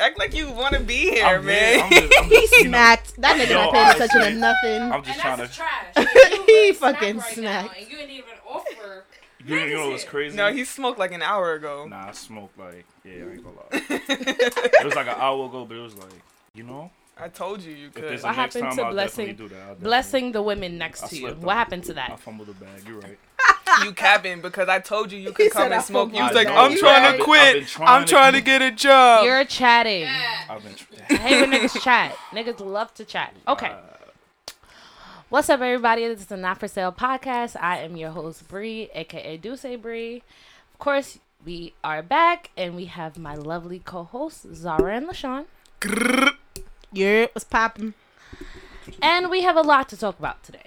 Act like you want to be here, I'm man. I'm just, I'm He just, you know. That nigga Yo, not paying attention to nothing. I'm just and trying to. trash. He fucking snack right snacked. Now, and you didn't even offer. You, you know what's crazy? no, he smoked like an hour ago. Nah, I smoked like yeah, I ain't gonna lie. it was like an hour ago, but it was like you know, I told you you if could. there's a What next happened time, to I'll blessing- do that. Blessing the women next I to you. What happened to that? I fumbled the bag. You're right. You capping because I told you you could said come and smoke. fumbled You was I like, know, I'm trying to quit. I've been trying I'm to trying to keep- get a job. You're chatting. Yeah. I've been. I hate when niggas chat. Niggas love to chat. Okay. Uh, What's up, everybody? This is the Not For Sale podcast. I am your host, Bree, aka Duce Bree. Of course, we are back, and we have my lovely co-hosts, Zara and LaShawn. Yeah, what's popping? And we have a lot to talk about today.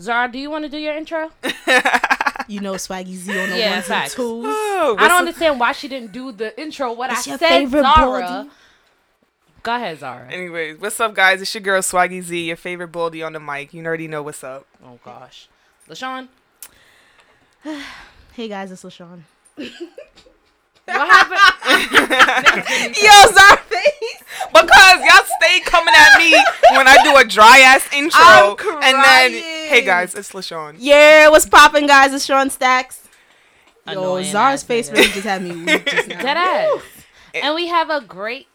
Zara, do you want to do your intro? You know Swaggy Z on the Yeah, ones facts. and twos. Oh, I don't up? understand why she didn't do the intro. What It's I your said, favorite Zara. baldy. Go ahead, Zara. Anyways, what's up, guys? It's your girl Swaggy Z, your favorite baldy on the mic. You already know what's up. Oh gosh, LaShawn, Hey guys, it's LaShawn. what happened? Yo, Zara face. Because y'all stay coming at me when I do a dry ass intro. I'm And then, hey guys, it's LaShawn. Yeah, what's popping, guys? It's Sean Stacks. Yo, Annoying Zara's face nigga. really just had me weak just now. Dead ass. And we have a great.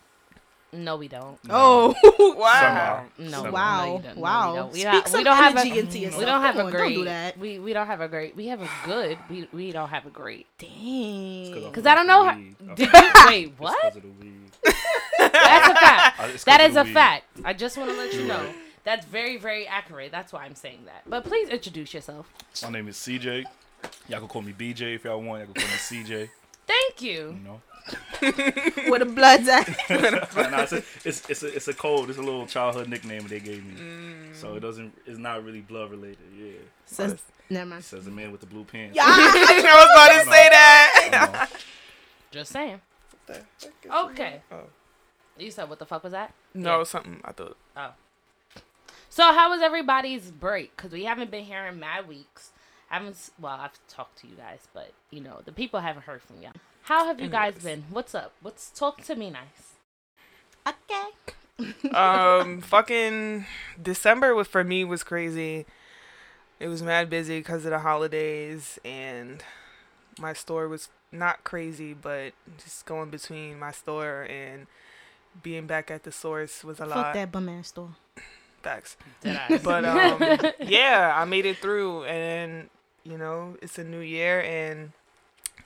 No, we don't. Oh, Wow. Somehow. No. Wow, No, you don't. No, wow. we don't. We Speak ha- some we don't have a- energy into yourself. We don't have Come a on, great. Don't do that. We we don't have a great. We have a good. We we don't have a great. Dang. Because I don't know. How, did you wait? It's What? 'cause of the weed. That's a fact. Uh, it's 'cause That of is the a weed. fact. I just want to let you know. That's very very accurate. That's why I'm saying that. But please introduce yourself. My name is CJ. Y'all can call me BJ if y'all want. Y'all can call me CJ. Thank you. You know. Where the blood's at. Nah, it's, a, it's it's a it's a code. It's a little childhood nickname they gave me. Mm. So it doesn't. It's not really blood related. Yeah. Says, never mind. says the man with the blue pants. Yeah. I was about to say that. Just saying. Okay. Oh. Okay. You said what the fuck was that? No, Yeah. something I thought. Oh. So how was everybody's break? Because we haven't been here in mad weeks. I Haven't well, I've talked to you guys, but you know the people haven't heard from y'all. How have you guys been? What's up? What's talk to me nice? Okay. um, fucking December was for me was crazy. It was mad busy because of the holidays, and my store was not crazy, but just going between my store and being back at the source was a Fuck lot. that bum ass store. Facts. But um, yeah, I made it through, and you know it's a new year, and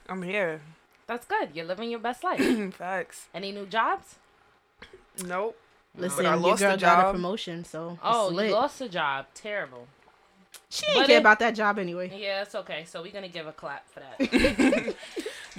I'm here. That's good. You're living your best life. Facts. Any new jobs? Nope. Listen, I your lost girl the got a promotion, so Oh, lit. you lost a job. Terrible. She didn't But care it- about that job anyway. Yeah, it's okay. So we're gonna give a clap for that.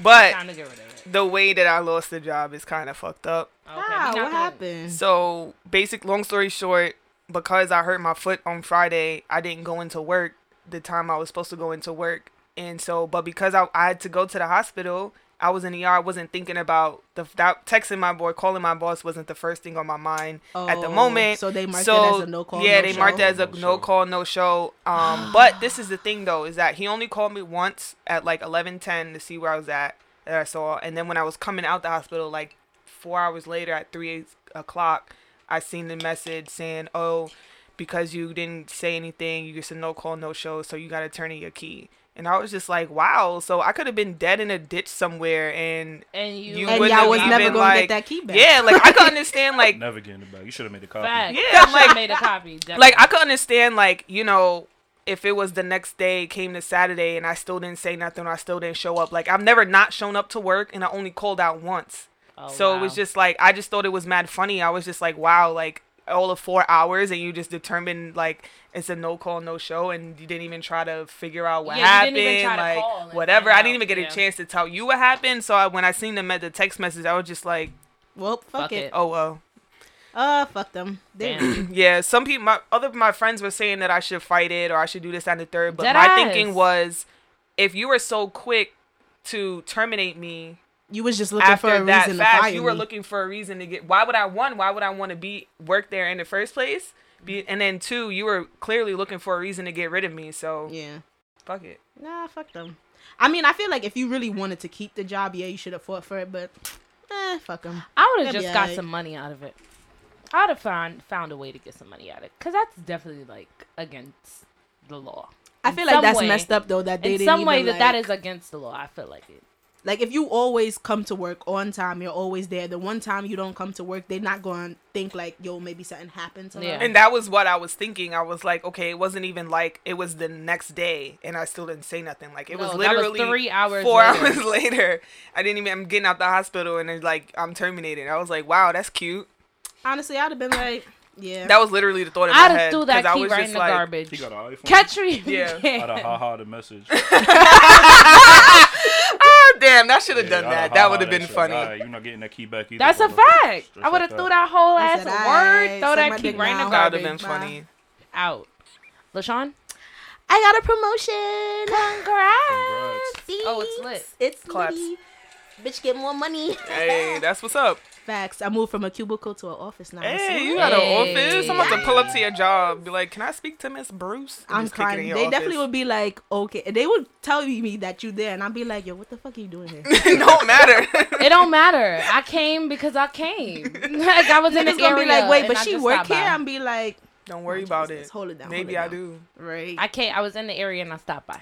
But to get rid of it. the way that I lost the job is kind of fucked up. Okay, How? What gonna- happened? So, basic long story short, because I hurt my foot on Friday, I didn't go into work the time I was supposed to go into work. And so, but because I, I had to go to the hospital, I was in the ER, I wasn't thinking about the that texting my boy, calling my boss wasn't the first thing on my mind at the Oh, moment. So they marked so it as a no call. yeah, no they show? marked it as a No no call, no show. Um, but this is the thing though, is that he only called me once at like eleven ten to see where I was at that I saw, and then when I was coming out the hospital, like four hours later at three o'clock, I seen the message saying, "Oh, because you didn't say anything, you just a no call, no show, so you got to turn in your key." And I was just like, "Wow!" So I could have been dead in a ditch somewhere, and And you, You And wouldn't y'all was never gonna like- get that key back. yeah, like I could understand, like Never getting it back. You should have made a copy. Fact. Yeah, Yeah, like- like made a copy. like. I could understand like you know if it was the next day came to Saturday and I still didn't say nothing or I still didn't show up like I've never not shown up to work and I only called out once Oh, so it was just like I just thought it was mad funny I was just like wow like all of four hours and you just determined like it's a no call no show and you didn't even try to figure out what Yeah, you happened didn't even try to like call whatever I didn't even get yeah. a chance to tell you what happened so I, when I seen them at the text message I was just like Well, fuck, Fuck it. it. oh well Uh, fuck them. Damn. yeah, some people, my other my friends were saying that I should fight it or I should do this and the third. But Dead my ass. thinking was, if you were so quick to terminate me You was just looking for after a that reason to fast, fire you were me. looking for a reason to get. Why would I one? Why would I want to be work there in the first place? Be, and then two, you were clearly looking for a reason to get rid of me. So Yeah. fuck it. Nah, fuck them. I mean, I feel like if you really wanted to keep the job, yeah, you should have fought for it. But eh, fuck him. I would have just got alright. some money out of it. I would have found found a way to get some money out of it, cause that's definitely like against the law. I In feel like that's way- messed up though. That they In didn't some way, even, that that like- is against the law. I feel like it. Like if you always come to work on time, you're always there. The one time you don't come to work, they're not going to think like, yo, maybe something happened to Yeah. her. And that was what I was thinking. I was like, okay, it wasn't even like it was the next day, and I still didn't say nothing. Like it No, was that was literally three hours four later. hours later. I didn't even. I'm getting out the hospital, and it's like I'm terminated. I was like, wow, that's cute. Honestly, I'd have been like, yeah. That was literally the thought in I'd my have head. threw that 'cause I key was right in the like, garbage. He got an iPhone. Catch me. Yeah. I'd have ha the message. Oh damn, that should have Yeah, done that. That would have been shit. funny. Alright, you're not getting that key back either. That's a fact. Straight I would like have threw that. that whole ass said, word. Throw that key right in the now." That would have been funny. Out. LaShawn. I got a promotion. Congrats. Oh, it's lit. It's Claps. Bitch, get more money. Hey, that's what's up. Facts. I moved from a cubicle to an office now. Hey, you got Hey. an office. I'm about to pull up to your job. Be like, can I speak to Miss Bruce? And I'm just kick it in crying. They office. definitely would be like, okay. They would tell me that you there, and I'd be like, yo, what the fuck are you doing here? it don't matter. It don't matter. I came because I came. like I was in the area. be like, wait, but she work here. by. I'm be like, don't worry Oh, about Jesus, it. hold it down, Maybe I it down. do. right. I came. I was in the area and I stopped by.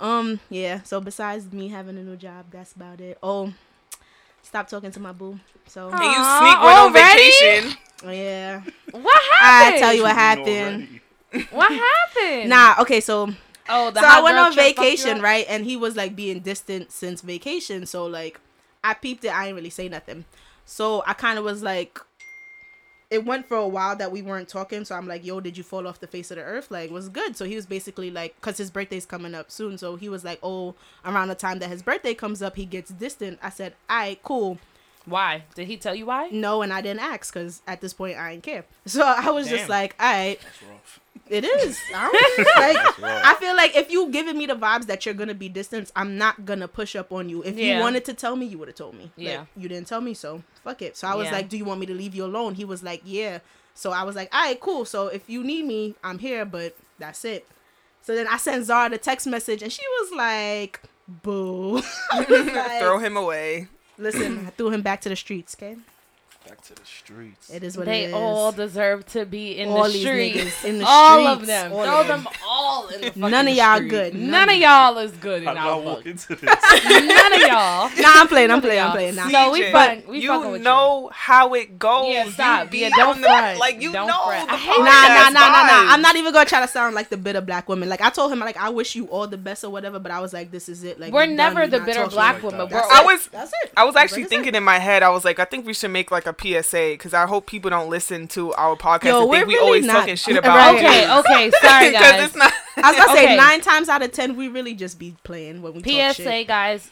Um, yeah. So besides me having a new job, that's about it. Oh, stop talking to my boo. So And you sneak went on vacation. yeah, What happened? I tell you what happened. What happened? Nah, okay. So Oh, the so I went on trip fucked you vacation, right? And he was like being distant since vacation. So like, I peeped it. I didn't really say nothing. So I kind of was like, it went for a while that we weren't talking. So I'm like, yo, did you fall off the face of the earth? Like, was good. So he was basically like, cause his birthday's coming up soon. So he was like, oh, around the time that his birthday comes up, he gets distant. I said, all right, cool. Why? Did he tell you why? No, and I didn't ask because at this point I didn't care. So I was just like, all right, That's rough. It is. I don't, like, I feel like if you giving me the vibes that you're gonna be distant, I'm not gonna push up on you. If Yeah. you wanted to tell me, you would have told me. Like, Yeah. you didn't tell me, so fuck it. So I was Yeah. like, "Do you want me to leave you alone?" He was like, "Yeah." So I was like, "All right, cool. So if you need me, I'm here, but that's it." So then I sent Zara the text message, and she was like, "Boo." Was like, Throw him away. Listen, I threw him back to the streets. Okay, Back to the streets. it is what They it is. all deserve to be in All the streets. in the all of them. all Throw of them all in the fucking None of y'all street. good. None, None. of y'all is good in How did I our walk book. into this? None of y'all. Nah, I'm playing. I'm playing. I'm playing. Nah. No, we CJ, fuck- we you fucking with you. know how it goes. Yeah, stop. You be Yeah, don't the- front. Like you Don't know. front. the I hate Nah, podcast nah, nah, nah, nah. I'm not even gonna try to sound like the bitter black woman. Like I told him, like I wish you all the best or whatever, but I was like, this is it. Like We're never the bitter black woman. that. We're That's I was- That's it. I was actually thinking in my head, I was like, I think we should make like a PSA because I hope people don't listen to our podcast Yo, and we're think we really always not- talking shit about Right. Okay, okay. Sorry, guys. it's not. I was gonna Okay. say nine times out of ten, we really just be playing when we talk PSA, shit. guys.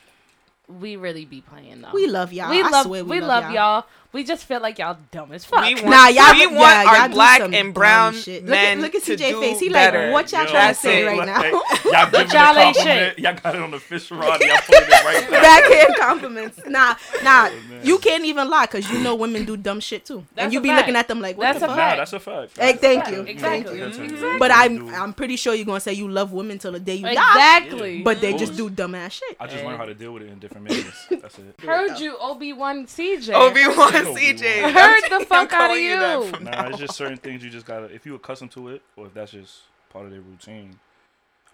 We really be playing though. We love y'all. we I love. swear we, we, love y'all. y'all. We just feel like y'all dumb as fuck. We want, Nah, y'all. we yeah, want y'all our do black some and brown dumb shit. men Look at, look at CJ do face. He better. like, what y'all Yo, trying to say it. right like, now? Y'all giving y'all a ain't compliment. shit. Y'all got it on the fish rod. Y'all putting it right back. Backhand compliments. Nah, oh, nah. Oh, you can't even lie because you know women do dumb shit too, That's and you a be fact. looking at them like, what That's the a fuck? Nah, that's a fact. Hey, thank Fact. you. Exactly. Thank you. Exactly. But I'm. I'm pretty sure you're gonna say you love women till the day you die. Exactly. But they just do dumb ass shit. I just learned how to deal with it in different manners. That's it. Heard you, Obi Wan CJ. Obi Wan Obi-Wan. CJ. Heard the fuck out of that you. from Nah, now it's just certain things you just gotta. If you accustomed to it, or if that's just part of their routine.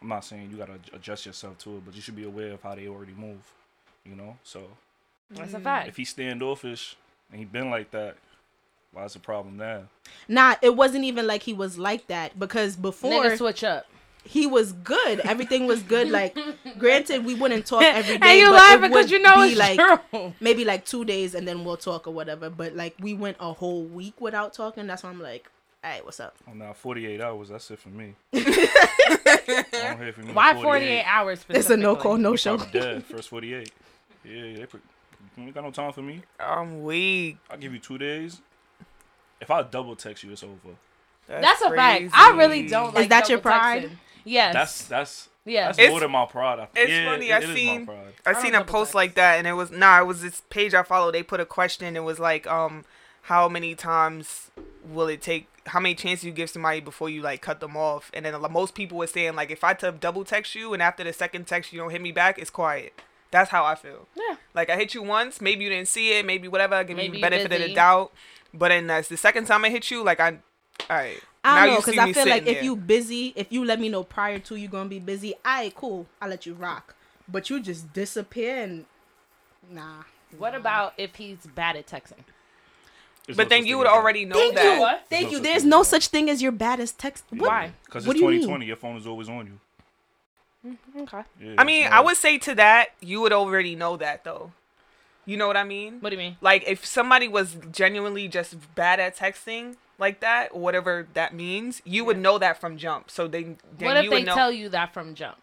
I'm not saying you gotta adjust yourself to it, but you should be aware of how they already move. You know, so That's a mm. fact. if he's standoffish and he been like that, why is the problem now? Nah, it wasn't even like he was like that because before Nigga switch up. He was good. Everything was good. Like, granted, we wouldn't talk every day. and you but laugh because you know be it's like true. maybe like two days and then we'll talk or whatever. But like we went a whole week without talking. That's why I'm like, all right, what's up? Oh, now 48 hours, that's it for me. I don't hear from you Why 48 hours It's a no call, no show. I'm dead. First 48. Yeah, yeah. They pre- you ain't got no time for me. I'm weak. I'll give you two days. If I double text you, it's over. That's a fact. I really don't Is like that your pride? texting. Yes. That's that's yes. that's It's- more than my pride. I, it's yeah, funny, It, I it is seen- my pride. I I seen don't a post text. like that, and it was nah. It was this page I follow. They put a question. It was like, um, how many times will it take? How many chances you give somebody before you like cut them off? And then most people were saying like, if I t- double text you and after the second text you don't hit me back, it's quiet. That's how I feel. Yeah. Like I hit you once, maybe you didn't see it, maybe whatever, I give Maybe you you benefit of the doubt. But then that's the second time I hit you, like I, all right. I don't know because I feel like sitting if you busy, if you let me know prior to you gonna be busy, I cool, I'll let you rock. But you just disappear and nah. What about if he's bad at texting? There's But no then you would already know Thank that. you, What? thank no you. such There's no such thing as your baddest text. What? Why? Because it's do you 2020. Your phone is always on you. Mm-hmm, okay. Yeah, I mean, it's I would say to that, you would already know that though. You know what I mean? What do you mean? Like if somebody was genuinely just bad at texting like that, whatever that means, you would know that from jump. So then, then What if you they would know. tell you that from jump?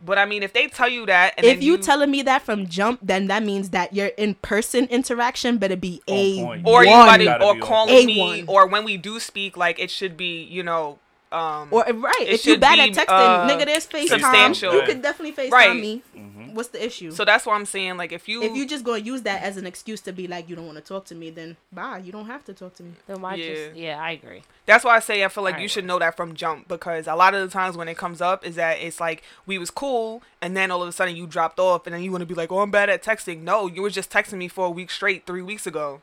but I mean, if they tell you that, and If then you telling me that from jump, then that means that your in person interaction better be a or you one. gotta, Gotta or be on calling me, or when we do speak, like it should be, you know, um, Or right, It if you should bad be, at texting, uh, nigga, there's FaceTime. substantial. You could definitely FaceTime Right. me. Mhm. What's the issue? so that's what I'm saying. Like if you, if you just gonna use that as an excuse to be like you don't want to talk to me, then bye. You don't have to talk to me. Then why Yeah. just? Yeah, I agree. That's why I say I feel like you Alright. should know that from jump because a lot of the times when it comes up is that it's like we was cool and then all of a sudden you dropped off and then you want to be like, oh, I'm bad at texting. No, you were just texting me for a week straight three weeks ago.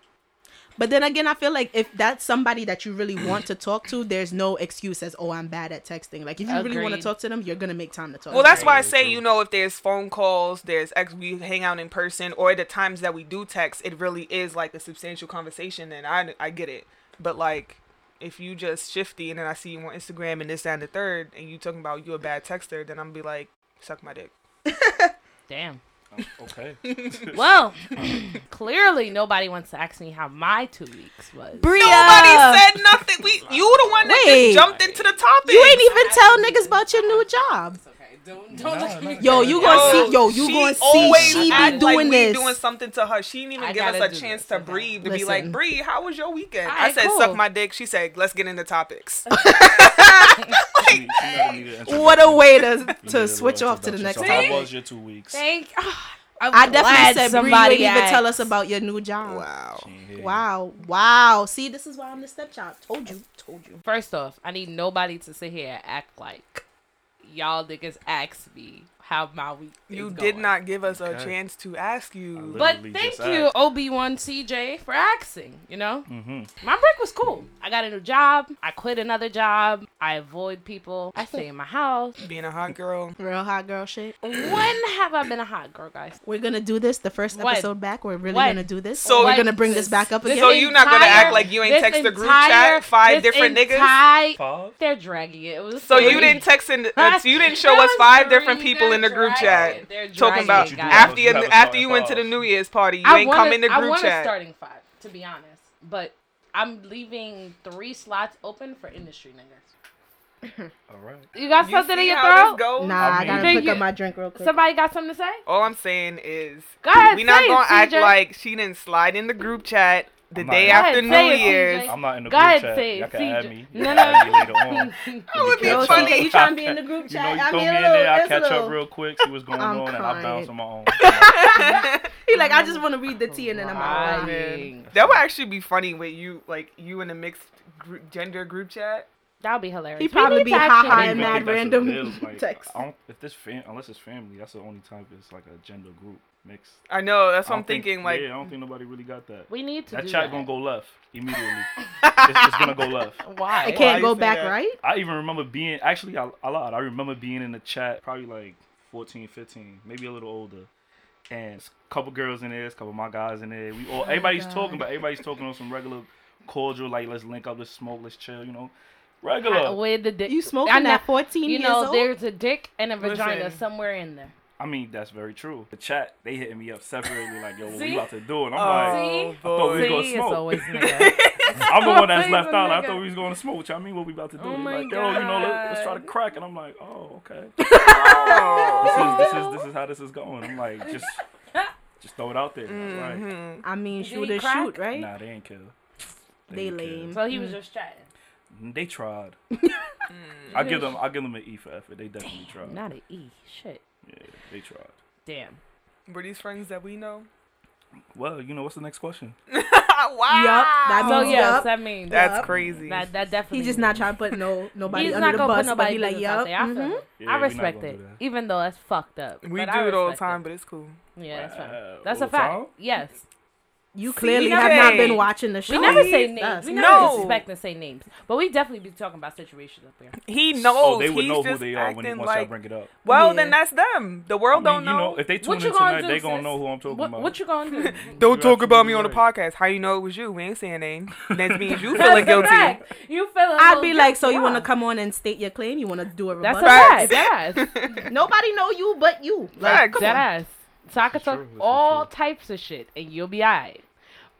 But then again, I feel like if that's somebody that you really want to talk to, there's no excuse as oh I'm bad at texting. Like if you really want to talk to them, you're gonna make time to talk. Well, that's why I say you know if there's phone calls, there's ex we hang out in person, or the times that we do text, it really is like a substantial conversation. and I I get it. But like if you just shifty and then I see you on Instagram and this that, and the third, and you talking about you a bad texter, then I'm gonna be like suck my dick. Damn. Um, okay. Well, clearly nobody wants to ask me how my two weeks was. Bria. Nobody said nothing. We you the one that Wait. just jumped into the topic. You ain't even tell niggas about your new job. Okay, don't Nah, nah. Yo, you gonna see? Yo, you she gonna see? always She act be doing like this. We doing something to her. She didn't even I give us a chance this, to okay. breathe to be like, Listen. Bree, how was your weekend? I said, cool. suck my dick. She said, let's get into topics. She- she never needed an introduction. What a way to You needed a to switch off to the next So topic. how was your two weeks? Thank. I'm I definitely glad said Bree, you somebody ain't even tell us about your new job. wow. She ain't hear you. Wow, wow. See, this is why I'm the stepchild. Told you, told you. First off, I need nobody to sit here and act like y'all niggas asked me how my week. You is did going. not give us a chance to ask you. But thank you, asked. Obi-Wan CJ, for asking. You know, Mm-hmm. my break was cool. I got a new job. I quit another job. I avoid people. I stay in my house. Being a hot girl. Real hot girl shit. When have I been a hot girl, guys? We're gonna do this the first What? episode back. We're really What? gonna do this. So- we're gonna bring this back up again. So you're not gonna act like you ain't this text the group chat five this different niggas? entire- Five? They're dragging it. It was So you didn't text in. Uh, you didn't show us five three. different people in the group chat it. They're talking about it, guys. after You you, have after you went to the. New Year's party. You I ain't wanted, come in the group chat. I group wanted starting five, to be honest. But I'm leaving three slots open for industry niggas. All right. You got You something in your throat? this? Nah, I I, gotta Thank pick up my drink real quick. Somebody got something to say? All I'm saying is Go we say not gonna act CJ. like she didn't slide in the group chat the I'm day after New it, Year's. CJ. I'm not in the Go group ahead, chat. say it, Y'all can CJ. add me. You No, can no. add me later on. That would be Yo, Yo, funny. You trying to be in the group You know, chat? you I throw mean, me a in little, there, I catch little. up real quick, see what's going I'm on, and I crying. bounce on my own. He like, I just want to read the tea and then I'm Right. out. That would actually be funny with you, like you in a mixed gr- gender group chat. That would be hilarious. He We probably be to ha actually- ha and mad random what like, text. I don't, if this fam, unless it's family, that's the only time it's like a gender group mix. I know. That's I what I'm don't think- thinking. Like, yeah, I don't think nobody really got that. We need to That do chat that. gonna go left immediately. it's, it's gonna go left. Why? It can't you go back that? right. I even remember being actually I, I lied. I remember being in the chat probably like 14, 15, maybe a little older. And a couple girls in there, a couple of my guys in there. We all oh everybody's talking, but everybody's talking on some regular cordial, like let's link up, let's smoke, let's chill, you know. Regular. With the dick. You I smoking know- at 14 You years know, old? there's a dick and a vagina Listen. somewhere in there. I mean, that's very true. The chat, they hitting me up separately, like, yo, what See? we about to do? And I'm oh, like, See? I thought we was going to smoke. It's I'm the one that's left out. I thought we was going to smoke. What y'all mean what we about to do? Oh my like, yo, you know, let, let's try to crack. And I'm like, oh, okay. Oh. this is this is this is how this is going. I'm like, just just throw it out there. Right. Mhm. I mean, Did shoot he or shoot, right? Nah, they ain't kill. They ain't kill. lame. so he was mm. just chatting. Mm, they tried. I give mm. them I give them an E for effort. They definitely tried. Not an E. Shit. Yeah, they tried. Damn. Were these friends that we know? Well, you know what's the next question? wow. that So means yes, yup. that means That's Yup. crazy. that that definitely. He's just means- not trying to put no nobody He's under not the gonna bus, put but nobody he like, business out yup. there. I feel mhm. Yeah, I respect it, even though that's fucked up. we but do it all the respect time, but it's cool. Yeah, that's fine. Wow. That's All a the fact. time? Yes. You See, clearly we have not been watching the show. We never say names. us. We never No. disrespect and say names, but we definitely be talking about situations up here. He oh, knows. Oh, they would He's know who just they are when acting once I like. bring it up. Well, Yeah. then that's them. The I world mean, don't you know, if they tune What in gonna tonight, do, they gonna sis? know who I'm talking What, about. what you gonna do? Don't You're talk about me on the podcast. How you know it was you? We ain't saying a name. That means you feeling guilty. fact. You feel? I'd be like, so you want to to come on and state your claim? You want to do a That's rebuttal? a fact. Nobody know you but you. Like, Facts. come on. ass. So I could talk true. This is all types of shit and you'll be alright.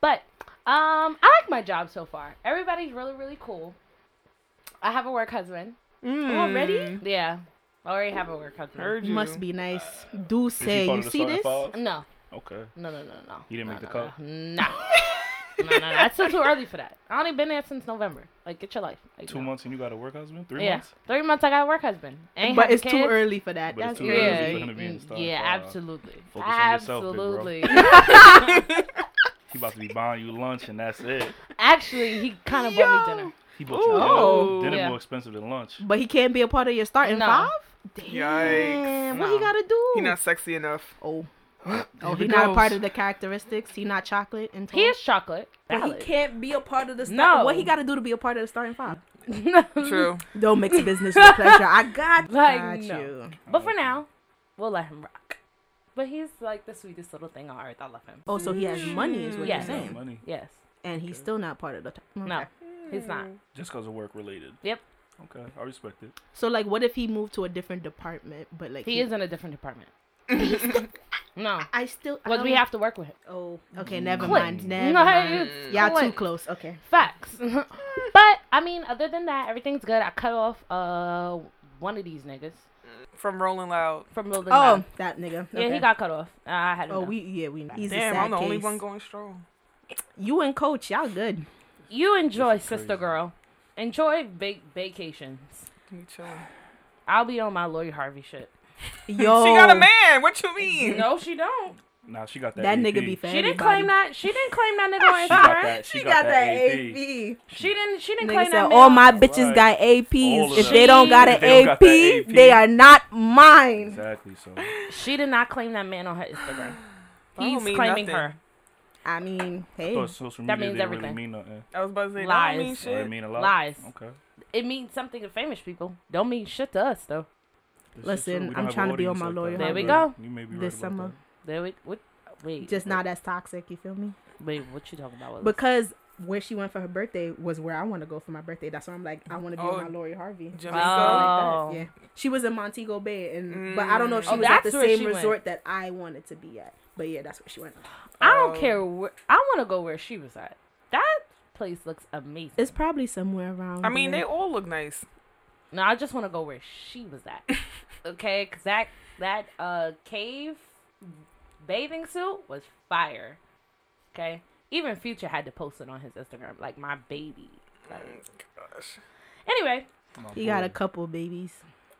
But um, I like my job so far. Everybody's really, really cool. I have a work husband. Mm. Already? Yeah. I already have a work husband. Heard you. Must be nice. Do say you see this? No. Okay. No, no, no, no. You didn't no, make the no, cut? No. No. no, no, no. That's still too early for that. I only been there since November. Like, get your life. Like, Two no. months and you got a work husband? Three Yeah. months? Three months I got a work husband. Ain't But having it's too early for that. But it's That's too Yeah, early early. for him to be in the starting yeah, five. absolutely. Focus on yourself, big bro. absolutely. He about to be buying you lunch and that's it. Actually, he kind of bought me dinner. He bought you Oh. dinner. Dinner Yeah. more expensive than lunch. But he can't be a part of your starting No. five. Yikes. Damn, what he gotta do? He not sexy enough. Oh, Here oh, we he not a part of the characteristics. He not chocolate and tall. He is chocolate. But he can't be a part of the start. No. What he got to do to be a part of the starting five? True. Don't mix business with pleasure. I got, Like, got no. you. But for now, we'll let him rock. But he's like the sweetest little thing on earth. I love him. Oh, so he has money, is what Yes. you're saying, money. Yes. and he's still not part of the. T- No, he's not. Just because of work related. Yep. Okay, I respect it. So like, what if he moved to a different department? But like, He is in a different department. no. I still. Because we have to work with him. Oh, okay. Never Click. mind. Never No, mind. it's Y'all too close. Okay. Facts. but, I mean, other than that, everything's good. I cut off uh one of these niggas From Rolling Loud. from Rolling Oh, Loud. that nigga. Yeah, he got cut off. I had Oh, enough. we yeah we. He's a Damn, sad I'm the only one going strong. You and Coach, y'all good. You enjoy, sister girl. Enjoy va- vacations. You chilling. I'll be on my Lori Harvey shit. Yo, She got a man. What you mean? No, she don't. Nah, she got that. That AP. nigga be for She didn't everybody. claim that. She didn't claim that nigga on She got Instagram. that. She, She got, that AP. She didn't. She didn't Nigga claim said that. all my bitches Right. got APs. If they don't got an If got AP, AP. they are not mine. Exactly. So She did not claim that man on her Instagram. He's mean claiming nothing. her. I mean, hey, thought social That means everything. really mean nothing. I was about to say, Lies. mean it shit. mean a lot. Lies. Okay. It means something to famous people. Don't mean shit to us though. This Listen, true. We don't I'm trying to be on my like lawyer that. There we go. You may be This right about summer. There we. What? Wait. just wait, not as toxic. You feel me? Wait. What you talking about? Willis? Because where she went for her birthday was where I want to go for my birthday. That's why I'm like, I want to be Oh, on my Lori Harvey. Jamaica. Oh. Like. Yeah, she was in Montego Bay, and but I don't know if she Oh, was at the same she went. resort that I wanted to be at. But yeah, that's where she went. I don't Oh. care. Where, I want to go where she was at. That place looks amazing. It's probably somewhere around. I mean, they all look nice. No, I just want to go where she was at. okay, cause that that uh cave bathing suit was fire. Okay, even Future had to post it on his Instagram, like my baby. Like, Gosh. anyway, he got a couple babies,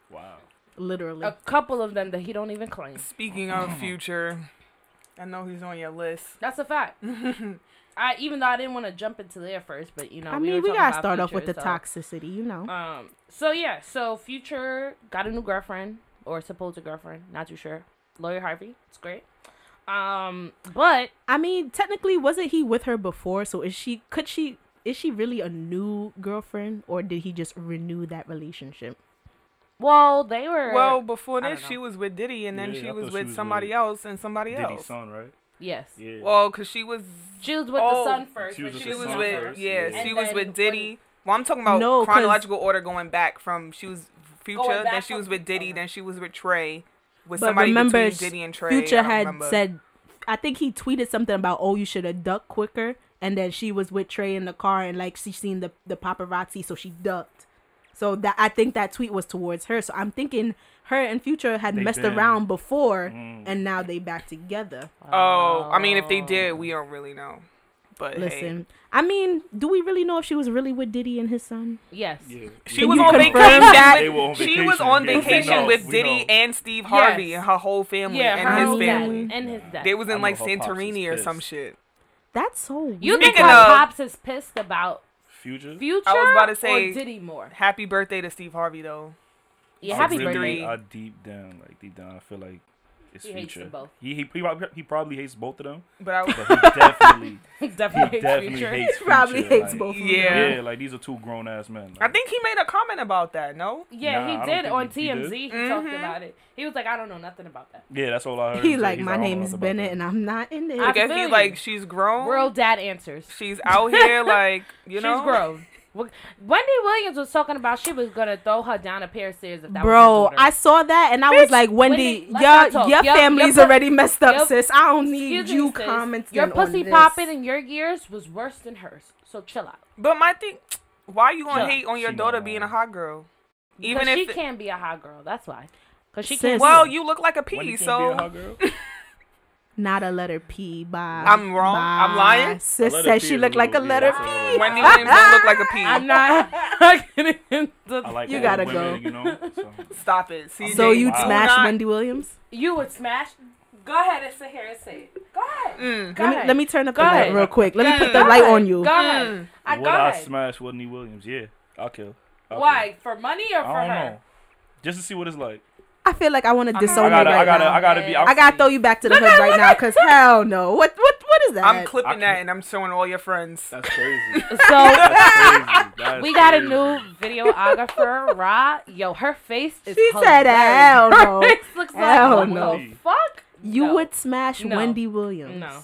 Wow. literally. a couple of them that he don't even claim. Speaking of future, I know he's on your list. That's a fact. I even though I didn't want to jump into there first, but you know, I we mean, were we gotta about start off with the so- toxicity, you know. Um. So yeah. So Future got a new girlfriend or supposed girlfriend. Not too sure. Lori Harvey. It's great. Um. But I mean, technically, wasn't he with her before? So is she? Could she? Is she really a new girlfriend, or did he just renew that relationship? well, they were. Well, before I this, she was with Diddy, and then Yeah, she was thought she with was somebody with else and somebody Diddy's else. son, right? yes. Yeah. Well, cause she was She was with Oh, the son first. she when was she with was son with first, yeah, yeah. she was then with when- Diddy. Well, I'm talking about No, 'cause- chronological order going back from she was Future, then she was with Diddy, then she was with Trey, with But somebody remember, between Diddy and Trey. Future had remember. said, I think he tweeted something about, "Oh, you should have ducked quicker," and then she was with Trey in the car, and like she seen the the paparazzi, so she ducked. So that I think that tweet was towards her. So I'm thinking her and Future had They messed been- around before, Mm. and now they back together. Oh, I mean, if they did, we don't really know. But hey. Listen, I mean, do we really know if she was really with Diddy and his son? Yes. Yeah. She Can was on confirm vacation. that? They were on She was on Yeah, vacation know, with we Diddy and Steve Harvey Yes. and her whole family Yeah, and his whole family. and his dad. They was in like her pops is Santorini or some shit. That's so You think Speaking her pops is pissed about Future. future? I was about to say- Diddy more. Happy birthday to Steve Harvey though. Yeah, I happy really- birthday. I deep down, like deep down, I feel like it's He hates future. them both. He, he he probably, he probably hates both of them, But I but he definitely he definitely hates definitely future. hates He probably Future, hates like, both of them. Yeah. Yeah, like these are two grown ass men. I think he made a comment about that. No. Yeah, Nah, he did on he- he TMZ. did. He, talked Mhm. about it. He was like, I don't know nothing about that. Yeah, that's all I heard. He him say. like my name is Bennett and I'm not in it. I I guess feel he's you. like she's grown. Real dad answers. She's out here like you know. She's grown. Wh- Wendy Williams was talking about she was gonna throw her down a pair of stairs if that Bro, was. I saw that and I was like, Wendy, Wendy, your your Your- family's your already messed up, your- sis. I don't need you me, sis. commenting Your on pussy this. popping in your gears was worse than hers. So chill out. But my thing, why you gonna Yeah. hate on your She daughter being a hot girl? Even if she if can't be a hot girl. That's why. Cause she Sis. can't. well, you look like a Wendy P, can't be a so hot girl. Not a letter P. Bye. I'm wrong? I'm lying? Sis said she looked like a letter yeah, that's a P. little- Wendy Williams don't look like a P. I'm not. I like You gotta women, go. You know, so. Stop it. CJ, So you'd Wow. smash not- Wendy Williams? You would smash. Go ahead and sit here and say it. Go ahead. Mm. Go Let me, let me turn up Go the light real quick. Let me put Go the light ahead. on you. Go ahead. Mm. I, Would I smash Wendy Williams? Yeah, I'll kill. I'll Why? For money or for I don't her? know. Just to see what it's like. I feel like I want to disown gotta, you right I gotta, now. I gotta be. I'm, I gotta throw you back to the hood right now, cause hell no. What what what is that? I'm clipping that and I'm showing all your friends. That's crazy. So That's crazy. That's we got a new videographer, Ra. Yo, her face is. She said, "Hell no." Her face looks like Hell what no. fuck. you No. would smash No. Wendy Williams. No.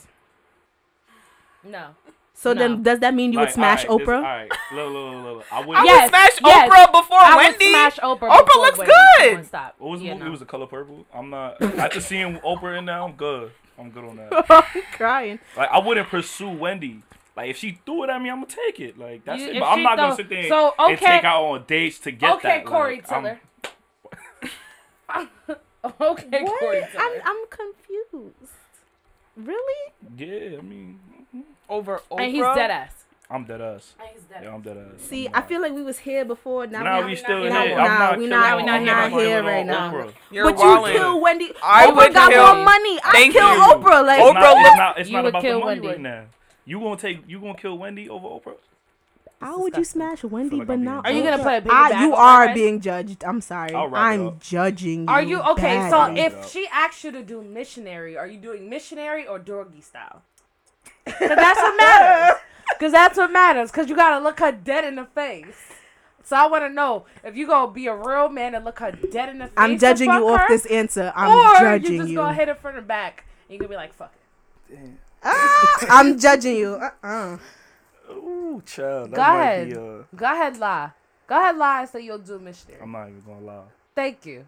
No. So No. then, does that mean you would smash alright, this- Oprah? alright, look, look, look, look. I would. I Yes, would smash yes. Oprah before I would Wendy. smash Oprah. Oprah before looks Wendy. good. Come on, stop. What was the You movie? know. It was the color purple. I'm not. After seeing Oprah in there, I'm good. I'm good on that. I'm crying. Like I wouldn't pursue Wendy. Like if she threw it at me, I'm gonna take it. Like that's You- it. But I'm she not gonna sit there So, and take out on dates to get Okay, that. Corey like, I'm- okay, What? Corey. I'm I'm confused. Really? Yeah, I mean, Over Oprah. And he's dead ass. I'm dead ass. And he's dead Yeah, I'm dead ass. See, I'm I not. feel like we was here before. Now, Now we we still now- here. now- I'm nah, not we not- we not not here killing right now. You're but you kill Wendy. I Oprah would got kill- more money. I Thank kill you. Oprah. Like It's Oprah not, it's not, it's You not would about kill the money Wendy. right now. You gonna take? You gonna kill Wendy over Oprah? How would you smash Wendy like but not? being Are you gonna Oprah? put a baby back you are her? being judged. I'm sorry. I'll wrap it I'm up. judging you. Are you okay? So if she asks you to do missionary, are you doing missionary or doggy style? Because that's what matters. Because that's what matters. Because you gotta look her dead in the face. So I want to know if you gonna be a real man and look her dead in the face. I'm and judging you fuck off this answer. I'm or judging you just you. gonna hit her from the back and you gonna be like, "Fuck it." Ah, I'm judging you. Uh-uh. Ooh, child. That Go might ahead. Be, uh, Go ahead, lie. Go ahead, lie. and say you'll do missionary. I'm not even gonna lie. Thank you.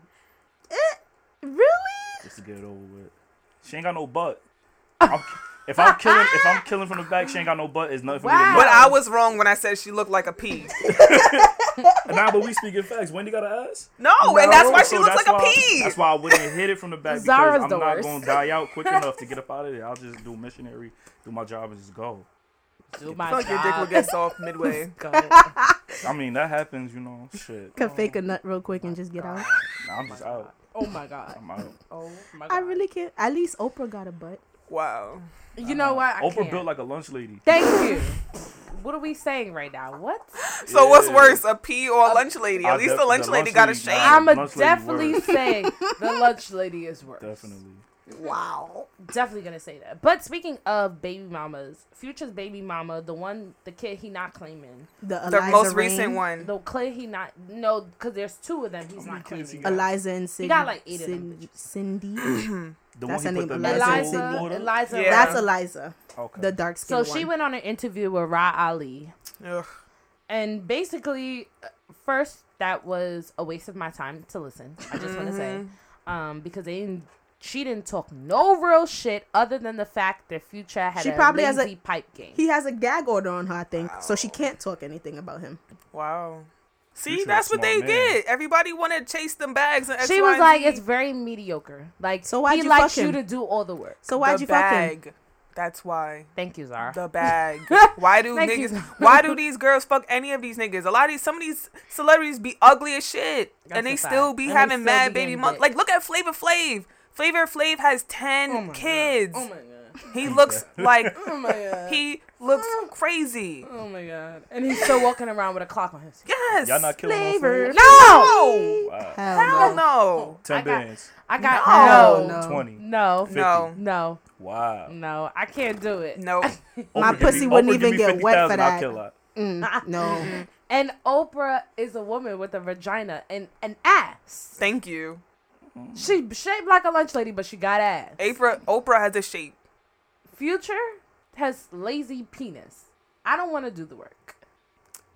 Really? Just to get it over with. She ain't got no butt. I'm, if I'm killing, if I'm killing from the back, she ain't got no butt. It's nothing for me. Wow. to But. I was wrong when I said she looked like a pea. Nah, but we speaking facts. Wendy got an ass. No, and that's why she So looks that's like a pea. That's why I wouldn't hit it from the back because Zara's I'm the not worst. gonna die out quick enough to get up out of there. I'll just do missionary, do my job, and just go. Do my feel like your dick will job. get soft midway. I mean, that happens, you know. Shit. Could um, fake a nut real quick and just get out. Nah, I'm just out. Oh my god. I'm out. Oh my god. I really can't. At least Oprah got a butt. Wow. You know what? I Oprah can't. built like a lunch lady. Thank you. What are we saying right now? What? So what's worse, a a P or a lunch lady? I At least def- the lunch the lady lunch got a lady- shame. I'm lunch lady definitely worse. saying the lunch lady is worse. Definitely. Wow. Definitely gonna say that. But speaking of baby mamas, Future's baby mama, the one, the kid he not claiming, The, the most Reign, recent one. the kid he not no, because there's two of them. He's not kids he claiming. Eliza and Cindy. He got like eight of them Cindy. The That's one her name, the Eliza Eliza. Eliza. Yeah. That's Eliza, Okay. the dark skin So one. she went on an interview with Ra Ali, Ugh. and basically, uh, first that was a waste of my time to listen. I just want to say, Mm-hmm. um, because they didn't. She didn't talk no real shit other than the fact that Future had She a probably has a- pipe game. He has a gag order on her, I think, so she can't talk anything about him. Wow. See, Future that's what they smart man. get. Everybody want to chase them bags. And X, she Y, was like, Z. "It's very mediocre. Like, So why'd he you likes fuck you to do all the work." So why'd the you fuck him? That's why. Thank you, Zara. The bag. Why do Thank you. niggas? Why do these girls fuck any of these niggas? A lot of these, some of these celebrities be ugly as shit, That's and they still be And having still mad baby getting mothers. dick. Like, look at Flavor Flav. Flavor Flav has ten Oh my God. kids. Oh my god. He looks like Oh my god. he looks crazy. oh my god. And he's still walking around with a clock on his. Yes. Y'all not killing Flavor. motherfuckers? No. Wow. Hell, Hell no. no. Ten I got- bands. I got No. no. No. Twenty. No. No. No. Wow. No. I can't do it. No. My pussy me- wouldn't Oprah even me get wet for 50,000, I'll that. kill her. Mm, no. And Oprah is a woman with a vagina and an ass. Thank you. She shaped like a lunch lady, but she got ass. Oprah Oprah has a shape. Future has lazy penis. I don't want to do the work.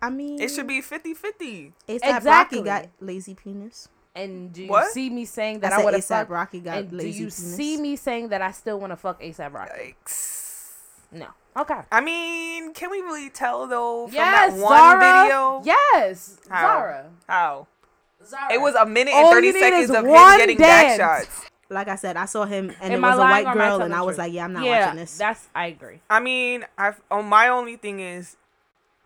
I mean, It should be 50-50. ASAP Exactly. Rocky got lazy penis. And do you What? see me saying that I, said would have ASAP fucked? Rocky got And do you penis. see me saying that I still want to fuck ASAP Rocky? Yikes. No. Okay. I mean, can we really tell though from yes, that one Zara. video? Yes, How? Zara. How? Zara. It was a minute and All 30 seconds of him one getting back shots. Like I said, I saw him and Am it was a white or am I girl, and I was truth? like, yeah, I'm not yeah, watching this. That's I agree. I mean, I oh my only thing is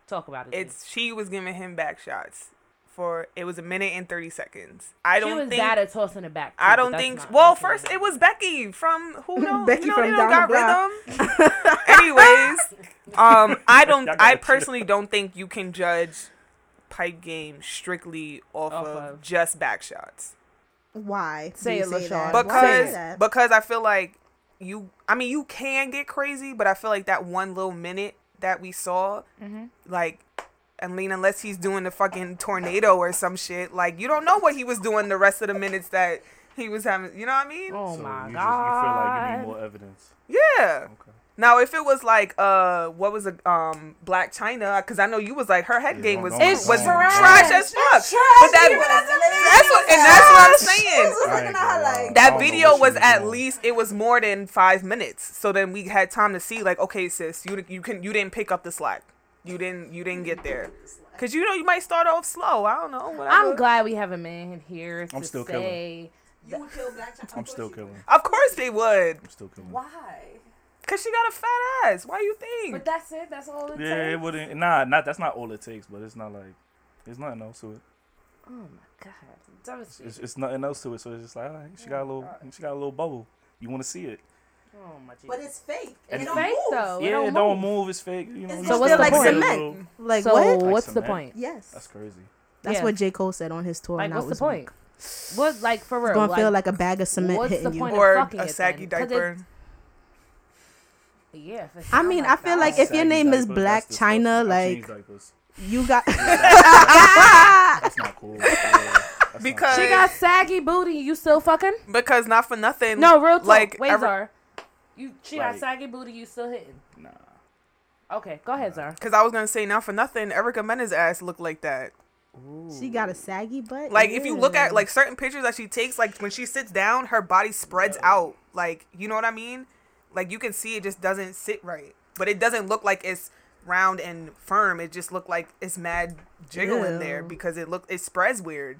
Talk about it. it's she was giving him back shots for it was a minute and 30 seconds. I she don't was think bad at tossing it back. too, I don't think. well, first it. it was Becky from who know Becky you know, from you know, Down got the Block. rhythm. Anyways, um, I don't. I personally don't think you can judge pipe game strictly off, Off of, of- just back shots Why? Say it, say LaShawn. that? Because say that? because I feel like you. I mean, you can get crazy, but I feel like that one little minute that we saw, Mm-hmm. like. I mean, unless he's doing the fucking tornado or some shit, like you don't know what he was doing the rest of the minutes that he was having. You know what I mean? Oh so my you god! Just, you feel like you need more evidence. Yeah. Okay. Now, if it was like, uh, what was it, um, Blac Chyna? Because I know you was like, her head Yeah, game was It's was don't- trash as fuck. But that, that's what, and that's what I'm saying. I ain't gonna lie. I That video was at doing. least it was more than five minutes. So then we had time to see, like, okay, sis, you you can you didn't pick up the slack. You didn't you didn't get there. Cause you know you might start off slow. I don't know. Whatever. I'm glad we have a man here to I'm still killing. say I'm still killing. Of course they would. I'm still killing. why. Cause she got a fat ass. Why you think? But that's it. That's all it takes. Yeah, it takes. wouldn't. Nah, not that's not all it takes, but it's not like there's nothing else to it. Oh my god! That was It's, it's nothing else to it. So it's just like, all right, she got a little, she got a little bubble. You want to see it? oh my Jesus. But it's fake. And It it's don't fake move. though. yeah, it don't, don't move. move. It's fake. You know. It's you So just what's the like point? Cement. little- Like so what? what's the point? Yes, That's crazy. that's Yeah. what J Cole said on his tour. Like, and I what's the was point? What like for real? It's gonna feel like a bag of cement hitting you. or a saggy diaper. Yeah. if it I mean, like I feel like that. if your Saggy name is Blac Chyna, disgusting. I changed like you got. That's not cool. Yeah, that's not Because- she got saggy booty, you still fucking? Because not for nothing. No, real talk. Like Wait, ever- Zar. You she got saggy booty, you still hitting? Nah. Okay, go ahead, Zar. Because I was gonna say, not for nothing, Erica Mena's ass looked like that. she got a saggy butt. Like if you look at like certain pictures that she takes, like when she sits down, her body spreads out. Like you know what I mean? Like you can see it just doesn't sit right, but it doesn't look like it's round and firm. It just looked like it's mad jiggling in there because it look it spreads weird.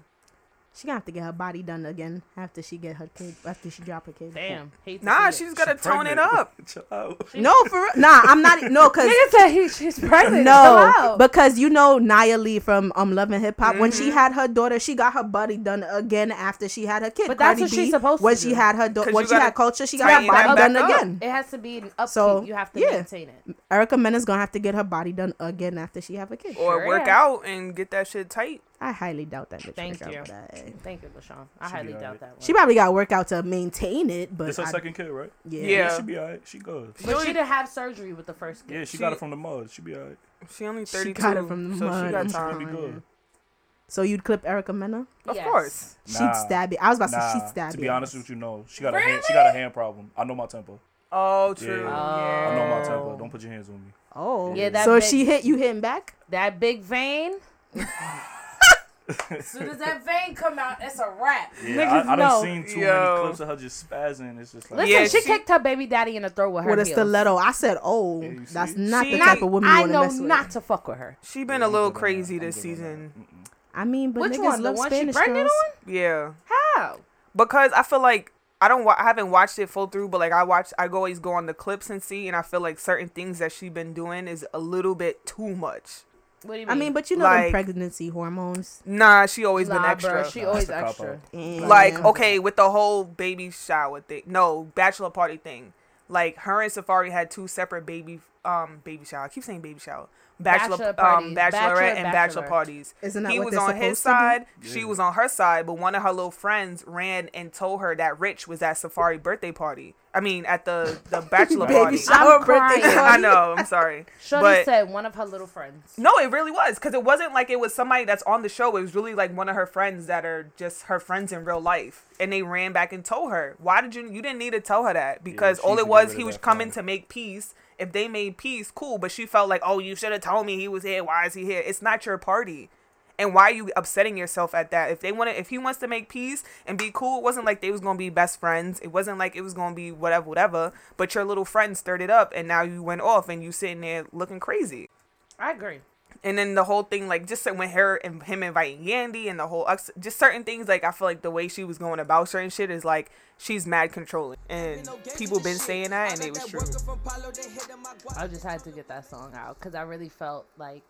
She gonna have to get her body done again after she get her kid. After she drop her kid. Damn. Hate to Nah, see it. she's gotta She tone it up. No, for real. Nah, I'm not. No, cause Nigga said he, she's pregnant. no, Chill because you know Nia Lee from um Love and Hip Hop. When Mm-hmm. she had her daughter, she got her body done again after she had her kid. But that's Cardi what she's supposed to do. When do. she had her daughter, 'Cause when she had Kulture, she got her body done up. again. it has to be an upkeep. So, you have to yeah. maintain it. Erica Mena's gonna have to get her body done again after she have a kid. Or Sure work am. out and get that shit tight. I highly doubt that. Bitch Thank you. that. Thank you, LaShawn. I She highly doubt alright. that one. She probably got to work out to maintain it, but This her I- second kid, right? yeah. Yeah. she be alright. She good. but she didn't have surgery with the first kid. Yeah, she, She- got it from the mud. She be alright. She only She thirty two, got it from the so mud. she got time. She be good. So you'd clip Erica Mena? Of Yes. course. She'd Nah. stab you. I was about to Nah, say she'd stab to be honest with you, no. She got a hand, she got a hand problem. I know my temper. Oh, true. Yeah. Yeah. I know my Oh. temper. Don't put your hands on me. Oh, Yeah, that so if big- she hit you, hitting back. That big vein. as soon as that vein come out, it's a wrap. Yeah, Niggas I, I know. done seen too Yo. many clips of her just spazzing. It's just like Listen, Yeah, she, she- kicked her baby daddy in the throat with her with a heels. stiletto. I said, "Oh, Yeah, you see? that's not She- the Not- type of woman you I want to know mess with." not to fuck with her. She been Yeah, a I'm little crazy this good on that. season. I mean, but Which niggas one? The love one she Spanish pregnant girls. on? Yeah. How? because I feel like I don't wa- I haven't watched it full through, but like I watch I go always go on the clips and see, and I feel like certain things that she been doing is a little bit too much. What do you mean? I mean, but you know the Like- pregnancy hormones. Nah, she always been extra. bruh, she Nah, always extra. cop-out. Like okay with the whole baby shower thing, no bachelor party thing. like her and Safaree had two separate baby um baby shower. I keep saying baby shower. Bachelor, Bachelor um bachelorette Bachelor, and bachelor bachelor. parties. Isn't that he what was they're on his side, be? she was on her side, but one of her little friends ran and told her that Rich was at Safaree birthday party. I mean, at the the bachelor Baby party. shower I'm birthday crying. I know. I'm sorry. Shorty but said one of her little friends. no, it really was because it wasn't like it was somebody that's on the show. It was really like one of her friends that are just her friends in real life, and they ran back and told her. Why did you? You didn't need to tell her that because she all it was he was coming friend. to make peace. If they made peace, cool. But she felt like, oh, you should have told me he was here. Why is he here? It's not your party. And why are you upsetting yourself at that? If they want to, if he wants to make peace and be cool, it wasn't like they was gonna be best friends. It wasn't like it was gonna be whatever, whatever. But your little friend stirred it up, and now you went off, and you sitting there looking crazy. I agree. And then the whole thing, like just when her and him inviting Yandy and the whole, ex- just certain things, like I feel like the way she was going about certain shit is like she's mad controlling, and people been saying that, and it was true. I just had to get that song out because I really felt like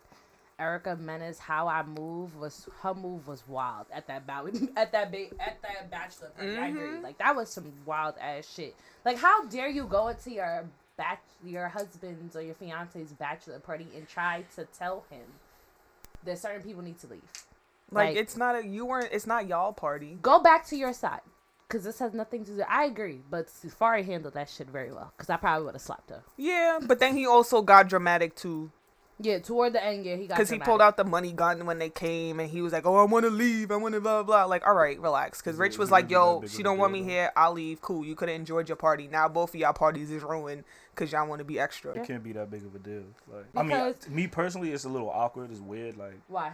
Erica Mena's, how I move was her move was wild at that bow at that ba- at that bachelor party. I agree. Mm-hmm. Like that was some wild ass shit. Like how dare you go into your bach your husband's or your fiance's bachelor party and try to tell him that certain people need to leave. Like, Like- it's not a you weren't. It's not y'all party. Go back to your side. Cause this has nothing to do. I agree, but Safaree handled that shit very well. Cause I probably would have slapped her. Yeah, but then he also got dramatic too, Yeah, toward the end, yeah, he got because he pulled out the money gun when they came, and he was like, "Oh, I want to leave. I want to blah blah." blah. Like, all right, relax. Because Rich was like, "Yo, she don't want me here. I'll leave. Cool. You could have enjoyed your party. Now both of y'all parties is ruined because y'all want to be extra." It can't be that big of a deal. Like, I mean, me personally, it's a little awkward. It's weird. Like, Why?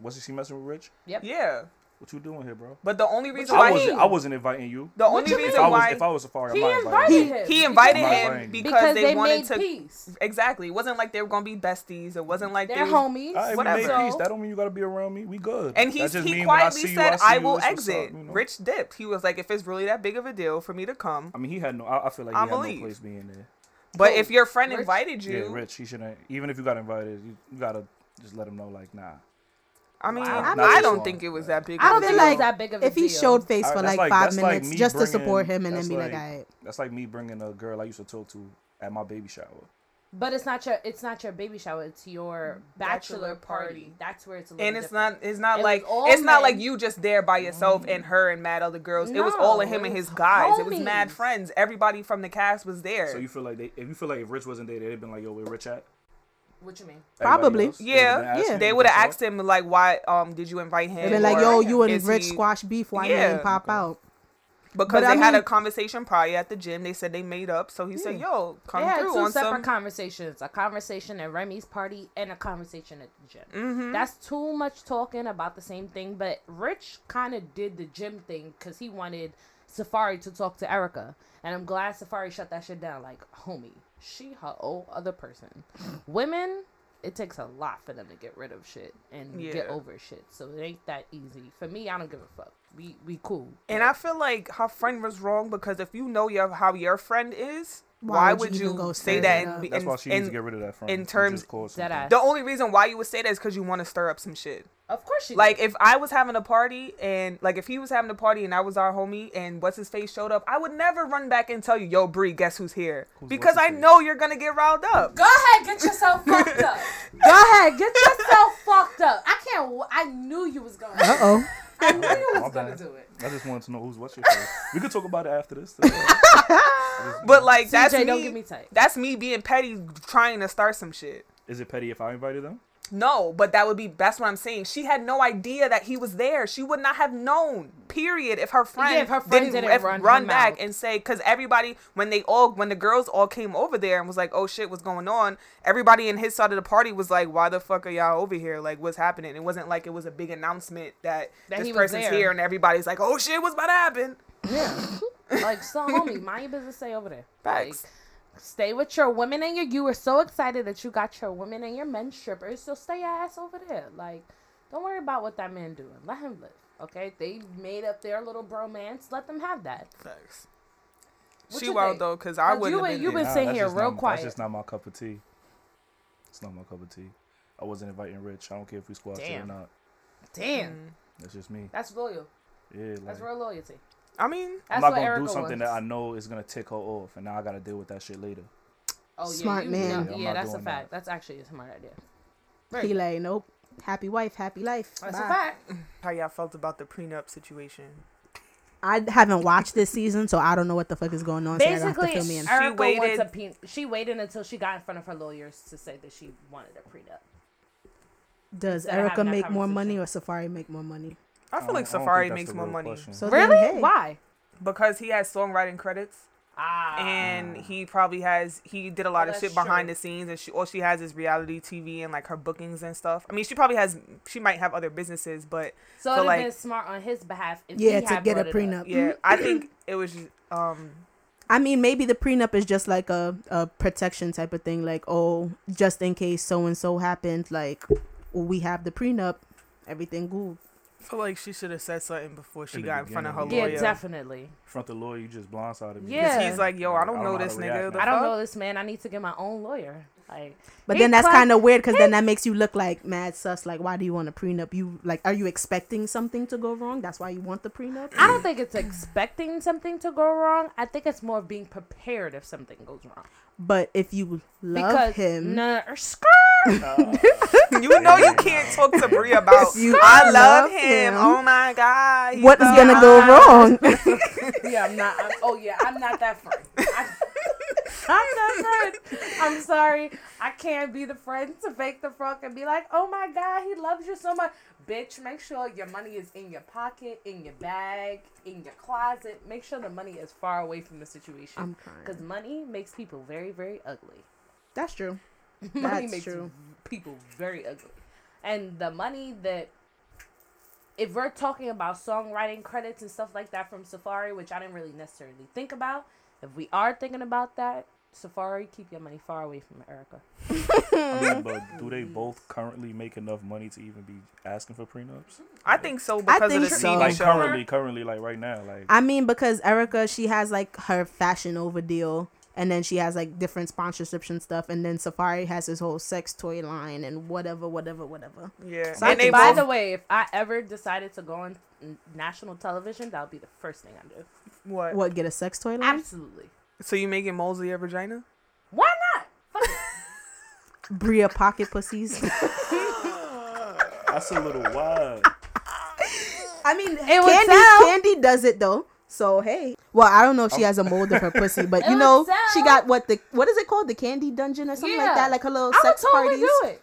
wasn't she messing with Rich? Yep. Yeah, What you doing here, bro? but the only reason I why wasn't. he, I wasn't inviting you. the only you reason If I was, why if I was Safaree, He I might invited invite him. he invited Because- him because, because they, they, wanted made to peace. exactly. It wasn't like they were gonna be besties. It wasn't like They're they homies. All right, Whatever. we made peace. That don't mean you gotta be around me. We good. And That he's, just he mean I quietly you, said, see "I will it's what's up," exit." you know? Rich dipped. He was like, "If it's really that big of a deal for me to come, I mean, he had no. I, I feel like he I'ma had leave. no place being there. but if oh, your friend invited you, Yeah, Rich. He shouldn't. Even if you got invited, you, you gotta just let him know. Like, nah. I mean, Wow. I, Not this don't one. think it was that big. I don't a think deal. it was that big of a If he deal. showed face Alright, for that's like, like- five that's like minutes me just to support him and then be like, like- alright. That's like me bringing a girl I used to talk to at my baby shower. But it's not your it's not your baby shower. It's your bachelor, Bachelor party. party. That's where it's a and it's different. not. It's not It like was all it's not like you just there by yourself and mm. her and mad other girls. it was all of him and his guys. It was mad friends. Everybody from the cast was there. So you feel like they, if you feel like if Rich wasn't there, they'd have been like, "Yo, where Rich at?" What you mean? Everybody Probably. else? Yeah, yeah. They would have that's asked him like, "Why? Um, did you invite him?" They've like, yo, you and Rich he- squash beef. Why you Yeah. ain't pop out? because But they I had a conversation prior at the gym. They said they made up, so he said, "Yo, come They had through two on separate some." conversations: a conversation at Remy's party and a conversation at the gym. mm-hmm. That's too much talking about the same thing. But Rich kind of did the gym thing because he wanted Safaree to talk to Erica, and I'm glad Safaree shut that shit down. Like, homie, she her old other person. Women, it takes a lot for them to get rid of shit and get over shit. So it ain't that easy. For me, I don't give a fuck. We we cool. And I feel like her friend was wrong because if you know your how your friend is, Why why, would would you you, go say that? it And, That's and- why she needs to get rid of that friend. in terms- caused Dead the only reason why you would say that is because you want to stir up some shit. Of course she Like did. if I was having a party and like if he was having a party and I was our homie and what's his face showed up, I would never run back and tell you, "Yo, Bree, guess who's here?" Who's because I what's-his-face? know you're gonna get riled up. Go ahead, get yourself fucked up. Go ahead, get yourself fucked up. I can't. w- I knew you was gonna. Uh oh. I knew you My was gonna bad. do it. I just wanted to know who's what's your face. We could talk about it after this. But like that's CJ, me. don't get me tight. That's me being petty, trying to start some shit. is it petty if I invited them? No, but that would be that's what I'm saying. She had no idea that he was there. She would not have known. Period. If her friend, if her friend didn't if- run run back mouth. and say because everybody when they all when the girls all came over there and was like, oh shit, what's going on? Everybody in his side of the party was like, why the fuck are y'all over here? Like, what's happening? It wasn't like it was a big announcement that, That this he person's there. here and everybody's like, oh shit, what's about to happen? Yeah. like, so homie, mind your business. Stay over there. Facts. Like, stay with your women and your. You were so excited that you got your women and your men strippers. So stay your ass over there. Like, don't worry about what that man doing. Let him live. Okay, they made up their little bromance. Let them have that. Facts. What She you wild think? though, cause I Cause wouldn't you have been- been. you there. been sitting here real not, quiet. That's just not my cup of tea. It's not my cup of tea. I wasn't inviting Rich. I don't care if we squash it or not. Damn. That's just me. that's loyal. Yeah, That's real loyalty. I mean, I'm not gonna Erica do something that. I know is gonna tick her off, and now I gotta deal with that shit later. Oh, yeah, Smart you- man. Yeah, Yeah, yeah, that's a fact. that. That's actually a smart idea. Very He good. like, nope. Happy wife, happy life. That's Bye. a fact. how y'all felt about the prenup situation? I haven't watched this season, so I don't know what the fuck is going on. so gonna Basically, fill me in. Erica waited- wants a pe- she waited until she got in front of her lawyers to say that she wanted a prenup. Does instead Erica make more money or Safaree make more money? I feel like I don't Safaree makes more money. So really? then, hey. Why? because he has songwriting credits. Ah. and he probably has he did a lot Oh, of shit behind true. the scenes and she all she has is reality tv and like her bookings and stuff i mean she probably has she might have other businesses but so so, it'd like- been smart on his behalf if Yeah, he to had get a brought prenup. yeah i think it was just, um I mean, maybe the prenup is just like a, a protection type of thing. Like, oh, just in case so and so happened, like, we have the prenup, everything good. I feel like she should have said something before she In the got in front of her beginning, lawyer. Yeah, definitely. Front the lawyer, you just blindsided me. Yeah. 'Cause he's like, yo, I don't I don't know know this nigga. react The now. I don't fuck? know this man. I need to get my own lawyer. Like, But then that's Clyde- kind of weird because then that makes you look like mad sus. Like, why do you want a prenup? You like, are you expecting something to go wrong? That's why you want the prenup. I don't think it's expecting something to go wrong. I think it's more being prepared if something goes wrong. But if you love Because him, no, skirt. Oh. You know you can't talk to Brie about. You I love love him. him. Oh my god. what is gonna go wrong? yeah, I'm not. I'm, oh yeah, I'm not that friend. I, I'm that friend. I'm sorry. I can't be the friend to fake the fuck and be like, oh my god, he loves you so much. Bitch, make sure your money is in your pocket, in your bag, in your closet. Make sure the money is far away from the situation. I'm Because money makes people very, very ugly. That's true. money That's makes true. people very ugly. And the money that if we're talking about songwriting credits and stuff like that from Safaree, which I didn't really necessarily think about, if we are thinking about that, Safaree, keep your money far away from Erica. I mean, but do they both currently make enough money to even be asking for prenups? I think so because of think the so. TV Like show. currently, currently, like right now, like I mean, because Erica, she has like her fashion over deal, and then she has like different sponsorships and stuff, and then Safaree has his whole sex toy line and whatever, whatever, whatever. Yeah. So I and they By both, the way, if I ever decided to go on national television, that would be the first thing I do. what? What get a sex toy line? Absolutely. So you making moles of your vagina? Why not? Fuck. Bria pocket pussies. that's a little wild. I mean, would Kandi. Kandi does it though. So hey, well, I don't know if she oh. has a mold of her pussy, but you know, sell. she got what the what is it called, the Kandi Dungeon or something Yeah. like that, like her little I would sex totally parties. do it.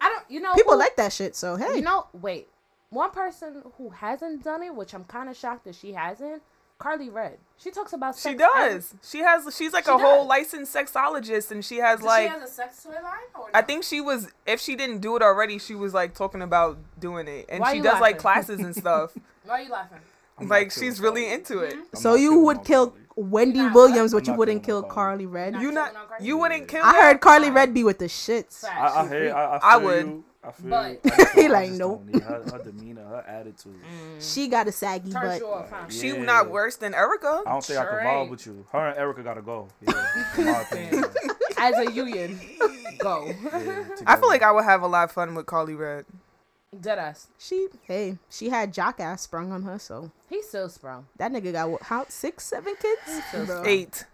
I don't. You know, People who- like that shit. So hey, You know, wait. One person who hasn't done it, which I'm kind of shocked that she hasn't, Carly Red. She talks about She sex does. She has. She's like She a whole licensed sexologist, and she has Does like. she has a sex toy line? Or I think she was. If she didn't do it already, she was like talking about doing it, and Why she you does like classes and stuff. Why are you laughing? I'm like she's really Carly. into it. Mm-hmm. I'm so you would kill Carly. Wendy You're Williams, but you wouldn't kill Carly Carly. Red. Not You not. Carly? You wouldn't kill. I her? heard Carly Red be with the shits. I, I, hear. I, I, I would. You. I feel But- I just He I like, just nope. Her, her demeanor, her attitude. Mm. She got a saggy Turns butt. off, huh? She Yeah. not worse than Erica. I don't think I can vibe with you. Her and Erica gotta go. Yeah, in my opinion. As a union, go. Yeah, I feel like. I would have a lot of fun with Carly Red. Deadass. She hey, she had jock ass sprung on her, so He's still sprung. that nigga got what, how six, seven kids? Eight.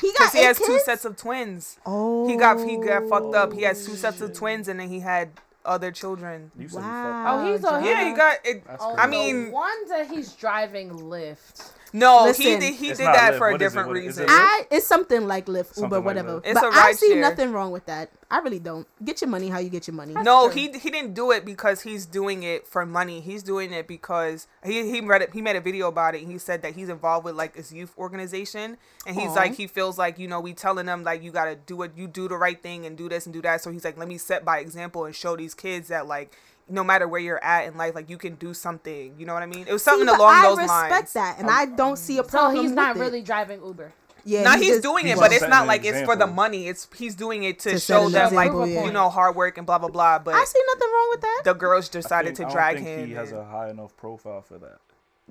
He got Because he eight has two sets of twins. Oh, He got he got oh, fucked up. He has two sets of twins, and then he had other children. You Wow. Oh, he's a- Yeah, he got it. Oh, I mean- the one that he's driving Lyft. No, Listen. he did. He did that Lyft. for a What is it? different reason. it? I it's something like Lyft, Something Uber, like whatever. that. It's but a I ride see share. nothing wrong with that. I really don't. Get your money how you get your money. No, true. he he didn't do it because he's doing it for money. He's doing it because he he read it. He made a video about it. And he said that he's involved with like this youth organization, and he's Aw. like he feels like you know we telling them like you gotta do what you do the right thing and do this and do that. So he's like let me set by example and show these kids that like no matter where you're at in life, like you can do something. You know what I mean? It was something See, along I those lines. I respect that, and I don't see a problem. So problem. he's not with it. really driving Uber. Yeah, now he he's just- doing it, but it's not like an it's for the money. It's he's doing it to, To show an them like yeah. you know hard work and blah blah blah. But I see nothing wrong with that. the girls decided think- to I don't drag think him. He has a high enough profile for that,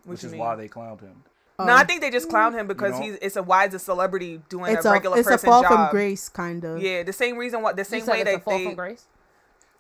What which is mean? why they clowned him. Oh. No, I think they just mm. clown him because know? he's it's a why is a celebrity doing it's a a regular it's a fall job. from grace kind of. Yeah, the same reason why the You same said way it's a fall they from grace.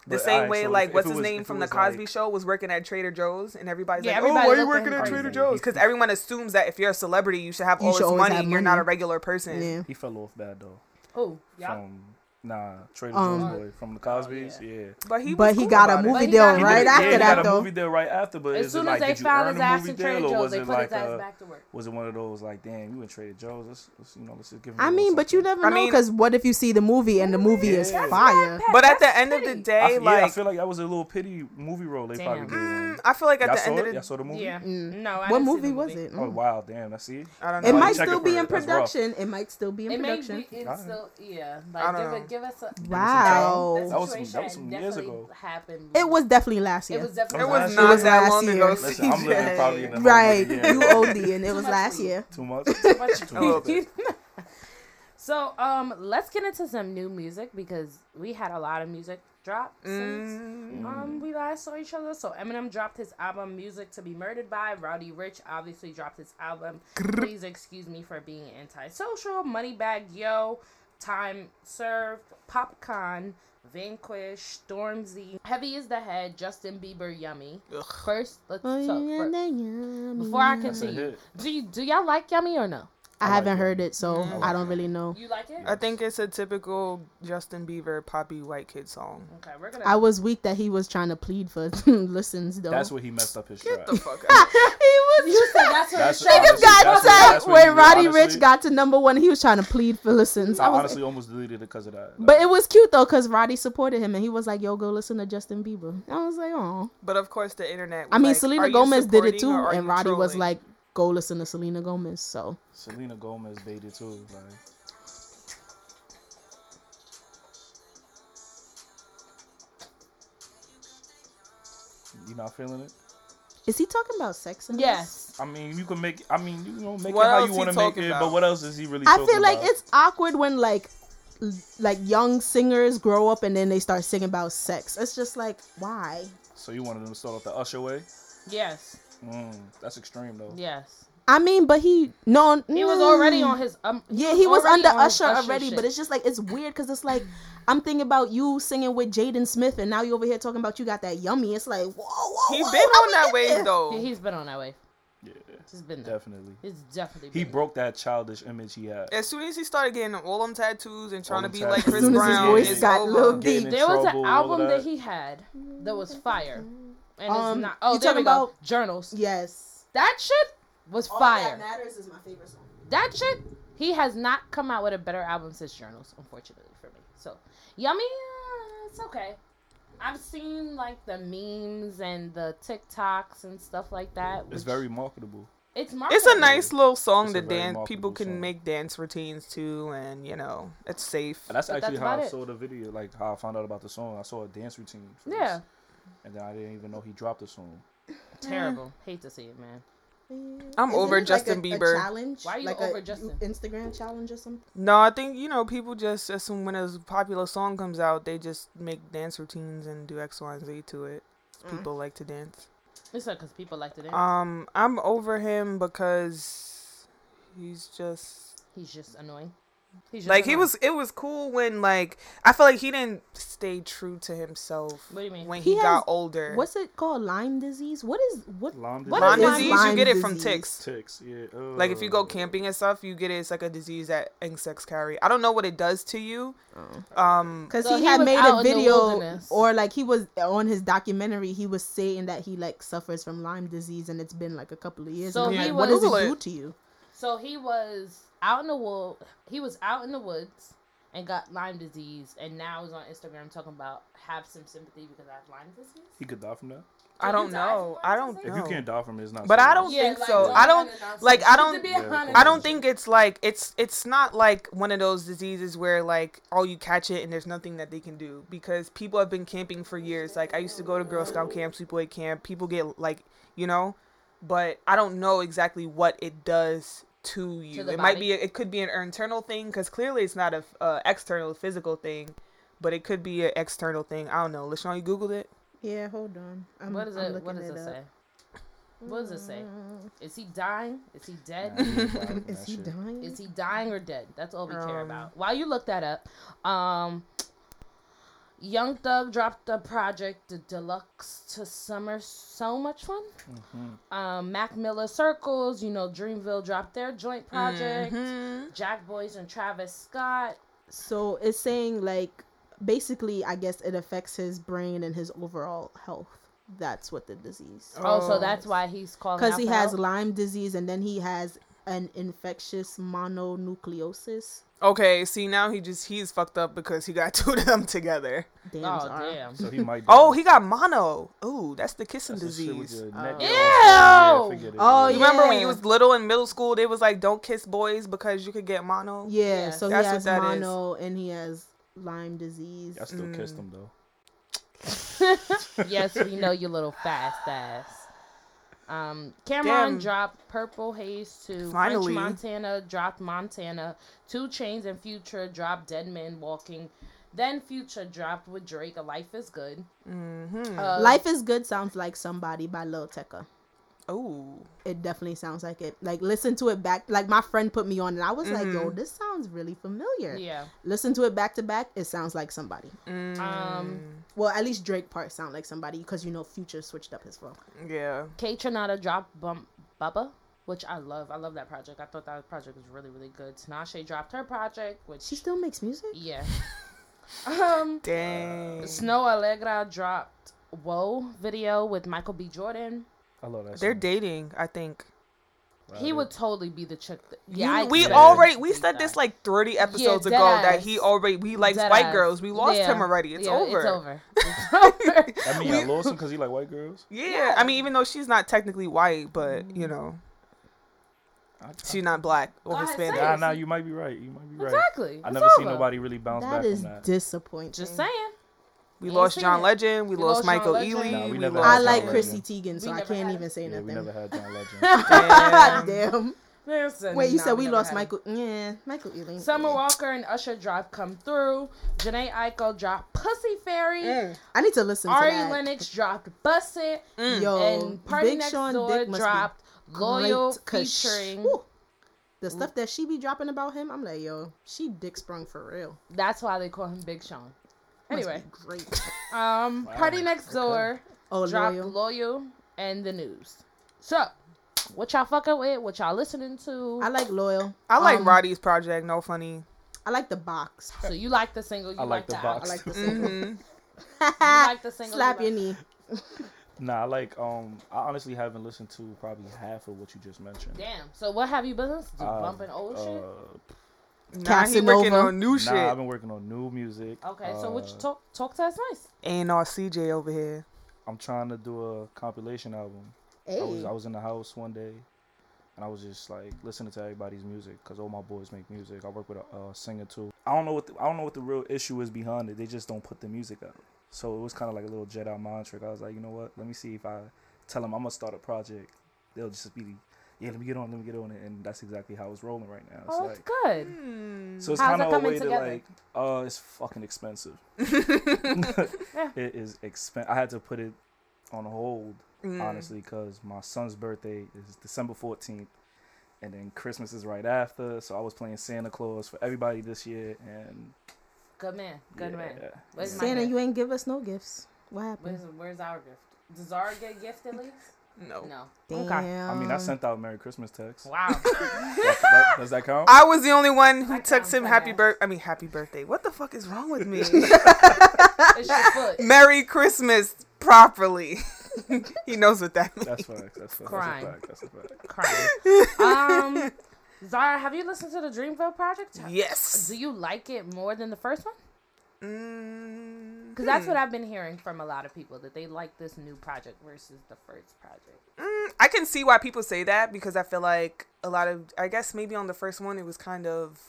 The But, same alright, way, so like if what's it his was- name from the was, like- Cosby Show was working at Trader Joe's, and everybody's Yeah, like, everybody "Oh, why are you working at. Trader Joe's?" Because everyone assumes that if you're a celebrity, you should have You all should this always money, have and you're not a regular person. Yeah. He fell off bad though. Oh, yeah. From nah, Trader Um, Joe's boy from the Cosby's. yeah. yeah. But he, But he cool got a movie deal got- he right did- after yeah, he that got a though. movie deal right after. But As soon as like, they did found his ass in Trader Joe's, was they it put like his ass uh, back to work. was it one of those like, damn, you in Trader Joe's? Let's, let's you know, let's just give him. I a little mean, but you something. never I know mean- because what if you see the movie and the movie is Yeah. fire? But at the end of the day, f- yeah, I feel like that was a little pity movie role they probably Damn. did. mm, I feel like at the end it? of Y'all the saw the movie? Yeah. Mm. No, What movie was it? Oh wow, damn! I see. I don't know. It might still be in it. That's rough. production. It might still be in It may production. be, it's still, yeah. I Like, don't give know. it, give us a. Wow. That That was some- that was some years ago. Happened. It was definitely last It year. was definitely. It last was year. not It was that long ago. Listen, I'm living probably in the right. You OD and it was last weed. year. Too much. too much A little bit. So, um, let's get into some new music because we had a lot of music drop since Mm. um we last saw each other. So Eminem dropped his album "Music to Be Murdered By." Roddy Ricch obviously dropped his album "Please Excuse Me for Being Antisocial." Moneybagg Yo, Time Served, Popcaan, Vanquish, Stormzy, Heavy is the Head, Justin Bieber, Yummy. First, let's Oh, so, fir- before I That's a continue, do you, do y'all like Yummy or no? I I like haven't it. heard it, so Mm. I don't really know. You like it? I think it's a typical Justin Bieber poppy white kid song. Okay, we're gonna. I was weak that he was trying to plead for listens though. That's where he messed up his track. The fuck out. he was. you said that's what That's- it Niggas honestly, got that's what- tight that's when you- Roddy honestly- Ricch got to number one. He was trying to plead for listens. I I was honestly almost deleted it because of that. Like, But it was cute though, cause Roddy supported him and he was like, "Yo, go listen to Justin Bieber." I was like, "Oh." But of course, the internet. I mean, like, Selena Gomez did it too, and you Roddy was like, "Go listen to Selena Gomez." So Selena Gomez baited too. Like, you not feeling it? is he talking about sex? In this? Yes. I mean, you can make. I mean, you know, make What it how you want to make it. about? But what else is he really? I talking feel like about? it's awkward when like like young singers grow up and then they start singing about sex. It's just like why? So you wanted them to start off the Usher way? Yes. Mm, that's extreme though. Yes. I mean, but he no, He was mm. already on his. Um, Yeah, he was under on his Usher already, shit. but it's just like it's weird because it's like I'm thinking about you singing with Jaden Smith, and now you over here talking about you got that yummy. It's like whoa, whoa, He's whoa, been on that wave there? though. He- he's been on that wave. Yeah, He's been there. definitely. He's definitely. He been broke that childish image he had. As soon as he started getting all them tattoos and trying to them be like. Chris As soon as his Brown, voice it's got over. little Getting deep. There was an album that. that. he had that was fire, and Um, it's not. Oh, you there we talking go. about- Journals. Yes, That shit was fire. That matters is my favorite song. That shit. He has not come out with a better album since Journals, unfortunately for me. So, Yummy, uh, it's okay. I've seen like the memes and the TikToks and stuff like that. It's which- very marketable. It's marketable. It's a nice little song It's to dance. People can song. make dance routines too, and you know it's safe. And that's But actually that's how about I it. saw the video, like how I found out about the song. I saw a dance routine. First, Yeah. And then I didn't even know he dropped the song. Terrible. Hate to see it, man. I'm Isn't over it like Justin a- a Bieber. challenge? Why are you like over a Justin? Instagram challenge or something? No, I think you know people just assume when a popular song comes out, they just make dance routines and do X, Y, and Z to it. People like to dance. It's not because people like to dance. Um, I'm over him because he's just He's just annoying. He's like he was. It was cool when like I feel like he didn't stay true to himself. What do you mean? When He he, got older. What's it called? Lyme disease? What is what? Lyme What Lyme is disease? You Lyme get it from ticks. Ticks, yeah. Like if you go Uh, camping and stuff, you get it. It's like a disease that insects carry. I don't know what it does to you. Oh. Um, Because So he he had was made a video, or like he was on his documentary. He was saying that he like suffers from Lyme disease, and it's been like a couple of years. So he like, what was- does it Google do it. to you? So he was out in the wood. He was out in the woods and got Lyme disease, and now he's on Instagram talking about have some sympathy because I have Lyme disease. He could die from that. I Did don't know. I don't disease? If you can't die from it, it's not. But I don't Yeah, think like, so. I don't run it out. like. I don't. Yeah. I don't think it's like it's it's not like one of those diseases where like oh you catch it and there's nothing that they can do because people have been camping for years. Like I used to go to Girl Scout camp, sleepaway camp. People get like you know, but I don't know exactly what it does to you. the it might be a, it could be an internal thing because clearly it's not a uh, external physical thing, but it could be an external thing. I don't know. Lashon, you googled it. Yeah, hold on. I'm, What does I'm it? What looking does it up. say? What does it say? Is he dying? Is he dead? Nah, he ain't Is he dying? Is he dying or dead? That's all we care Um, about. While you look that up, um, Young Thug dropped the project the deluxe to summer so much fun. Mm-hmm. Um, Mac Miller Circles, you know, Dreamville dropped their joint project. Mhm. Jack Boys and Travis Scott. So it's saying like basically, I guess it affects his brain and his overall health. That's what the disease. Oh, so Oh. that's why he's calling. Because he has help? Lyme disease and then he has an infectious mononucleosis. Okay, see now he just he's fucked up because he got two of them together. Damn, Oh Zara. damn. So he might. Oh, he got mono. Ooh, that's the kissing That's the shit with disease. your neck. Ew! Yeah, it. Oh, You remember when you was little in middle school? They was like, "Don't kiss boys because you could get mono." Yeah, Yeah. so That's he what has that is. mono and he has Lyme disease. I still kissed Mm. him though. yes, we know you little fast ass. Um, Cam'ron Damn. dropped Purple Haze to Finally. French Montana dropped Montana. 2 Chainz and Future dropped Dead Man Walking. Then Future dropped with Drake. A Life is Good. Mm-hmm. Uh, Life is Good sounds like somebody by Lil Tecca. Ooh. It definitely sounds like it. Like listen to it back. Like my friend put me on and I was like, yo, Mhm. this sounds really familiar. Yeah. Listen to it back to back. It sounds like somebody. Mm, Um, Well, at least Drake part sound like somebody because you know Future switched up his flow. yeah. Kaytranada dropped Bum- Bubba, which I love. I love that project. I thought that project was really, really good. Tinashe dropped her project, which She still makes music. yeah. um, Dang. Snoh Aalegra dropped Whoa video with Michael B. Jordan. I love that. They're song. dating. I think. He would totally be the chick. That, yeah, I You- we expected already to we be said this that. like 30 episodes dead ago that ass. he already he likes Dead white ass. girls. We lost Yeah. him already. It's Yeah, over. It's over. It's over. I mean, I lost him because he like white girls. Yeah. I mean, even though she's not technically white, but Mm-hmm. you know, I, she's not black or Go Hispanic. say Nah, it. nah, you might be right. You might be right. exactly. I It's never seen over. nobody really bounce That back is from that. disappointing. Just saying. We Ain't lost John it. Legend. We, We lost lost Michael John Ealy. Legend. Nah, we we lost I John like Legend. Chrissy Teigen, so I can't even say Yeah, we nothing. never had John Legend. Damn. Damn. Listen, Wait, you nah, said we never lost had it. Michael? Yeah, Michael Ealy. Summer Walker and Usher dropped "Come Through." Jhené Aiko dropped "Pussy Fairy." Mm. I need to listen Ari to that. Ari Lennox dropped "Bust It," Mm. Yo, and Party Big Next Sean Door Dick dropped be "Loyal" great, 'cause sh- featuring. whew, the stuff that she be dropping about him. I'm like, yo, she dick sprung for real. That's why they call him Big Sean. Must Anyway, be great. um, Wow, Party Next. Door Oh, dropped loyal. "Loyal" and the news. So, what y'all fucking with? What y'all listening to? I like loyal. I like Um, Roddy's project. No funny. I like the box. so you like the single? You I like the album. box. I like the single. hmm You like the single? Slap you your like- knee. Nah, I like um. I honestly haven't listened to probably half of what you just mentioned. Damn. So what have you been listening to? Uh, Bumping old shit. Uh, Nah, he working on new shit. Nah, I've been working on new music. Okay, so what you Uh, talk talk to us nice. Ain't all CJ over here. I'm trying to do a compilation album. Hey. I was I was in the house one day, and I was just like listening to everybody's music because all my boys make music. I work with a uh, singer too. I don't know what the, I don't know what the real issue is behind it. They just don't put the music out. So it was kind of like a little Jedi mind trick. I was like, you know what? Let me see if I tell them I'm gonna start a project. They'll just be, yeah, let me get on, let me get on it, and that's exactly how it's rolling right now. It's Oh, that's like, good. Hmm. so it's How's kind it of a coming way together? to like, uh, it's fucking expensive. It is expen. I had to put it on hold Mm. honestly, because my son's birthday is December 14th, and then Christmas is right after. So I was playing Santa Claus for everybody this year, and Good man. Good yeah, man. Where's my Santa, gift? you ain't give us no gifts. What Where's, happened? where's our gift? Does Zara get a gift at least? No. No. Damn. Okay. I mean, I sent out Merry Christmas text. Wow. That- that- does that count? I was the only one who texted him happy badass. birth. I mean, happy birthday. What the fuck is wrong with me? it's your foot. Merry Christmas properly. he knows what that means. That's facts. That's, facts. Crime. that's a fact. That's a fact. Crying. um, Zara, have you listened to the Dreamville project? Yes. Do you like it more than the first one? Mm, Because that's what I've been hearing from a lot of people that they like this new project versus the first project. Mm, I can see why people say that because I feel like a lot of, I guess maybe on the first one it was kind of.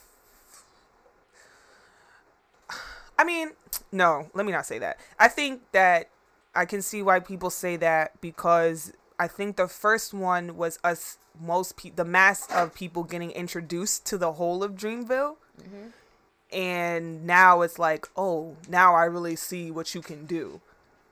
I mean, no, let me not say that. I think that I can see why people say that because I think the first one was us, most pe- the mass of people getting introduced to the whole of Dreamville. And now it's like, oh, now I really see what you can do.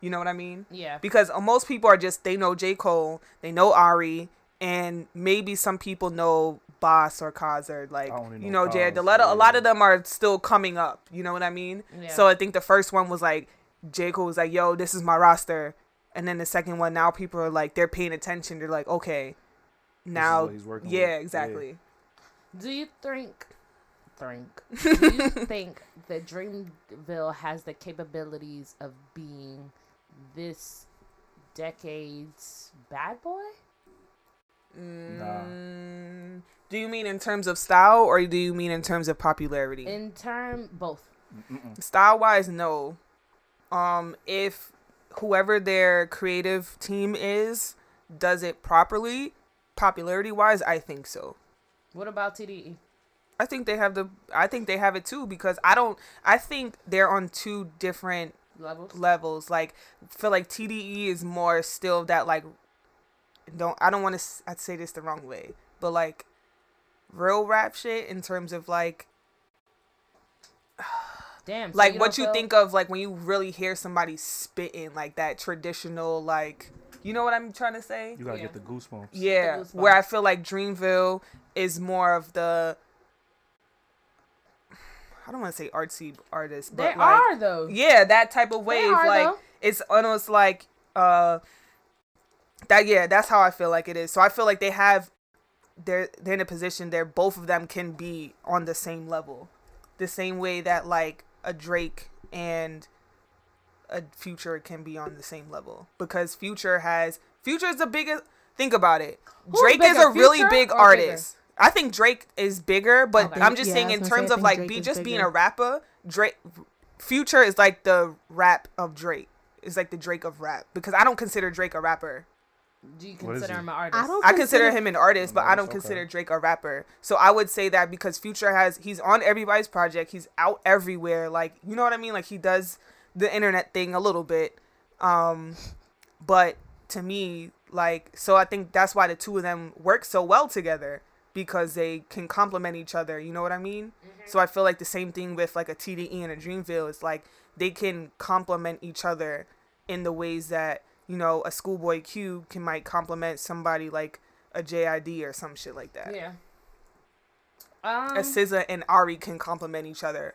You know what I mean? Yeah. because uh, most people are just they know J Cole, they know Ari, and maybe some people know Bas or Cozz or like I only you know know Jared Cozz, Deletta. A lot of them are still coming up. You know what I mean? Yeah. So I think the first one was like J Cole was like, "Yo, this is my roster," and then the second one now people are like they're paying attention. They're like, "Okay, now what he's working yeah, with. exactly." Do you think? Think? Do you think that Dreamville has the capabilities of being this decade's bad boy? Nah. Mm, do you mean in terms of style or do you mean in terms of popularity? In term, both. style wise no um if whoever their creative team is does it properly popularity wise i think so What about E? TDE? I think they have the i think they have it too because i don't i think they're on two different Levels? levels like feel like tde is more still that like don't i don't want to i'd say this the wrong way but like real rap shit in terms of like Damn. so like you what you feel- think of like when you really hear somebody spitting like that traditional like you know what I'm trying to say? You gotta Yeah. get the goosebumps. Yeah, goosebumps. where I feel like Dreamville is more of the I don't want to say artsy artist, but They like are though. yeah, that type of wave are, like though. it's almost like uh that yeah, that's how I feel like it is. So I feel like they have they're they're in a position there both of them can be on the same level. The same way that like a Drake and a Future can be on the same level because Future has Future is the biggest think about it. Who's Drake is a really big artist. I think Drake is bigger, but Okay. I'm just Yeah, saying in was gonna say, terms of like Drake be is just being a rapper, Drake Future is like the rap of Drake. Is like the Drake of rap because I don't consider Drake a rapper. Do you consider him an artist? I don't I consider consider- him an artist, but I don't Nice, consider okay. Drake a rapper. So I would say that because Future has he's on everybody's project, he's out everywhere. Like you know what I mean? Like he does the internet thing a little bit. Um, but to me, like so I think that's why the two of them work so well together because they can complement each other. You know what I mean? So I feel like the same thing with like a TDE and a Dreamville. is like they can complement each other in the ways that you know a Schoolboy Q can might complement somebody like a JID or some shit like that. Yeah. Um. A SZA and Ari can complement each other.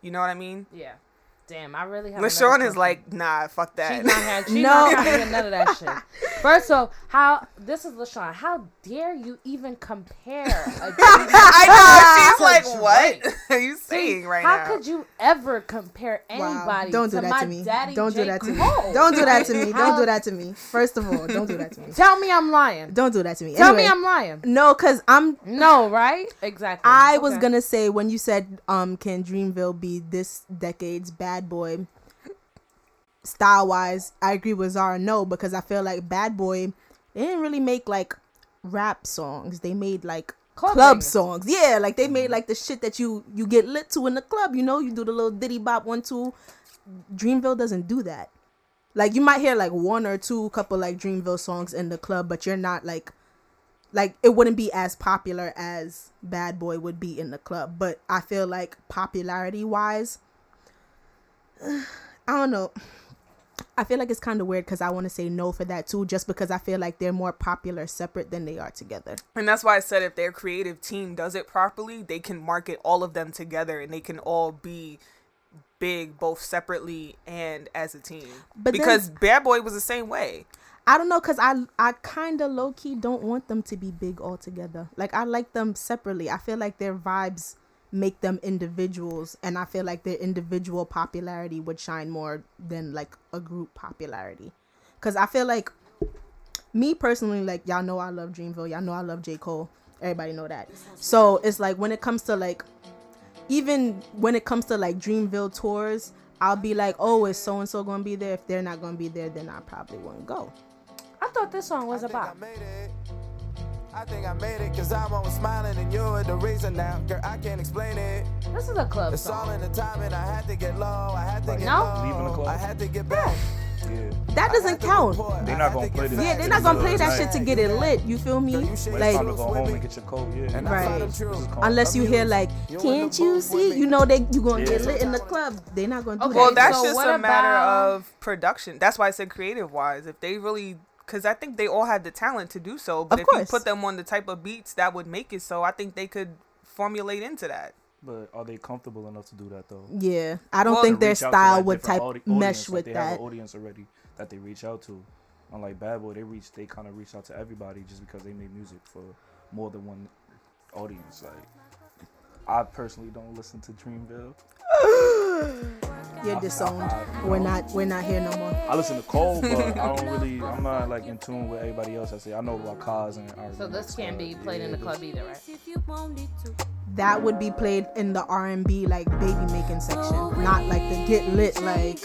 You know what I mean? yeah. Damn, I really have. LaShawn is like, nah, fuck that. She's not had. She's No. not trying to hear none of that shit. First of all, how this is LaShawn. How dare you even compare? A I know. She's to like, what Drake. are you saying right How now? How could you ever compare Wow. anybody Don't do to that my to me. daddy? Don't J. do that to me. Don't do that to me. Don't do that to me. First of all, don't do that to me. Tell me I'm lying. Don't do that to me. Tell Anyway, me I'm lying. no, cause I'm. No, right? Exactly. I was gonna say when you said, um, can Dreamville be this decade's bad boy? Style wise, I agree with Zara. No, because I feel like Bad Boy, they didn't really make like rap songs. They made like Club club songs. Yeah, like they made mm-hmm. like the shit that you you get lit to in the club. You know, you do the little diddy bop one two. Dreamville doesn't do that. Like you might hear like one or two couple like Dreamville songs in the club, but you're not like like it wouldn't be as popular as Bad Boy would be in the club. But I feel like popularity wise, I don't know. I feel like it's kind of weird because I want to say no for that too, just because I feel like they're more popular separate than they are together. And that's why I said if their creative team does it properly, they can market all of them together and they can all be big both separately and as a team. But then- because Bad Boy was the same way. I don't know because I I kind of low key don't want them to be big all together. Like I like them separately. I feel like their vibes make them individuals, and I feel like their individual popularity would shine more than like a group popularity. Cause I feel like me personally, like y'all know I love Dreamville, y'all know I love J Cole. Everybody know that. So it's like when it comes to like even when it comes to like Dreamville tours, I'll be like, oh, is so and so gonna be there? If they're not gonna be there, then I probably won't go. I thought this song was I think about. I made it. I think I made it cause I'm always smiling and you're the reason now. Girl, I can't explain it. This is a club It's all song. in the timing. I had to get low. I had to Like, get No? low. leaving the club? I had to get back. Yeah. That doesn't count. They're not gonna play this. Yeah, they're not gonna play that shit to get it lit. You feel me? Girl, you shake When Like it's time to those go home women. and get your coat, yeah. And I Right. saw them true. This is calm. Unless you hear like, can't you see? You know they you gonna get lit in the club. They're not gonna do Okay, that. Well, that's so just a matter about- of production. That's why I said creative wise. If they really because I think they all had the talent to do so. But Of if course. you put them on the type of beats that would make it so, I think they could formulate into that. But are they comfortable enough to do that though? Yeah, I don't Well, think their reach out to, style like, would type audi- mesh like, with they have that. an audience already that they reach out to. Unlike Bad Boy, they reach they kind of reach out to everybody just because they make music for more than one audience. Like I personally don't listen to Dreamville. You're disowned. We're not. We're not here no more. I listen to Cole, but I don't really. I'm not like in tune with everybody else. I say I know about Cozz and R. So this can't be played in the club either, right? That would be played in the R and B like baby making section, not like the get lit like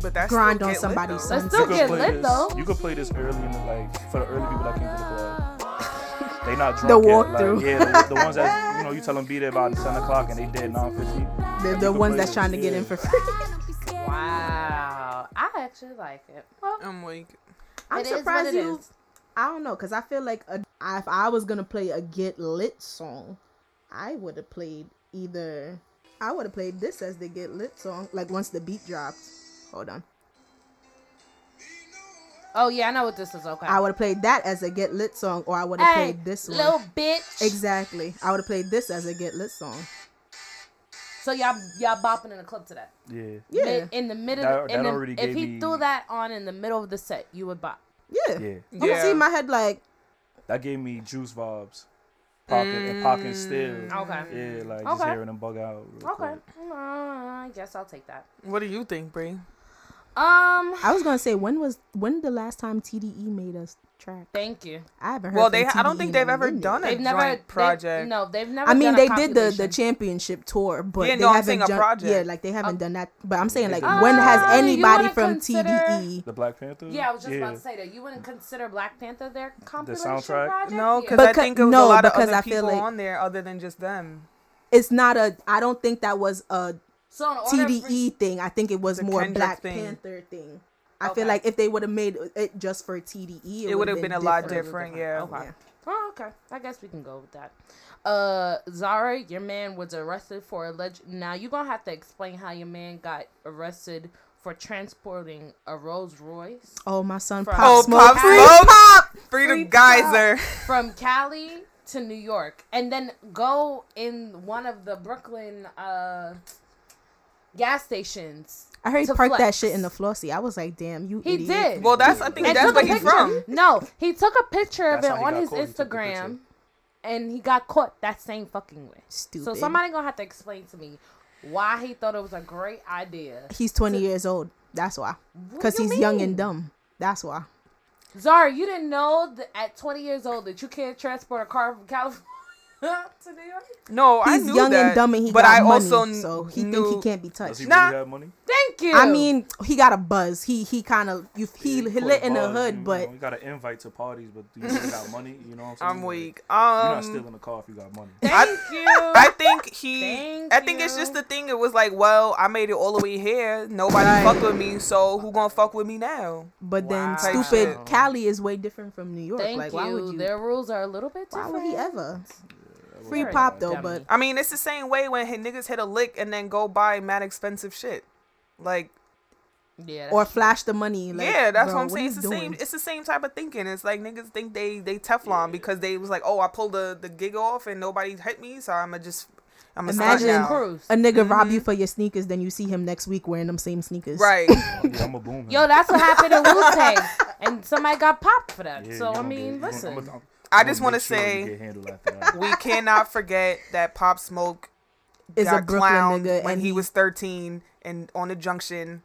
But that's grind still on get lit, somebody's though. Let's still You could get play lit, this. though. You could play this early in the like for the early people that came to the club. They not drunk The yet. walkthrough. Like, yeah, the, the ones that you know you tell them be there by ten o'clock and they dead nine fifty. The, the ones that's trying to get in for free. Wow. I actually like it. Well, I'm like, I'm it is what surprised you. is. I don't know, cause I feel like a, if I was gonna play a get lit song, I would have played either. I would have played this as the get lit song, like once the beat dropped. Hold on. Oh yeah, I know what this is. Okay. I would have played that as a get lit song, or I would have hey, played this one. little bitch. Exactly. I would have played this as a get lit song. So y'all y'all bopping in the club to that. Yeah. Yeah. Mid- in the middle. That- in that the, already if gave he me- threw that on in the middle of the set, you would bop. Yeah. Yeah. I'm Yeah. see my head like That gave me juice vibes. Pocket and pocket still. Okay. Yeah, like just Okay. hearing them bug out. real Okay. quick. Uh, I guess I'll take that. what do you think, Bree? Um. I was gonna say when was when the last time TDE made a track? Thank you. I haven't heard. Well, from they. I don't think they've ever minute. done a They've never joint they- project. no, they've never. I mean, done a they did the the championship tour, but Yeah, they no, haven't saying a done. project. Yeah, like they haven't done that. But I'm saying like Uh, when has anybody from consider- TDE? The Black Panther. Yeah, I was just yeah. about to say that you wouldn't consider Black Panther their compilation soundtrack? project. No, because But I think it was no, a lot of because other I feel people like- on there other than just them. It's not a. I don't think that was a so in order for- TDE thing. I think it was more Kendrick Black thing. Panther thing. I Okay. feel like if they would have made it just for TDE, It would have been a lot different. different. Yeah. Okay. Yeah. Oh, okay. I guess we can go with that. Uh, Zara, your man was arrested for alleged. Now you're gonna have to explain how your man got arrested for transporting a Rolls Royce Oh, my son From- Pop Oh, Smoke. Pop Free Smoke. Pop. Freedom Free Geyser. from Cali to New York, and then go in one of the Brooklyn uh gas stations. I heard he to parked that shit in the flossy. I was like, damn, you He idiot. did. Well, that's I think And that's took where a he's from. No, he took a picture of That's it on his caught. He took the Instagram, picture. and he got caught that same fucking way. Stupid. So somebody gonna have to explain to me why he thought it was a great idea. He's 20 years old. That's why. Because you he's young and dumb. That's why. Zara, you didn't know that at 20 years old that you can't transport a car from California to New York? No, I He's knew young that, and dumb and he but got I money, also kn- so he knew think he can't be touched. Does touched. he Nah. really have money? Thank you. I mean, he got a buzz. He he kind of you he, Yeah, he lit in the hood, you but know, you got an invite to parties, but do you really got money? You know what I'm saying? I'm Like, weak. You're not Um, stealing a car if you got money. Thank I- you. I think he. Thank I think it's just the thing. It was like, well, I made it all the way here. Nobody Right. fucked with me, so who gonna fuck with me now? but then Wow. Type stupid. Cali is way different from New York. Thank like you. why would you? Their rules are a little bit Why different. would he ever? Free Very pop though, dummy. but I mean, it's the same way when hit- niggas hit a lick and then go buy mad expensive shit. Like, Yeah. that's or true. flash the money. Like, yeah, that's bro, what I'm saying. are It's you the same. It's the same type of thinking. It's like niggas think they they Teflon because they was like, oh, I pulled the the gig off and nobody hit me, so I'ma just I'm gonna Imagine A nigga rob Mhm. you for your sneakers, then you see him next week wearing them same sneakers. Right. Yeah, I'm a boom. Yo, that's what happened in Wu Tang, and somebody got popped for that. Yeah, so you I gonna mean, get- you listen. gonna- I'm- I just want to sure say get handled after that. we cannot forget that Pop Smoke Is a got Brooklyn clowned nigga when and he was 13 and on the junction.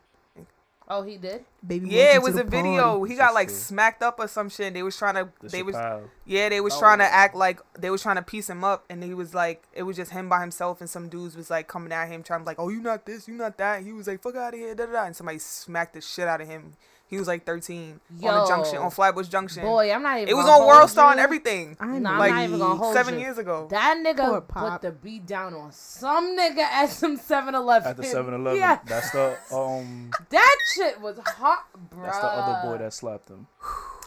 oh, he did. baby. Yeah, it was a the video. party. He got like true. smacked up or some shit. They was trying to. The They was. Chappelle. Yeah, they was Oh. trying to act like they was trying to piece him up, and he was like, it was just him by himself, and some dudes was like coming at him, trying to like, oh, you not this, you not that. He was like, fuck out of here, da da da, and somebody smacked the shit out of him. He was like 13 on the junction, Yo. on Flatbush Junction. Boy, I'm not even. it was on World Star and everything. I Nah, know. I'm not even gonna hold seven you. years ago. That nigga put Pop. the beat down on some nigga at some 7-Eleven. At the 7-Eleven. Yeah, That's the um. that shit was hot, bro. That's the other boy that slapped him.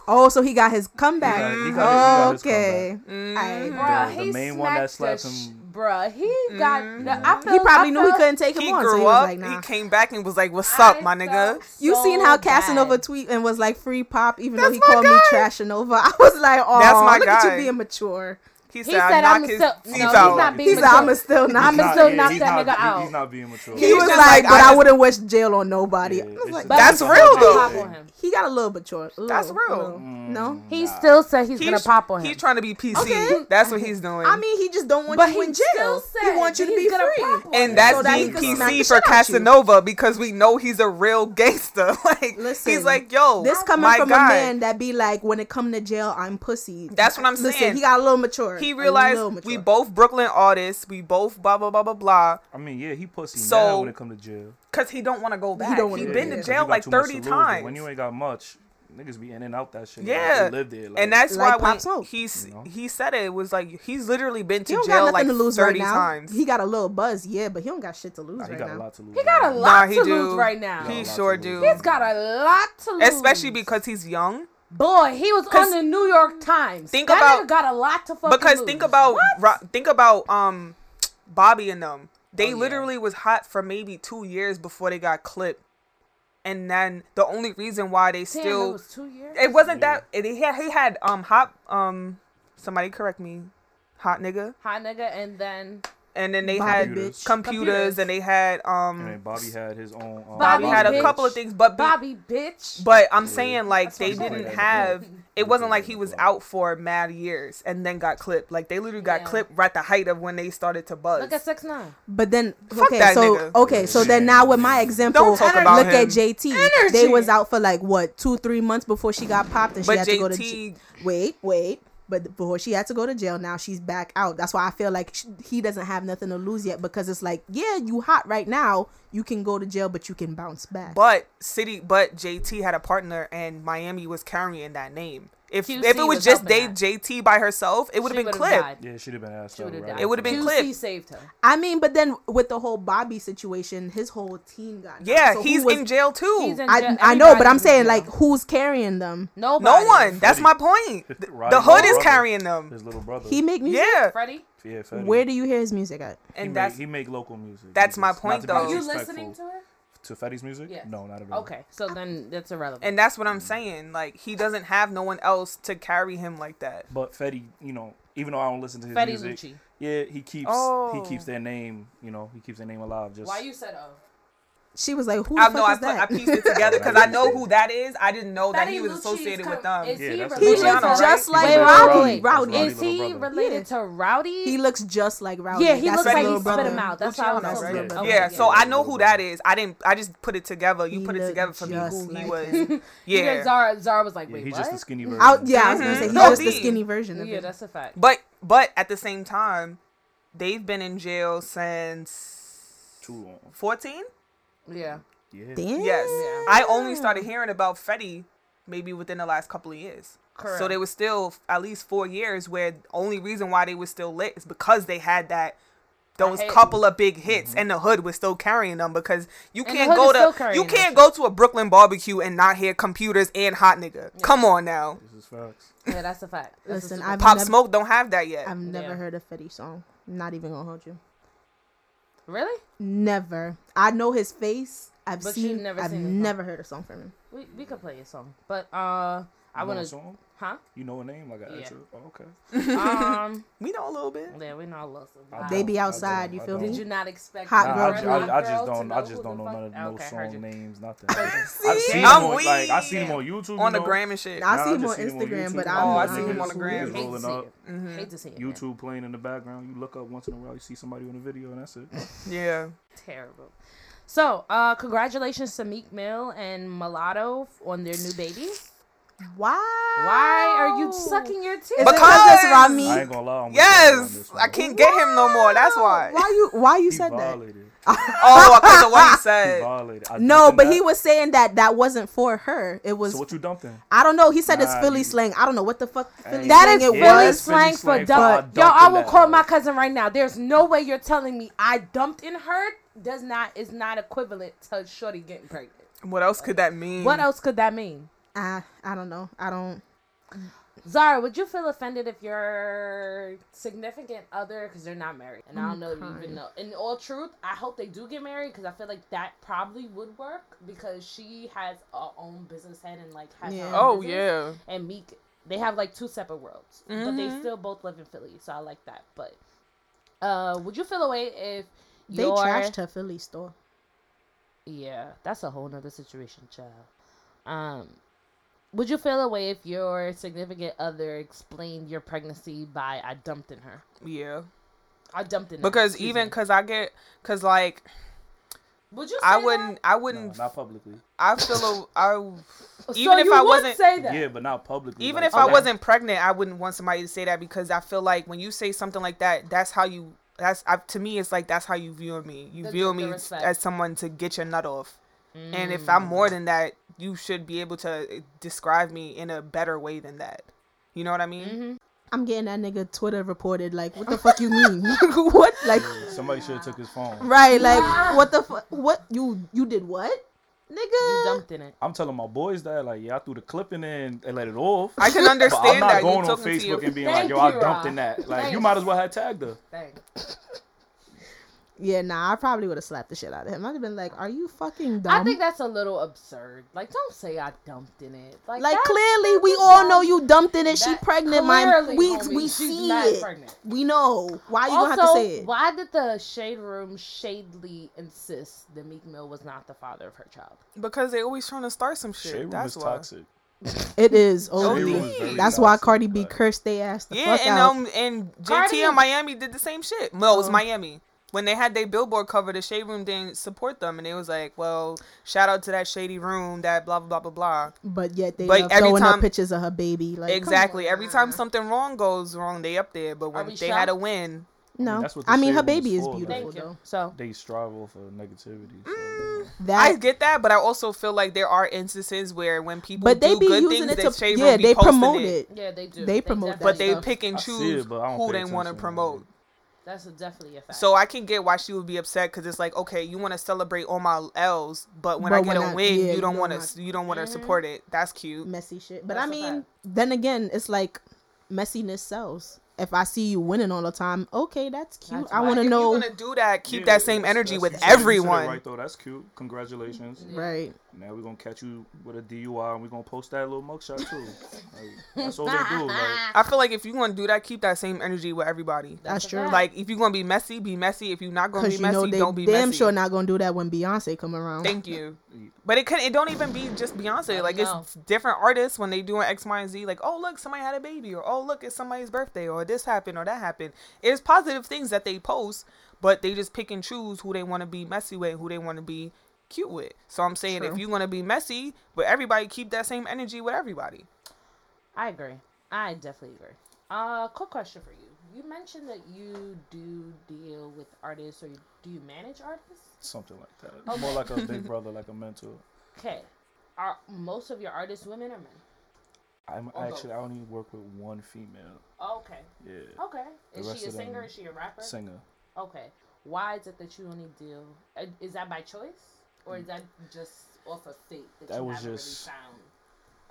Oh, so he got his comeback. He got- he got- he got his okay. The, the main one that slapped him bruh, he got. Mm-hmm. I feel, He probably I knew he couldn't take him He on, so he was up. like, nah. He came back and was like, "What's I up, my nigga?" felt You seen how bad. Casanova tweet and was like free pop, even though he called me guy. trash and over. I was like, oh, That's my look at you being mature. He He said, said, "I "I'm his still- no, he's not being He said, mature. I'ma still not. I'ma He's still not- knock that not- nigga out. He's not being mature. He He's was just like, like, but I I, wouldn't wish jail on nobody. Yeah, I was like, But That's real, though. Pop he got a little mature. a That's real. a. Mm, no, He still said he's, gonna pop on him. He's trying to be PC. Okay. That's what he's doing. I mean, he just don't want but you he in jail. still said he wants you to be free. and that's So that he being can smack the PC for. Casanova because we know he's a real gangster. like Listen, he's like, yo, This coming from a man that be like, when it come to jail, I'm pussy. That's what I'm saying. he got a little mature. He realized we both Brooklyn artists. We both blah blah blah blah blah. I mean, yeah, he pussy So- now when it come to jail. Cause he don't want to go back. don't He wanna been go to jail like too much to thirty lose, times. When you ain't got much, niggas be in and out that shit. Yeah. like, they live there. Like, and that's Like why Pop when Smoke. he's You know? he said it, it was like he's literally been to jail like to lose thirty now. times. He got a little buzz, yeah, but he don't got shit to lose nah, he right got a lot to lose. He got a lot he to do. lose right now. He a sure do. He's got a lot to lose. Especially because he's young. Boy, he was on the New York Times. think that about- got a lot to fucking because lose. think about Ro- think about um Bobby and them. They Oh, yeah. literally was hot for maybe two years before they got clipped, and then the only reason why they Damn, still it was two years. it wasn't Yeah. that it, he had he had um hot um somebody correct me hot nigga Hot nigga, and then and then they Bobby had computers, Computers. and they had um And then Bobby had his own. Um, Bobby Bobby had a bitch. couple of things but Bobby bitch. but I'm Yeah. saying like That's they didn't have it wasn't like he was out for mad years and then got clipped like they literally got Yeah. clipped right at the height of when they started to buzz Look at six nine. But then, Fuck okay, so nigga. okay, so then now with my example, Don't talk about look him. at JT. Energy. They was out for like what two, three months before she got popped, and she But had to go to. JT j- Wait, wait. But before she had to go to jail, now she's back out. That's why I feel like sh- he doesn't have nothing to lose yet because it's like, yeah, you hot right now. You can go to jail, but you can bounce back. But City, but JT had a partner, and Miami was carrying that name. If QC if it was was just they helping that. JT by herself, it would have been would've clipped. died. yeah, she'd have been asked She out. right. It would've been QC clipped. saved her. I mean, but then with the whole Bobby situation, his whole team got. Yeah, So he's was- in jail too. He's in I, jail. I know, but I'm saying like, who's carrying them? nobody. no one. That's Freddie. my point. Roddy the hood is carrying them. His little brother. He make music. Yeah, Freddie, yeah, Fetty. Where do you hear his music at? he and make, that's he make local music. that's my point, to be though. are you listening to it? to Fetty's music? Yeah. No, not at all. Okay, so then that's irrelevant. and that's what I'm mm. saying. Like he doesn't have no one else to carry him like that. But Fetty, you know, even though I don't listen to his Fetty music, Lucci. yeah, he keeps Oh. he keeps oh. their name. You know, he keeps their name alive. Just Why you said oh? She was like, "Who the I fuck know I, is put, I pieced it together because I know who that is. I didn't know that Fetty he was Lucci associated is with them. Is Yeah, he that's he looks right? just like Wait, Rowdy. Rowdy. Rowdy. Is he little brother. related to Rowdy? He looks just like Rowdy. yeah, he That's looks like he little spit him out. That's how I Luciano, know. right? Yeah. Okay, yeah, so I know who that is. I didn't. I just put it together. You He put it together for me who he was. Yeah, Yeah, Zara, Zara was like, wait, he's what? just the skinny version. Yeah, I was gonna mm-hmm. say he's just the skinny version of yeah, that's a fact. but but at the same time, they've been in jail since Too long. 14. Yeah, Yeah. Damn. Yes, Yeah. I only started hearing about Fetty maybe within the last couple of years. Correct. So there was still at least four years where only reason why they were still lit is because they had that those couple of big hits mm-hmm. and the hood was still carrying them because you And can't go to you can't shit. go to a Brooklyn barbecue and not hear computers and hot nigga. Come on now. This is facts. yeah, that's a fact. That's Listen, super I've. Pop never- Smoke don't have that yet. I've never Yeah. heard a Fetty song. I'm not even gonna hold you. Really. Never. I know his face. I've But seen. never I've seen his song. never heard a song from him. We we could play a song, but uh, I want a to, song? Huh? You know a name like an Yeah. extra? Oh, okay. Um, we know a little bit. yeah, we know a little. I They don't, be outside, you feel me? Did you not expect? Hot Nah, girl I, I, I just don't. I just don't know none of no okay, song names. Nothing. I've See? seen I'm him on, like I seen him on YouTube. On the you know? gram and shit. I Nah, see I him on seen him on Instagram, but YouTube. I'm Oh, I not see him on the sure. gram. Hate to rolling see up. it. Hate to see it. YouTube playing in the background. You look up once in a while, you see somebody on the video, and that's it. Yeah. Terrible. So, uh, congratulations to Meek Mill and Milan on their new baby. Wow. Why are you sucking your teeth? Is it Because- because it's Rami? I ain't gonna lie. I'm with you on Yes, I can't get him no more. That's why. Why you? Why you He said that? Oh, oh, because of what he He said. violated. I No, but him he was saying that that wasn't for her. It was. So what you dumped him? I don't know. He said it's Philly you- slang. I don't know what the fuck Philly That slang is it Philly was. slang for slang for dump. I Yo, dumped I will call my cousin right now. There's no way you're telling me I dumped in her. Does not is not equivalent to Shorty getting pregnant. What else could that mean? What else could that mean? I I don't know. I don't. Zara, would you feel offended if your significant other, because they're not married, and I don't know crying. even know. In all truth, I hope they do get married because I feel like that probably would work because she has her own business head and like has Yeah. her own Oh business. yeah. and Meek, they have like two separate worlds, but they Mhm. still both live in Philly, so I like that. But uh, would you feel away if They your trashed her Philly store. yeah, that's a whole nother situation, child. Um, would you feel away if your significant other explained your pregnancy by I dumped in her? Yeah. I dumped in Because excuse even cause I get cause like would you? I wouldn't I wouldn't not publicly. I feel a, I even so if you I would wasn't- say that. Yeah, but not publicly. even like, if I wasn't pregnant, I wouldn't want somebody to say that because I feel like when you say something like that, that's how you that's I, to me it's like that's how you view me. You The- view the me respect. as someone to get your nut off. And if I'm Mm. more than that, you should be able to eh, describe me in a better way than that. You know what I mean? Mm-hmm. I'm getting that nigga Twitter reported. Like, what the fuck you mean? what? Like, somebody should have took his phone. right? Like, what the fuck? What you you did? What, you nigga? dumped in it. I'm telling my boys that like yeah, I threw the clip in there and, and let it off. I can But understand I'm not that. going you on Facebook and being Thank like, yo, I dumped Rob. in that. Like, you might as well have tagged her. Thanks. Yeah, nah. I probably would have slapped the shit out of him. I'd have been like, "Are you fucking dumb?" I think that's a little absurd. Like, don't say I dumped in it. Like, like clearly we that's all know you dumped in it. She pregnant, man. clearly, We homie, we she's see mad it. pregnant. We know. Why you also, gonna have to say it? why did the shade room shadily insist that Meek Mill was not the father of her child? Because they always trying to start some shit. Shade room That's is why. toxic. It is. Oh, Shade Room is very that's why Cardi B cursed they ass the Yeah, fuck and out. um and JT Cardi- and Miami did the same shit. No, it was Oh. Miami. When they had their billboard cover, the shade room didn't support them, and it was like, "Well, shout out to that shady room, that blah blah blah blah blah." but yet they But every throwing time- up pictures of her baby. Like exactly. Every time something wrong goes wrong, they up there. But when we they had a win, No, that's what I mean her baby is is though. beautiful though. So, They strive for negativity. So, mm, I That, get that, but I also feel like there are instances where when people but they do be good using things, it that to shade yeah room be they promote it. it. yeah, they do. They promote that But they pick and choose it, but I don't who they want to promote. like- That's a definitely a fact. So I can get why she would be upset because it's like, okay, you want to celebrate all my L's, but when But I get when a I- win, yeah, you you don't don't want want- to, you don't want to Mhm. support it. That's cute. messy shit. But That's I a mean, then again, it's like messiness sells. If I see you winning all the time, okay, that's cute. That's I want to know, you're gonna do that, keep Yeah, that same energy with you said- you said it everyone. Right though, that's cute. Congratulations. right? Now we're gonna catch you with a DUI and we're gonna post that little mugshot too. Like, that's all they do. Like, I feel like if you want to do that, keep that same energy with everybody. That's a true. Like if you're gonna be messy, be messy. If you're not gonna be Because you know messy, they don't be messy. damn messy. sure not gonna do that when Beyonce come around. Thank you. But it could. It don't even be just Beyonce. Like no. it's different artists when they doing X, Y, and Z. Like, oh look, somebody had a baby, or oh look, it's somebody's birthday, or this happened, or that happened. It's positive things that they post, but they just pick and choose who they want to be messy with, who they want to be cute with. So I'm saying, if True. you want to be messy with everybody, keep that same energy with everybody. I agree. I definitely agree. Uh, quick question for you. You mentioned that you do deal with artists, or you, do you manage artists? something like that. Okay. More like a big brother, like a mentor. Okay. Are most of your artists women or men? I'm Or actually I only work with one female. Okay. Yeah, Okay. The Is she a of them- singer? Is she a rapper? singer. Okay. Why is it that you only deal? uh, Is that by choice, or is that just off of fate that, That you was haven't just- really found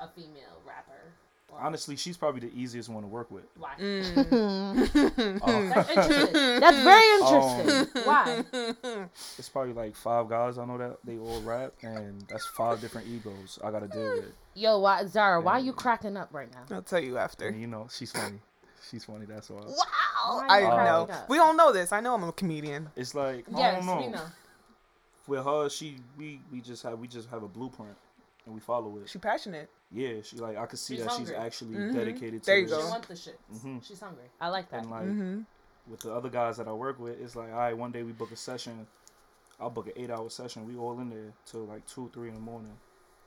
a female rapper? Or Honestly, she's probably the easiest one to work with. why? Mm. Uh, That's interesting. That's very interesting. why? it's probably like five guys I know that they all rap, and that's five different egos I gotta deal with. Yo, why, Zara? Why are you cracking up right now? I'll tell you after. And you know, she's funny. She's funny. That's why. Wow, I you know. We don't know this. I know I'm a comedian. It's like I Yes, don't know. we know. With her, she we we just have we just have a blueprint and we follow it. She passionate. Yeah, she like I could see She's that hungry. she's actually Mhm. dedicated to There you this. go. She wants the shit. Mhm. She's hungry. I like that. And like Mm-hmm. with the other guys that I work with, it's like all right, one day we book a session. I'll book an eight-hour session. We all in there till like two, three in the morning,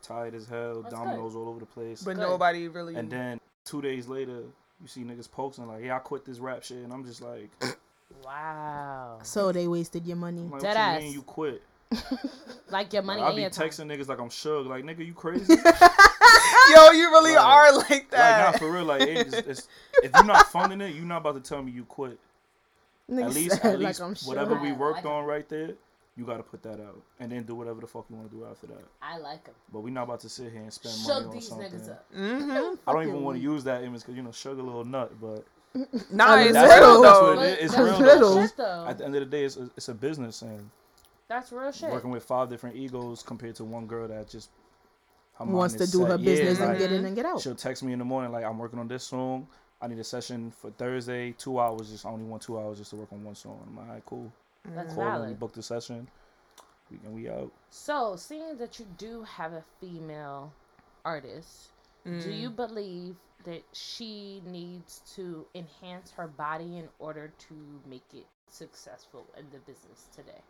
tired as hell, That's dominoes all over the place. But Good. nobody really. and then two days later, you see niggas posting like, "Yeah, I quit this rap shit," and I'm just like, Wow. So they wasted your money. Like Dead what ass. you mean you quit? Like your money Like, I and be your time. texting niggas like I'm shook. Like nigga, you crazy? Yo, you really Like- are like like that. not for real. Like it's, it's, if you're not funding it, you're not about to tell me you quit. Nigga At least, said at least I'm sure. whatever we worked like- on right there, you got to put that out, and then do whatever the fuck you want to do after that. I like him. But we're not about to sit here and spend money Shut on these something. niggas up. Mm-hmm. I don't even want to use that image because you know sugar little nut, but Nah, mean, it's that's- real that's though. what it is. It's real real though. though. at the end of the day, it's a, it's a business, and That's real shit. working with five different egos compared to one girl that just her Wants to do set. her Yeah, business and like, get in and get out. She'll text me in the morning like I'm working on this song. I need a session for Thursday, two hours. Just I only want two hours just to work on one song. I'm like, all right, cool. That's Call them, we valid. book the session. We and we out. So, seeing that you do have a female artist, do mm. you believe that she needs to enhance her body in order to make it successful in the business today?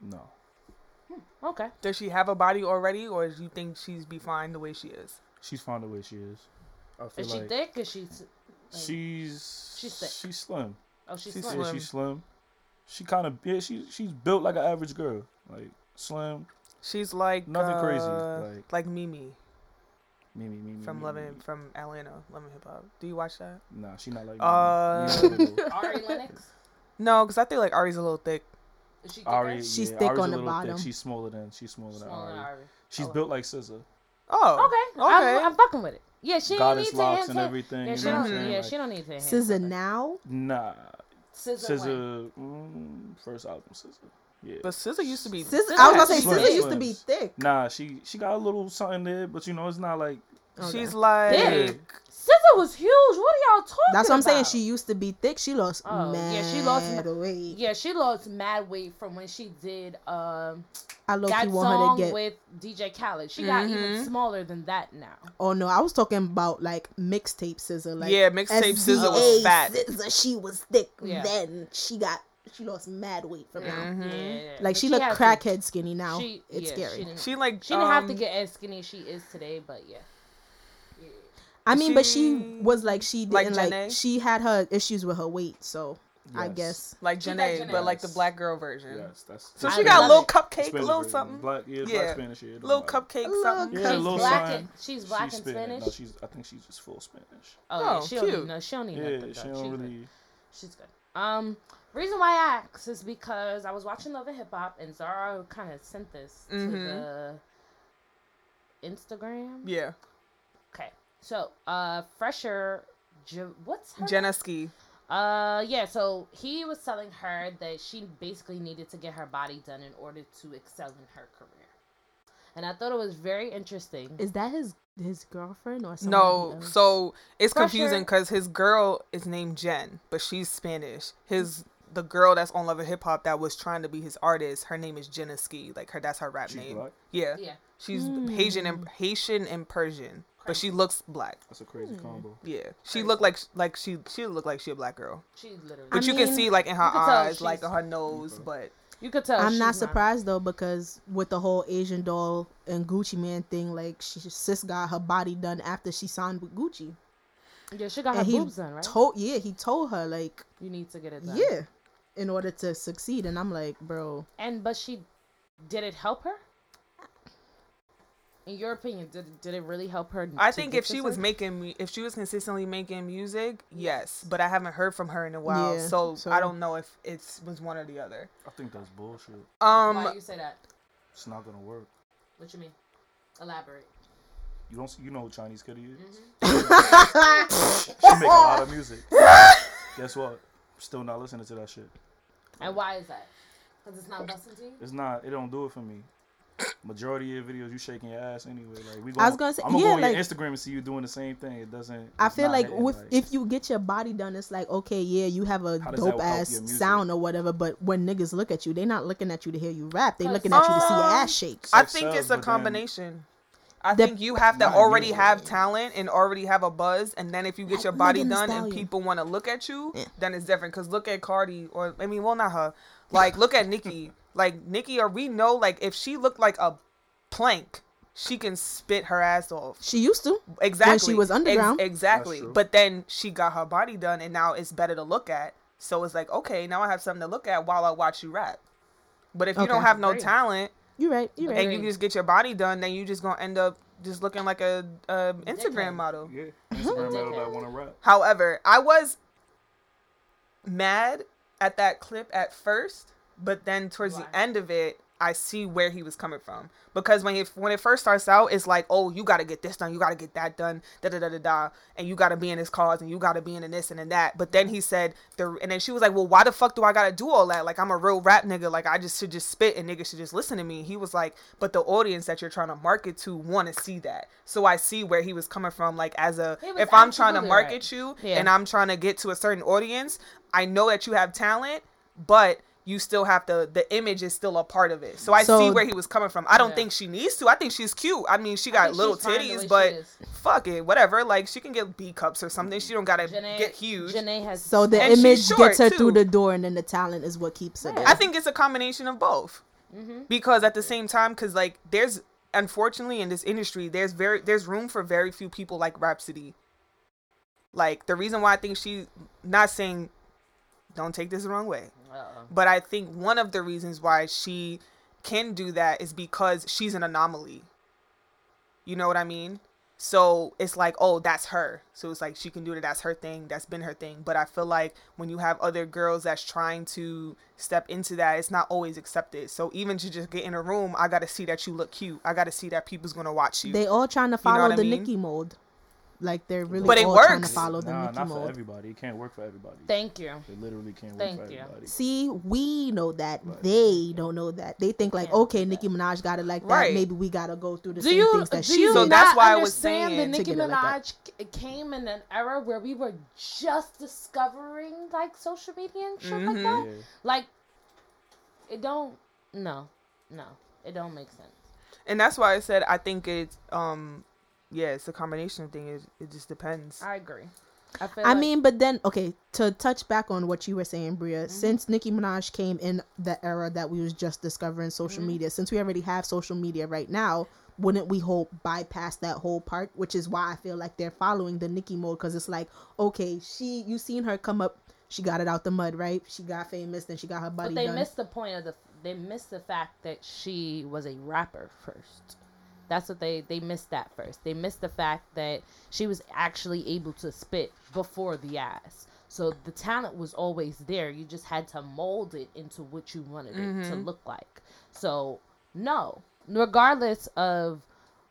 No, Okay. Does she have a body already, or do you think she's be fine the way she is? she's fine the way she is. I feel Is she thick? Is she? like- she's She's thick. she's slim. Oh, she's, she's slim. Yeah, slim. she's slim. She kind of yeah. She she's built like an average girl, like slim. She's like Nothing crazy, uh, like- like Mimi Mimi, me me me. from me, Love me, and from Atlanta, Love and Hip Hop. Do you watch that? Nah, she not like Uh, me. Me Ari Lennox. No, because I think like Ari's a little thick. Is she thicker? Ari, She's thick Ari's on the little thick. bottom. She's smaller than she's smaller, Smaller than than Ari. Ari. She's Oh. built like SZA. Oh, Okay. Okay. I'm, I'm fucking with it. Yeah, she ain't Goddess need to locks and everything. Yeah, she know what I'm don't. saying? Yeah, Like, she don't need to. enhance SZA now. Nah, SZA. when? SZA. Mm, first album, SZA. Yeah. but SZA used to be. SZA, I was gonna say Slim, SZA used to be thick. Nah, she she got a little something there, but you know it's not like Okay. She's like. Thick. SZA was huge. What are y'all talking about? That's what I'm saying. She used to be thick. She lost Oh, mad yeah, she lost ma- weight. Yeah, she lost mad weight from when she did um I low that key her song to get. with DJ Khaled. She got even Mhm. smaller than that now. Oh no, I was talking about like mixtape SZA. Like Yeah, mixtape SZA was fat. SZA, she was thick. Yeah. Then she got she lost mad weight from now. Mhm. Yeah, Like but she looked had to- crackhead skinny now. She, it's yeah, scary. She didn't, She like. she didn't have to um, get as skinny as she is today, but yeah. I mean, but she she- was like she like didn't like, Janae? she had her issues with her weight, so I guess like She Janae, but like the black girl version. yes, that's. So I she got a little it. cupcake, a Spanish little version. something, Black, yeah, Yeah. black Spanish. Yeah, it don't little matter. cupcake, A little something. Yeah, she's little black sign. and she's black she's and Spanish. No, she's. I think she's just full Spanish. oh, yeah, Oh, she don't cute. no, she don't need Yeah, nothing. she though. don't She's good. really. She's good. Um, reason why I asked is because I was watching Love and Hip Hop and Zara kind of sent this to Mhm. the Instagram. Yeah, Okay, so uh, Pressure, J- what's her? name? Jenna Ski. Uh, yeah. So he was telling her that she basically needed to get her body done in order to excel in her career, and I thought it was very interesting. is that his his girlfriend or somebody No, so it's Pressure. confusing because his girl is named Jen, but she's Spanish. His the girl that's on Love and Hip Hop that was trying to be his artist, her name is Jenna Ski. Like her, that's her rap She's name. black. Yeah, Yeah. she's Haitian and Haitian and Persian, but she looks black. That's a crazy Hmm. combo. Yeah, she looked like like she she looked like she a black girl, She literally. but I you can see like in her you can tell eyes, like she's- her nose, but you could tell. I'm she's not surprised though because with the whole Asian doll and Gucci Mane thing, like she sis got her body done after she signed with Gucci, Yeah, she got her and he boobs done, right? told yeah he told her like you need to get it done. yeah, in order to succeed, and I'm like, bro, And but she, did it help her? In your opinion, did did it really help her? I think if she was way? making mu- if she was consistently making music, yes, but I haven't heard from her in a while, Yeah, so, so- I don't know if it was one or the other. I think that's bullshit. Um, why you say that? It's not gonna work. What you mean? Elaborate. You don't. You know who Chinese Kitty is? Mm-hmm. She make a lot of music. Guess what? Still not listening to that shit. And why is that? Because it's not busting to you. It's not. It don't do it for me. Majority of your videos, you shaking your ass anyway. Like we. I was gonna say, I'm gonna yeah, go on like- your Instagram and see you doing the same thing. It doesn't. I feel like hitting, with like- if you get your body done, it's like okay, yeah, you have a How does that dope ass sound or whatever. But when niggas look at you, they not looking at you to hear you rap. They looking at you to see your Um, ass shake. I think sells, it's a combination. I The- think you have to already you. have talent and already have a buzz, and then if you get your body done and people want to look at you, Yeah. then it's different. Cause look at Cardi, or I mean, well, not her. Like, look at Nicki. Like Nicki or we know, like if she looked like a plank, she can spit her ass off. She used to. Exactly. When she was Ex- underground. exactly. But then she got her body done, and now it's better to look at. So it's like, okay, now I have something to look at while I watch you rap. But if you don't have no Agree. talent you're right. You're right. and you just get your body done, then you just gonna end up just looking like a, a Instagram model. Yeah, Instagram model that want to rap. However, I was mad at that clip at first, but then towards Why? the end of it, I see where he was coming from because when he, when it first starts out, it's like, oh, you got to get this done, you got to get that done, da da da da da, and you got to be in this cause, and you got to be in this and in that. But then he said, the and then she was like, well, why the fuck do I got to do all that? Like I'm a real rap nigga, like I just should just spit and niggas should just listen to me. He was like, but the audience that you're trying to market to want to see that, so I see where he was coming from. Like as a, if I'm trying to market right. you Yeah. and I'm trying to get to a certain audience, I know that you have talent, but you still have to the image is still a part of it. So I So- see where he was coming from. I don't Yeah. think she needs to. I think she's cute. I mean, she got little she's fine the way titties, but fuck it, whatever. Like she can get B cups or something. She don't gotta Janae, get huge. Janae has So the image gets her too. through the door, and then the talent is what keeps her Yeah. I think it's a combination of both. Mm-hmm. Because at the same time, because like there's unfortunately in this industry, there's very there's room for very few people like Rapsody. Like the reason why I think she, not saying, don't take this the wrong way, Uh-uh. but I think one of the reasons why she can do that is because she's an anomaly. You know what I mean? So it's like, oh, that's her. So it's like she can do it. That's her thing. That's been her thing. But I feel like when you have other girls that's trying to step into that, it's not always accepted. So even to just get in a room, I got to see that you look cute. I got to see that people's gonna watch you. They all trying to follow what I the mean? Nicki mold. Like they're really But it all trying to follow the Nah, Nicki not for everybody. It can't work for everybody. Thank you. It literally can't work for you. everybody. See, we know that. They don't know that. They think like, Can't okay, that. Nicki Minaj got it like that. Right. Maybe we gotta go through the Do same you things that she you So that's why I was saying that to Nicki get it like Minaj came in an era where we were just discovering like social media and shit like Mhm. that? Yeah. Like, it don't. No, no, it don't make sense. and that's why I said I think it's um, yeah, it's a combination thing. It it just depends. I agree. I feel. I like- mean, but then okay, to touch back on what you were saying, Bria, Mm-hmm. since Nicki Minaj came in the era that we was just discovering social Mm-hmm. media, since we already have social media right now, wouldn't we hope bypass that whole part? Which is why I feel like they're following the Nicki mode because it's like, okay, she you seen her come up, she got it out the mud, right? She got famous, then she got her body But they done. missed the point of the. They missed the fact that she was a rapper first. That's what they they missed that first. They missed the fact that she was actually able to spit before the ass. So the talent was always there. You just had to mold it into what you wanted it to mm-hmm. look like. So no, regardless of,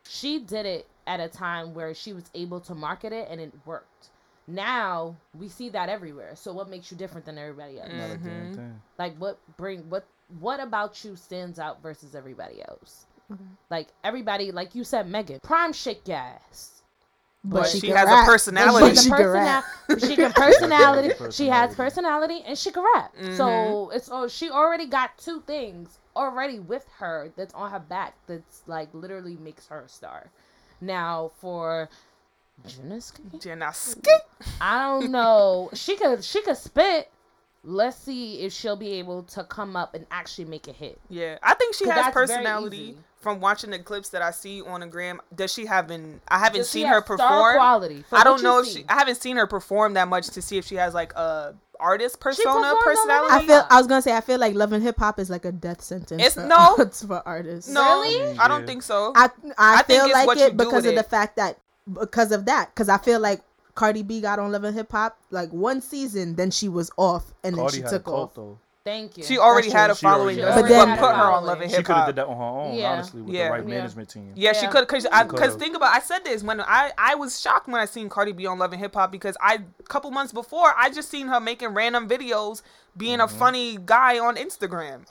she did it at a time where she was able to market it and it worked. Now we see that everywhere. So what makes you different than everybody else? Not a damn mm-hmm. thing. Like what bring what what about you stands out versus everybody else? Mm-hmm. Like everybody, like you said, Megan, prime shake your ass. But she can has a personality. But She, she can can rap. persona- she can personality. Personality. She has personality and she can rap. Mm-hmm. So it's oh she already got two things already with her that's on her back that's like literally makes her a star. Now for Janiska, Jenna I don't know. she could she could spit. Let's see if she'll be able to come up and actually make a hit. Yeah, I think she has personality. From watching the clips that I see on the gram, does she have been? I haven't Does she seen have her star perform. quality for I don't know if see? she. I haven't seen her perform that much to see if she has like a artist persona personality. I feel. I was gonna say. I feel like love and hip hop is like a death sentence. It's- for, no. it's for artists. no, Really? I don't think so. I I, I feel it's like it because with of the fact that because of that because I feel like Cardi B got on Love and Hip Hop like one season, then she was off, and then she took off. though. Thank you. she already That's had true. a She following. had That's a what put her on Love and Hip Hop. She could have did that on her own, Yeah. honestly, with Yeah. the right Yeah. management team. Yeah, she could because I because think about I said this when I I was shocked when I seen Cardi B on Love and Hip Hop because I a couple months before I just seen her making random videos being a mm-hmm. funny guy on Instagram,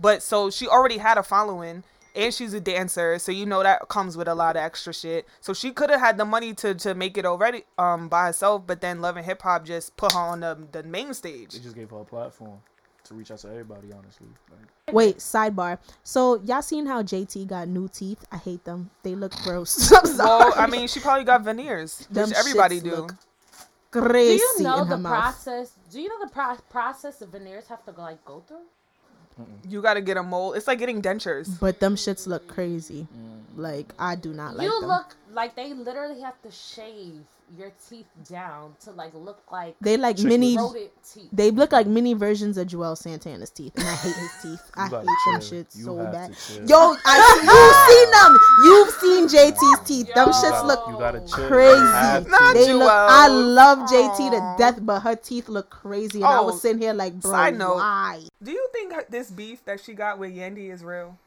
but so she already had a following and she's a dancer so you know that comes with a lot of extra shit so she could have had the money to to make it already um by herself but then Love and Hip Hop just put her on the the main stage. They just gave her a platform to reach out to everybody, honestly. Like, Wait, sidebar. So y'all seen how JT got new teeth? I hate them. They look gross. I'm sorry. Well, I mean, she probably got veneers, Them which everybody do. look Do you know in her the mouth. process? Do you know the pro- process the veneers have to go, like go through? You got to get a mold. It's like getting dentures. But them shits look crazy. Mm. Like I do not like you them. look like they literally have to shave your teeth down to like look like They like Chick mini. teeth. They look like mini versions of Juelz Santana's teeth, and I hate his teeth. I hate gotta them chill. shits You so bad. Yo, I, you've seen them. You've seen JT's teeth. Them shits look you gotta. You crazy. have to. Not They look. I love JT to death, but her teeth look crazy, and I Oh, was sitting here like, bro, side note. why? Do you think this beef that she got with Yandy is real?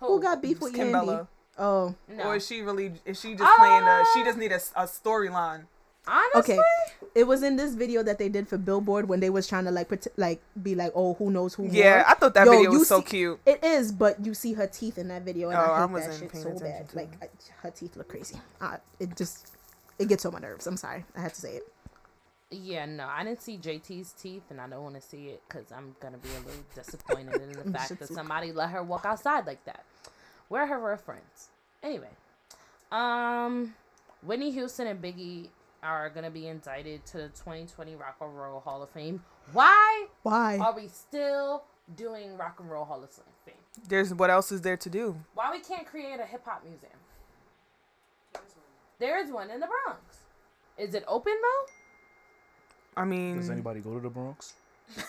Who got beef with Yandy? Kimbella. Oh, No. Or is she really? Is she just playing? A, she just need a, a storyline. Honestly, okay. It was in this video that they did for Billboard when they was trying to like pret- like be like, oh, who knows who? Yeah, more. I thought that Yo, video you was so cute. It is, but you see her teeth in that video, and Oh, I I hate that wasn't shit paying so attention bad. to Like. I, her teeth look crazy. Uh, it just it gets on my nerves. I'm sorry, I had to say it. Yeah, no, I didn't see JT's teeth, and I don't want to see it because I'm gonna be a little disappointed in the fact that somebody let her walk outside like that. Where are her real friends? Anyway, um, Whitney Houston and Biggie are gonna be indicted to the 2020 Rock and Roll Hall of Fame. Why Why? are we still doing Rock and Roll Hall of Fame? There's what else is there to do? Why we can't create a hip hop museum? There is one in the Bronx. Is it open though? I mean, Does anybody go to the Bronx?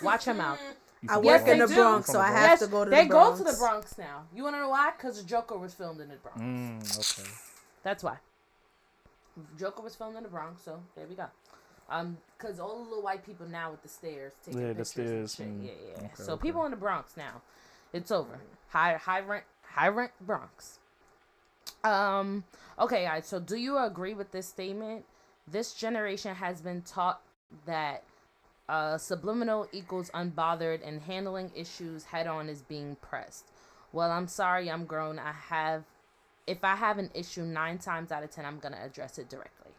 Watch him out. You I from Yes, work they in the do. Bronx, so the I Bronx? have to go to they the Bronx. They go to the Bronx now. You want to know why? Because Joker was filmed in the Bronx. Mm, okay. That's why. Joker was filmed in the Bronx, so there we go. Um, because all the little white people now with the stairs taking Yeah, the pictures stairs, and mm, shit. Yeah, yeah. okay, so okay. people in the Bronx now, it's over. High, high rent, high rent Bronx. Um. Okay, guys. So, do you agree with this statement? This generation has been taught that uh, subliminal equals unbothered, and handling issues head on is being pressed. Well, I'm sorry, I'm grown. I have, if I have an issue, nine times out of ten, I'm gonna address it directly.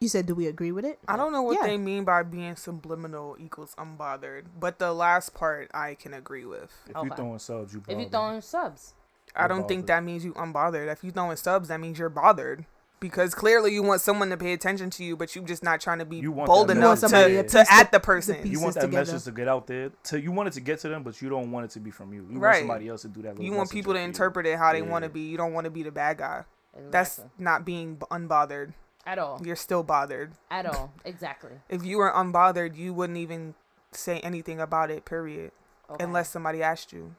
You said, do we agree with it? I don't know what Yeah. they mean by being subliminal equals unbothered, but the last part I can agree with. If Okay. you throwing subs, you If you bothered. throwing subs, I You're don't think that means you unbothered. If you're throwing subs, that means you're bothered. Because clearly you want someone to pay attention to you, but you're just not trying to be You want bold that You want enough to, to to the- at the the person. piece- You want that together. message to get out there. To you want it to get to them, but you don't want it to be from you. You want Right. somebody else to do that. You want people to for you. interpret it how they want to be. You don't want to be the bad guy. That's not being unbothered. at all, You're still bothered. at all, exactly. If you were unbothered, you wouldn't even say anything about it, period. Okay. Unless somebody asked you.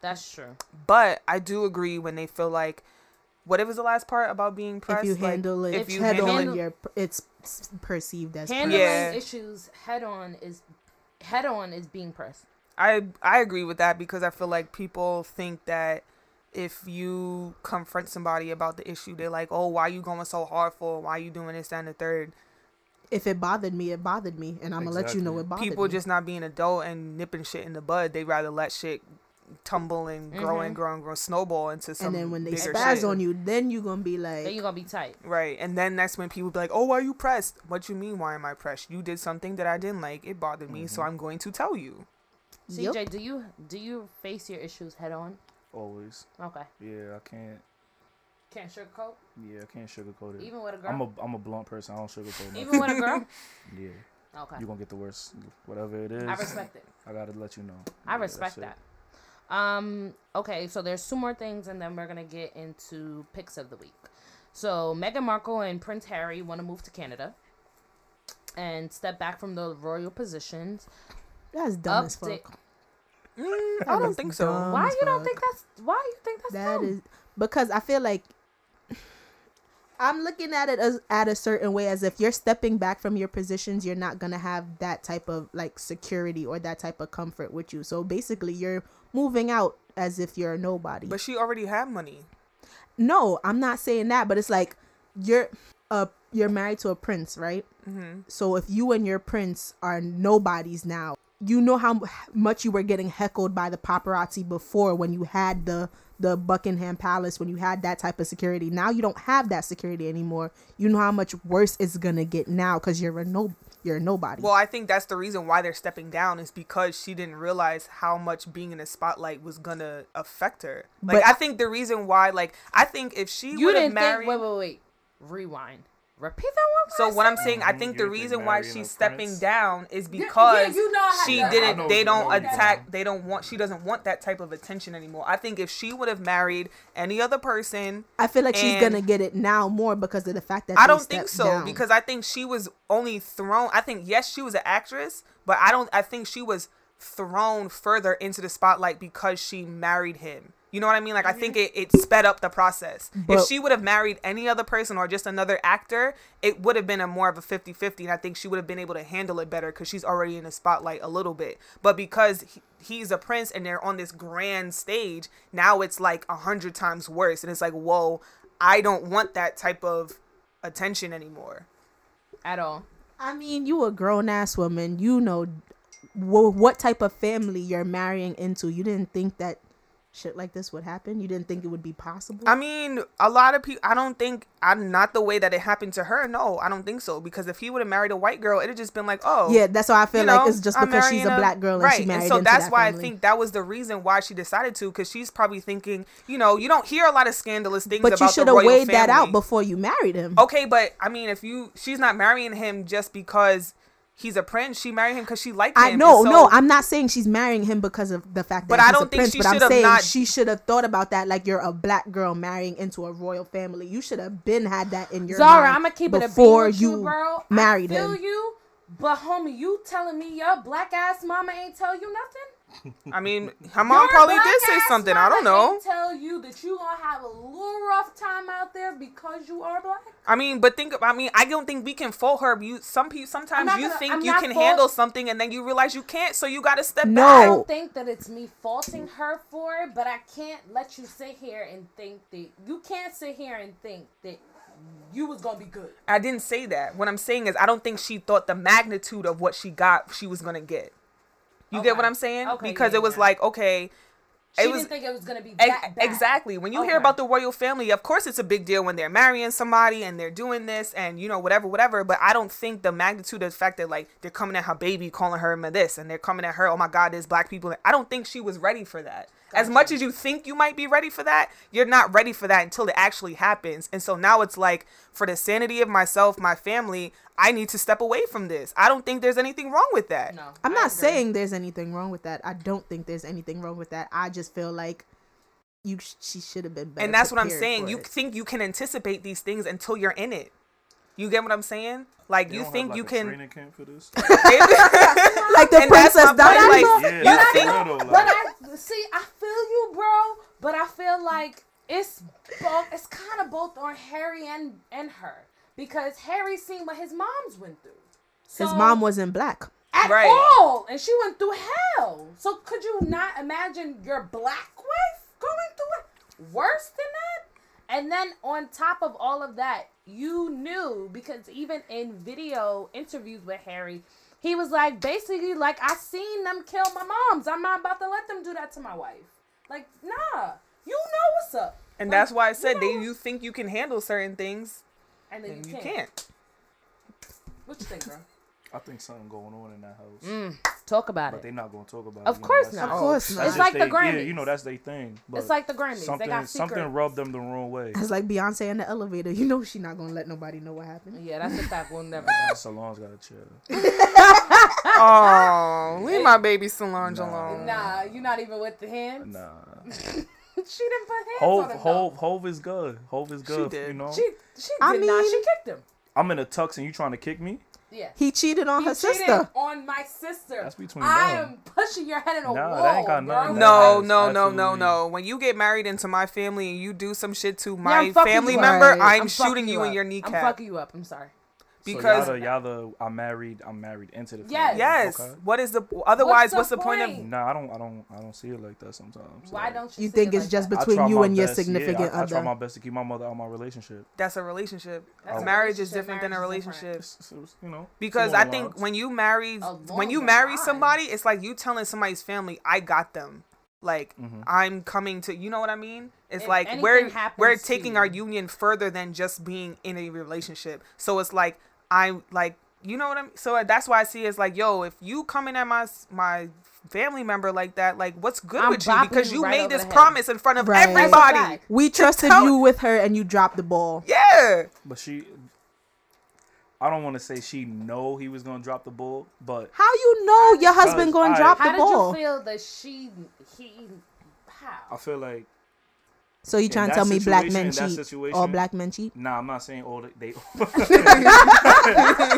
that's true. But I do agree when they feel like, what was the last part about being pressed? if you Like, handle it if you head handle- on, handle- you're, it's perceived as Handling Yeah. issues head on is head on is being pressed. I I agree with that because I feel like people think that if you confront somebody about the issue, they're like, "Oh, why are you going so hard for? Why are you doing this that, and the third? if it bothered me, it bothered me, and I'm gonna let you know it bothered People me. just not being adult and nipping shit in the bud. They rather let shit tumble and grow and Mhm. grow and grow, snowball into some. and then when they bigger spaz shit. on you, then you're gonna be Then like, you gonna be tight. Right, and then that's when people be like, "Oh, why are you pressed? What you mean? Why am I pressed? You did something that I didn't like. It bothered me, so I'm going to tell you." Yup. CJ, do you do you face your issues head on? Always. Okay, Yeah, I can't. can't sugarcoat Yeah, I can't sugarcoat it. even with a girl. I'm a I'm a blunt person. I don't sugarcoat nothing. even with a girl. yeah, Okay, you gonna get the worst. Whatever it is, I respect it. I gotta let you know. I Yeah, respect that. Um. Okay, so there's two more things, and then we're gonna get into picks of the week. So Meghan Markle and Prince Harry want to move to Canada and step back from the royal positions. that's dumb as fuck. Mm, I don't think so. Why as you don't think that's? Why you think that's That dumb? is because I feel like I'm looking at it as at a certain way as if you're stepping back from your positions, you're not gonna have that type of like security or that type of comfort with you. So basically, you're moving out as if you're a nobody. But she already had money. no, I'm not saying that, but it's like you're a you're married to a prince, right? hmm So if you and your prince are nobodies now, you know how much you were getting heckled by the paparazzi before when you had the the Buckingham Palace when you had that type of security. Now you don't have that security anymore. You know how much worse it's gonna get now because you're a no you're nobody. Well, I think that's the reason why they're stepping down is because she didn't realize how much being in the spotlight was gonna affect her. Like, But- I think the reason why, like, I think if she You would have didn't married, think. Wait, wait, wait. Rewind. Repeat that one. So more what I'm saying, I think the reason why she's stepping prince? down is Yeah, yeah, because you know she that. Didn't. They don't you're attack. They don't want. She doesn't want that type of attention anymore. I think if she would have married any other person, I feel like she's gonna get it now more because of the fact that I don't think so down. because I think she was only thrown. I think yes, she was an actress, but I don't. I think she was thrown further into the spotlight because she married him. You know what I mean? Like I think mm-hmm. it, it sped up the process. if she would have married any other person or just another actor, it would have been a more of a 50-50 and I think she would have been able to handle it better cuz she's already in the spotlight a little bit. But because he, he's a prince and they're on this grand stage, now it's like a hundred times worse and it's like, "Whoa, I don't want that type of attention anymore." at all. I mean, you a grown ass woman. You know wh- what type of family you're marrying into. You didn't think that shit like this would happen. You didn't think it would be possible. I mean, a lot of people. I don't think. I'm not the way that it happened to her. No, I don't think so. Because if he would have married a white girl, it'd have just been like, oh, yeah, that's why I feel like know, it's just I'm because she's a marrying black girl and right. she married so that's that why family. I think that was the reason why she decided to. Because she's probably thinking, you know, you don't hear a lot of scandalous things. But you should have weighed that out before you married him. Okay, but I mean, if you, she's not marrying him just because he's a prince. She married him because she liked him. I know, so- no, I'm not saying she's marrying him because of the fact that But he's I a don't think prince, she but I'm should've not- she should have thought about that like you're a black girl marrying into a royal family. You should have been had that in your Zara, mind I'm gonna keep it before you you, bro. married I feel him. you, but homie, you telling me your black ass mama ain't tell you nothing? I mean, her mom Your probably did say something. I don't know. Tell you that you gonna have a little rough time out there because you are black. I mean, but think. I mean, I don't think we can fault her. You some people sometimes you gonna- think I'm you can fault- handle something and then you realize you can't, so you got to step No. I don't think that it's me faulting her for it, but I can't let you sit here and think that you can't sit here and think that you was gonna be good. I didn't say that. What I'm saying is I don't think she thought the magnitude of what she got she was gonna get. You get what I'm saying? Okay, because yeah, it was yeah. like, okay, She it was didn't think it was gonna be that bad. exactly. When you hear about the royal family, of course it's a big deal when they're marrying somebody and they're doing this and you know whatever, whatever. But I don't think the magnitude of the fact that like they're coming at her baby, calling her this, and they're coming at her. Oh my God, there's black people. I don't think she was ready for that. As much as you think you might be ready for that, you're not ready for that until it actually happens. And so now it's like, for the sanity of myself, my family, I need to step away from this. I don't think there's anything wrong with that. No, I'm not saying there's anything wrong with that. I don't think there's anything wrong with that. I just feel like you sh- she should have been better. and that's what I'm saying. You it. think you can anticipate these things until you're in it. You get what I'm saying? Like They you don't have, think like, you can. training camp for this? like the and princess my point, Diana. like, yeah, you for think- real like- But I see, I feel you, bro. But I feel like it's both. It's kind of both on Harry and and her because Harry seen what his mom's went through. His mom wasn't black. at Right. all, and she went through hell. So could you not imagine your black wife going through it worse than that? And then on top of all of that, you knew because even in video interviews with Harry, he was like basically like I seen them kill my moms. I'm not about to let them do that to my wife. Like nah, you know what's up. And Like, that's why I said you know- you think you can handle certain things and then and you you can't. can't. What you think, bro? I think something going on in that house, Mm, talk about but it. they're not gonna talk about Of it. you know, course not. Of course not. It's just like the they- Yeah, you know that's their thing. But It's like the Grammys. something they got something rubbed them the wrong way. It's like Beyonce in the elevator. You know she not gonna let nobody know what happened. Yeah, that's a fact. We'll never know. Solange's gotta chill. Oh, leave my baby Solange Nah. alone. Nah, you're not even with the hands. Nah, she didn't put hands Hove, on him. Hove, Hove is good. Hove is good. She did. You know. She she did I not. She kicked him. I'm in a tux and you trying to kick me? Yeah. He cheated on He her cheated sister. on my sister. That's between I them. am pushing your head in a Nah, wall. that ain't got bro. nothing No, That no, is no, no, no. When you get married into my family and you do some shit to my I'm family member, up. I'm, I'm shooting you in your your I'm fucking you up. I'm sorry. Because so y'all, the, y'all the I'm married. I'm married into the family. Yes. yes, Okay. what is the otherwise? the What's the, point? point? of? Nah, I don't. I don't. I don't see it like that sometimes. Why Like, don't you? You think it's like just that? Between you my and your best- yeah, significant I, I try my best to keep my mother out of my relationship. That's a relationship. That's a marriage is relationship. different than a relationship. It's, it's, it's, you know. Because I think lines. when you marry when you marry lines. somebody, it's like you telling somebody's family, "I got them." Like Mhm. I'm coming to, you know what I mean? It's If like we're we're taking our union further than just being in a relationship. So it's like I'm like, you know what I'm. So uh, that's why I see it as like, yo, if you coming at my my family member like that, like what's good I'm with you? Because you you right made this promise in front of Right. Everybody. We trusted tell- you with her and you dropped the ball. Yeah. But she, I don't want to say she know he was gonna drop the ball, but How you know your husband going to Alright. drop How the did ball? you feel that she he how? I feel like So you trying to tell me black men cheat? All black men cheat? Nah, I'm not saying all the, they.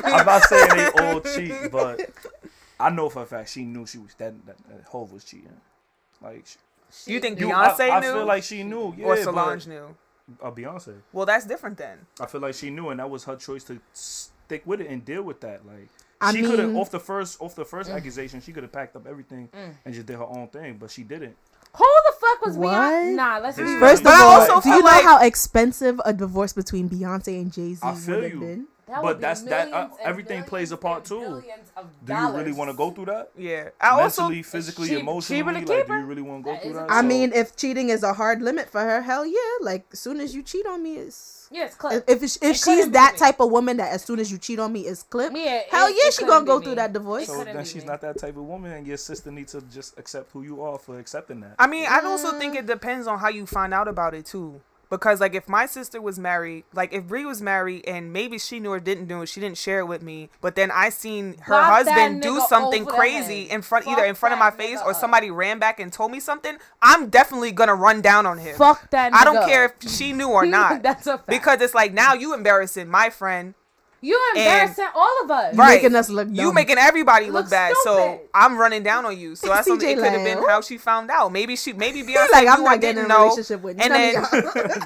I'm not saying they all cheat, but I know for a fact she knew she was that that, that Hove was cheating. Like, she, You think you, Beyonce I, I knew? feel like she knew, yeah, or but- Solange knew? Uh, Beyonce. Well, that's different then. I feel like she knew, and that was her choice to stick with it and deal with that. Like, I she could have Mm. off the first off the first accusation, she could have packed up everything and just did her own thing, but she didn't. Who the fuck was What? Beyonce? Nah, let's be. First of all, do you know like- how expensive a divorce between Beyonce and Jay Z would have you. been? That But would be that's- that- uh, everything plays a part, too. of Do you really want to go through that? Yeah. I also Mentally, physically, cheap- emotionally, cheaper to like, do you really want to go That through that? a- I So- mean, if cheating is a hard limit for her, hell yeah. Like, as soon as you cheat on me, it's. Yes, If clip. if, it's- if she's that me. type of woman that as soon as you cheat on me is clipped, Yeah, hell it- yeah, it she gonna go me. through that divorce. So then she's me. not that type of woman, and your sister needs to just accept who you are for accepting that. I mean, I also think it depends on how you find out about it too. Because like if my sister was married, like if Brie was married and maybe she knew or didn't know, she didn't share it with me. But then I seen her that husband do something crazy in front, either in front of my face or up. somebody ran back and told me something. I'm definitely gonna run down on him. Fuck that I don't care if she knew or not. That's a fact. because it's like now you embarrassing my friend, you embarrassing all of us. right? making us look You dumb. making everybody look, Look bad. So. I'm running down on you. So that's something. It could have been how she found out. Maybe she, maybe Beyonce like, I'm knew or not getting in didn't a know. relationship with you. and then.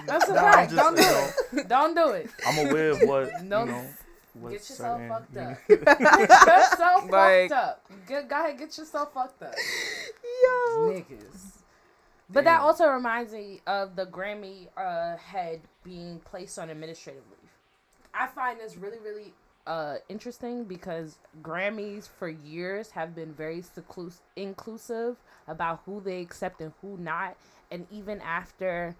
That's a Nah, fact. Don't do it. Don't do it. I'm aware of what No. you know. what Get yourself certain- fucked up. Get yourself Like- fucked up. Get, go ahead, get yourself fucked up. Yo. Niggas. But that also reminds me of the Grammy uh, head being placed on administrative leave. I find this really, really uh, interesting because Grammys for years have been very seclus- inclusive about who they accept and who not. And even after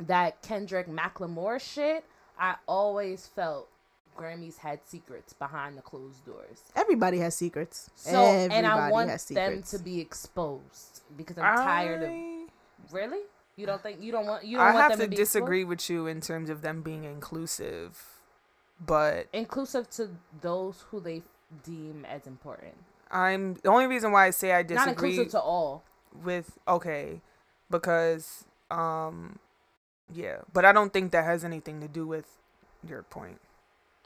that Kendrick Macklemore shit, I always felt Grammys had secrets behind the closed doors. Everybody has secrets. So, Everybody and I want them to be exposed because I'm tired of. Really? You don't think you don't want you don't I want have them to to disagree with you in terms of them being inclusive, but inclusive to those who they deem as important. I'm the only reason why I say I disagree. Not inclusive to all. with okay, because um, yeah, but I don't think that has anything to do with your point.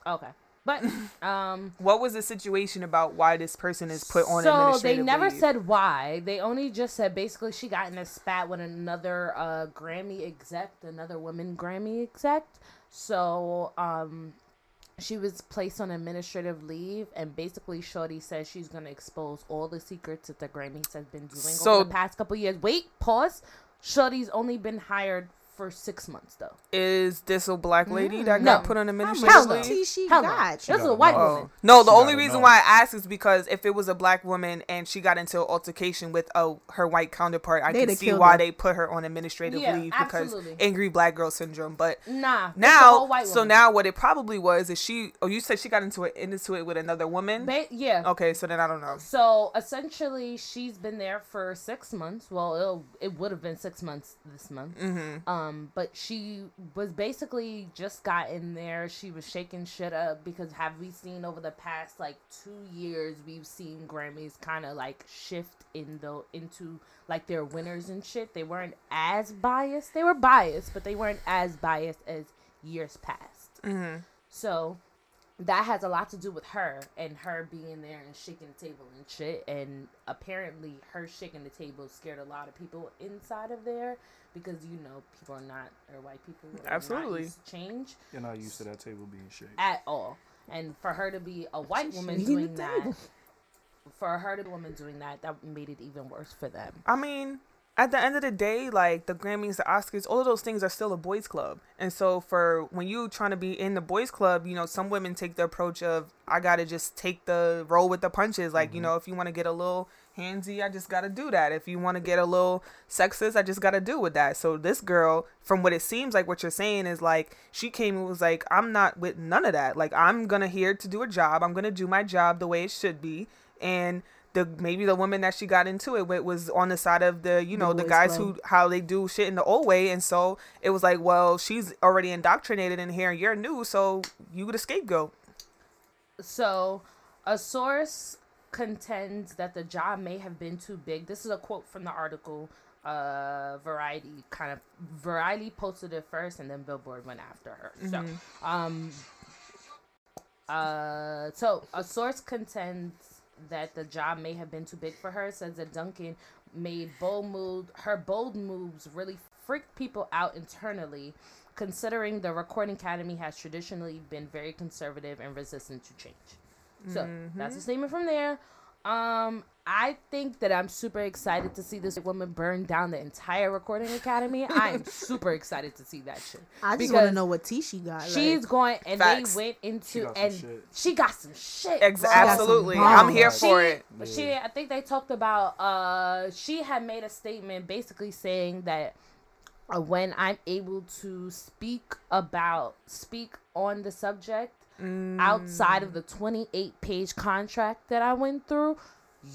Okay. But um What was the situation about why this person is put on so they never leave? said why. They only just said basically she got in a spat with another uh Grammy exec, another woman Grammy exec. So um she was placed on administrative leave and basically Shorty says she's gonna expose all the secrets that the Grammys has been doing So- over the past couple years. Wait, pause. Shorty's only been hired for six months though. Is this a black lady that Mm, No. got put on How administrative Hell much leave? tea she Hell no. got? This is a white no. woman. Oh. No, the She only gotta reason know. why I asked is because if it was a black woman and she got into an altercation with uh, her white counterpart, I They'd can have see killed why her. they put her on administrative Yeah, leave because absolutely. angry black girl syndrome. But Nah. it's a now, white so woman. now what it probably was is she. Oh, you said she got into it into it with another woman. Ba- yeah. Okay, so then I don't know. So essentially, she's been there for six months. Well, it'll, it would have been six months this month. Mm-hmm. Um, but she was basically just got in there. She was shaking shit up because have we seen over the past like two years, we've seen Grammys kind of like shift in the into like their winners and shit. They weren't as biased. They were biased, but they weren't as biased as years past. Mm-hmm. So that has a lot to do with her and her being there and shaking the table and shit. And apparently, her shaking the table scared a lot of people inside of there because you know people are not or white people are Absolutely. not used to change You're not used to that table being shaped. at all. And for her to be a white woman doing that, table. for her to be a woman doing that, that made it even worse for them. I mean, at the end of the day, like the Grammys, the Oscars, all of those things are still a boys' club. And so, for when you trying to be in the boys' club, you know, some women take the approach of I gotta just take the roll with the punches. Like, you mm-hmm. know, if you want to get a little handsy, I just gotta do that. If you want to get a little sexist, I just gotta do with that. So this girl, from what it seems like, what you're saying is like she came and was like, I'm not with none of that. Like I'm gonna here to do a job. I'm gonna do my job the way it should be. And the maybe the woman that she got into it with was on the side of the you know the, boys' guys club. who how they do shit in the old way and so it was like well she's already indoctrinated in here and you're new so you the scapegoat So, a source contends that the job may have been too big. This is a quote from the article. Uh, Variety kind of Variety posted it first, and then Billboard went after her. So, um, uh, so a source contends that the job may have been too big for her. Says that Duncan made bold moves. Her bold moves really freaked people out internally, considering the Recording Academy has traditionally been very conservative and resistant to change. So that's a mm-hmm. statement from there. Um, I think that I'm super excited to see this woman burn down the entire Recording Academy. I am super excited to see that shit. I just want to know what tea she got. She's like, going, and Facts. they went into, got some and shit. she got some shit. Ex- absolutely. bombs. I'm here She, for it. she, I think they talked about. Uh, she had made a statement basically saying that uh, when I'm able to speak about, speak on the subject outside of mm. the 28 page contract that I went through,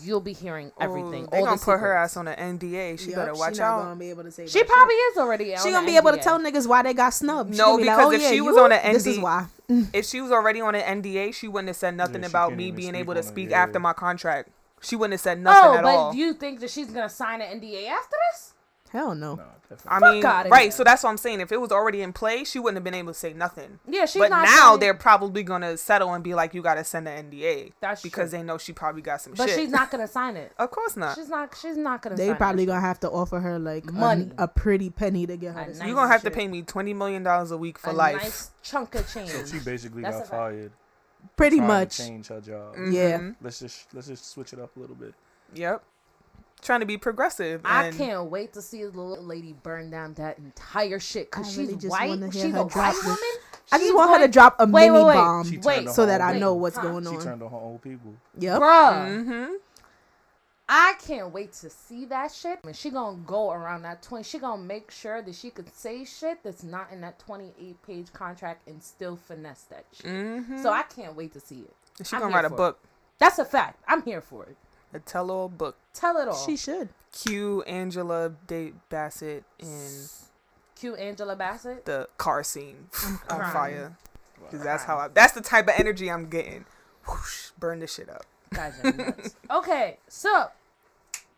you'll be hearing oh, everything. They're gonna the put her ass on an NDA. She yup, better watch she not out. gonna be able to say. She probably shit. is already. She on gonna the be able to tell niggas why they got snubbed. She No, be because like, oh, if yeah, she you- was on an NDA, this is why. If she was already on an NDA, she wouldn't have said nothing Yeah, about me being able to on it, speak yeah. after my contract. She wouldn't have said nothing Oh, at but all. you think that she's gonna sign an NDA after this? Hell no. No. I Fuck mean, outta right? So that's what I'm saying. If it was already in play, she wouldn't have been able to say nothing. Yeah, she's but not. now signing- they're probably gonna settle and be like, "You got to send an NDA." That's because true. they know she probably got some shit. But shit. she's not gonna sign it. Of course not. She's not. She's not gonna. They sign probably that gonna have to offer her like a- Money. a, pretty penny to get her. To nice sign You're gonna have to pay me twenty million dollars a week for a life. nice chunk of change. So she basically That's a got fired. pretty much. change her job. Yeah. Mhm. Let's just let's just switch it up a little bit. Yep. Trying to be progressive. I can't wait to see the little lady burn down that entire shit because I she's really white. wanna She's a drop white this. woman. I just She's want her to drop a Wait, mini wait, wait. bomb Wait, so her that I know what's Huh. going on. She on. turned on her own people. Yep. Bruh, Mm-hmm. I can't wait to see that shit. And she gonna go around that twenty. She gonna make sure that she could say shit that's not in that twenty-eight page contract and still finesse that shit. Mm-hmm. So I can't wait to see it. She I'm gonna write a for it. book, That's a fact. I'm here for it. A tell-all book. Tell it all. She should. Cue Angela Day Bassett in Cue Angela Bassett. the car scene on crying. fire. Cause that's how I. That's the type of energy I'm getting. Whoosh, burn this shit up. Guys okay, so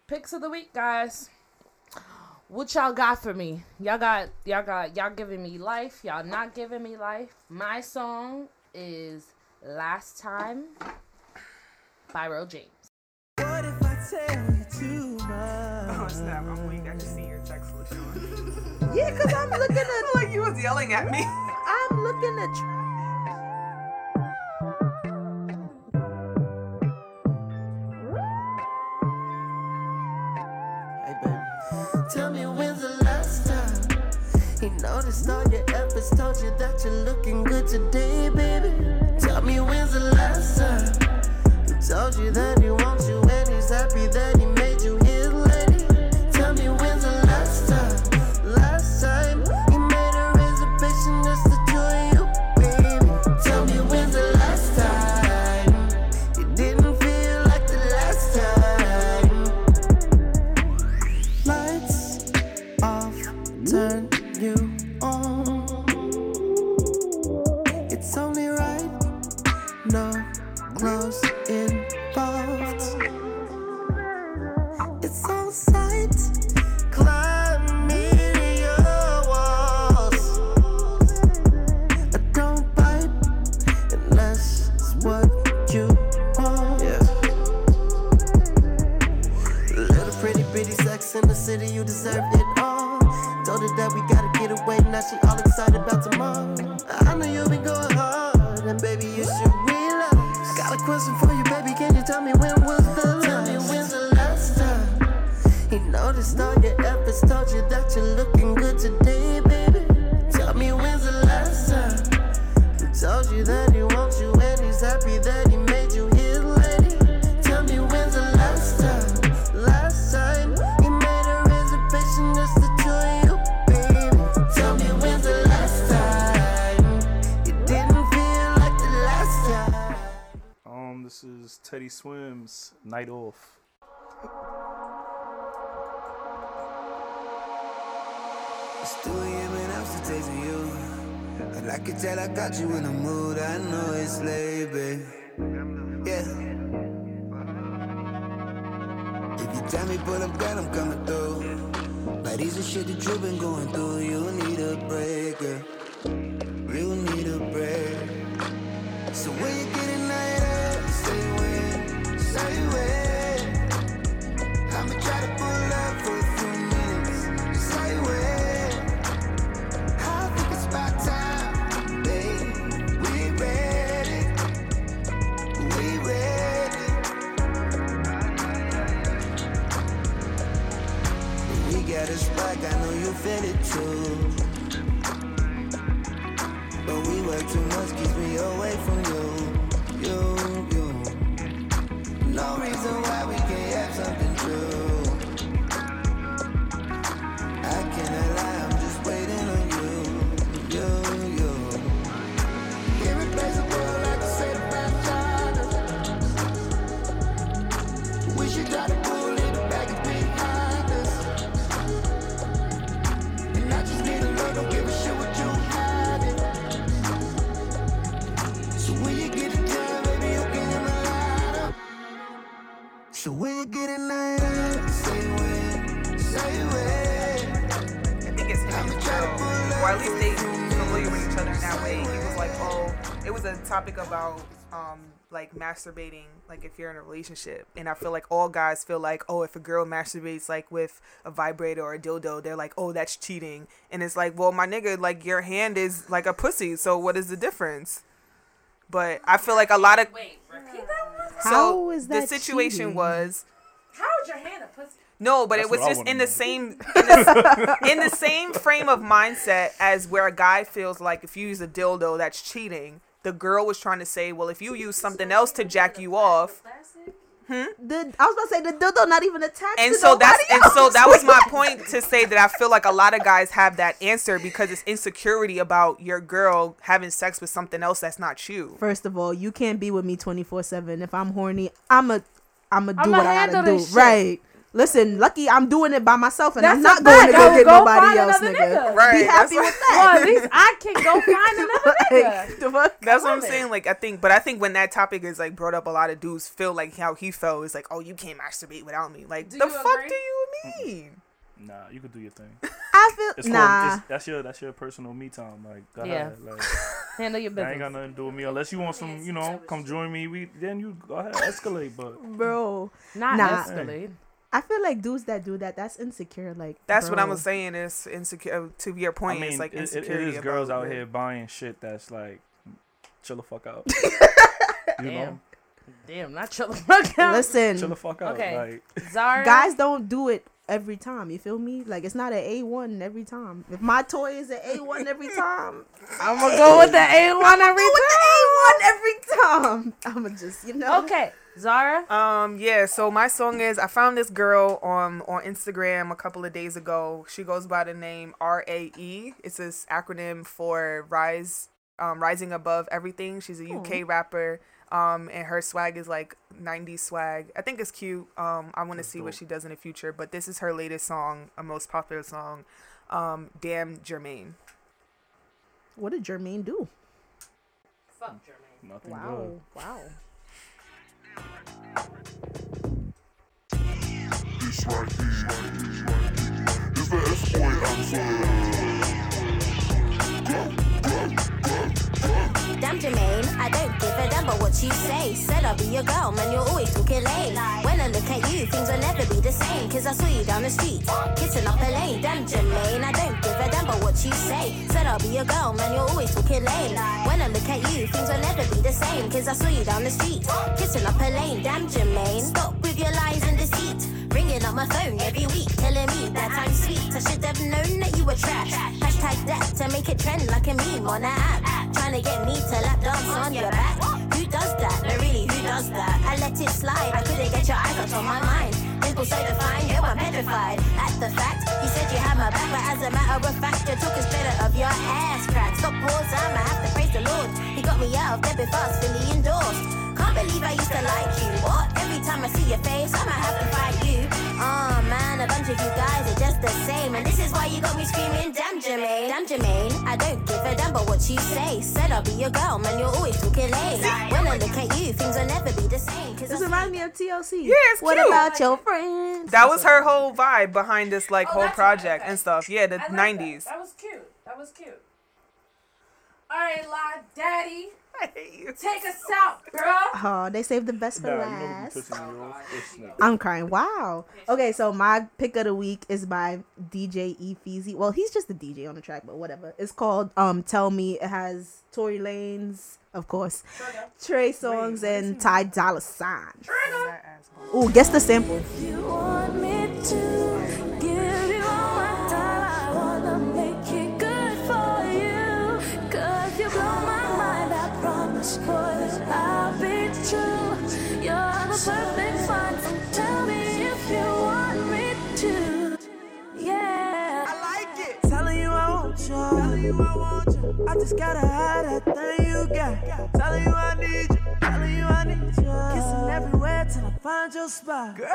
picks of the week, guys. What y'all got for me? Y'all got y'all got y'all giving me life. Y'all not giving me life. My song is "Last Time" by Ro James. Oh snap! I'm weak. I just see your text, LaShawn. Yeah, cause I'm looking at. like you was yelling at me. I'm looking at. Tr- Tell me when's the last time he noticed all your efforts, told you that you're looking good today, baby. Tell me when's the last time he told you that he wants you I can tell I got you in the mood, I know it's late, babe. Yeah. If you tell me, pull up, God, I'm coming through. Like these are shit that you've been going through, you need a break, yeah. It too. It was a topic about um like masturbating, like if you're in a relationship, and I feel like all guys feel like, oh, if a girl masturbates like with a vibrator or a dildo, they're like, oh, that's cheating, and it's like, well, my nigga, like your hand is like a pussy, so what is the difference? But I feel like a lot of Wait, repeat that so How is the situation cheating? was How is your hand a pussy? no, but That's it was just in the know. same in the, in the same frame of mindset as where a guy feels like if you use a dildo, that's cheating. The girl was trying to say, well, if you use something else to jack you off, Hmm? The I was about to say the dildo not even attached. and to so that's nobody and so that was my point to say that I feel like a lot of guys have that answer because it's insecurity about your girl having sex with something else that's not you. First of all, you can't be with me twenty four seven. If I'm horny, I'm a, I'm a do I'ma what I gotta do. shit. Right. Listen, lucky I'm doing it by myself, and I'm not a going to fact. go get Go nobody find else, nigga. nigga. Right, Be happy that's with Well, that. at least I can go find another nigga. Like, the fuck? That's what I'm it. saying. Like I think, but I think when that topic is like brought up, a lot of dudes feel like how he felt is like, oh, you can't masturbate without me. Like Do the fuck agree? do you mean? Nah, you could do your thing. I feel It's nah. called, it's, that's your that's your personal me time. Like, go Yeah. ahead. Like, Handle your that ain't got nothing to do with me unless you want some, you know, come join me. We then you go ahead escalate. But bro. Not Nah. escalate. I feel like dudes that do that, that's insecure. Like That's what. I was saying. Is insecure. Uh, to your I point, mean, it's like it- it- it is girls out here buying shit that's like, chill the fuck out. you Damn. know, Damn, not chill the fuck out. Listen, chill the fuck out. Okay. Like, Zara. guys don't do it every time. You feel me? Like it's not an A one every time. If my toy is an A one every time, I'm gonna go with the A1 every with time. the A one every time. I'ma just you know. Okay, Zara. Um. Yeah. So my song is I found this girl on on Instagram a couple of days ago. She goes by the name R A E. It's this acronym for Rise, um, Rising Above Everything. She's a UK rapper. Um, and her swag is like 90s swag. I think it's cute. Um, I want to see what she does in the future. But this is her latest song, a most popular song. Um, Damn Jermaine. What did Jermaine do? Fuck Jermaine. nothing Wow. good. Wow. It's right here. It's the S-boy answer. Damn Jermaine, I don't give a damn about what you say. Said I'll be your girl, man, you're always talking lame. When I look at you, things will never be the same. Cause I saw you down the street, kissing up a lane. Damn Jermaine, I don't give a damn about what you say. Said I'll be your girl, man, you're always talking lame. When I look at you, things will never be the same. Cause I saw you down the street, kissing up a lane. Damn Jermaine, stop with your lies and deceit. Ringing up my phone every week, telling me that I'm sweet. I should have known that you were trash. Hashtag that to make it trend like a meme on an app. Trying to get me to lap dance on your back. Who does that? No, really, who does that? I let it slide. I couldn't get your eyes out on my mind. Dimple so defined, yo, I'm petrified. At the fact, you said you had my back, but as a matter of fact, your talk is better of your ass crack. Stop pause, I'ma have to praise the Lord. He got me out of there before I was fully endorsed. Can't believe I used to like you. What? Every time I see your face, I'ma have to fight you. Oh man, a bunch of you guys are just the same. And this is why you got me screaming, damn Jermaine. Damn Jermaine, I don't give a damn about what you say. Said I'll be your girl, man, you're always talking lame. When I look at you, things will never be the same. Cause This reminds me of TLC. Yeah, it's What cute. about your friends? That was her whole vibe behind this like Oh, whole that's right, project okay. and stuff. Yeah, the I like that. nineties. That. was cute. That was cute. All right, La Daddy, take us out, bro. Oh, they saved the best for Nah, you know what last. me off? This nigga. I'm crying. Wow. Okay, so my pick of the week is by DJ E Feezy. Well, he's just a DJ on the track, but whatever. It's called um Tell Me. It has Tory Lanez, of course, Trey Songz, and Ty Dolla Sign. Ooh, guess the sample. Promise, I'll be true. You're the perfect one. Tell me if you want me to. Yeah. I like it. Telling you I want you. I just gotta have that thing you got. Telling you I need you. Telling you I need you. Kissing everywhere till I find your spot. Girl,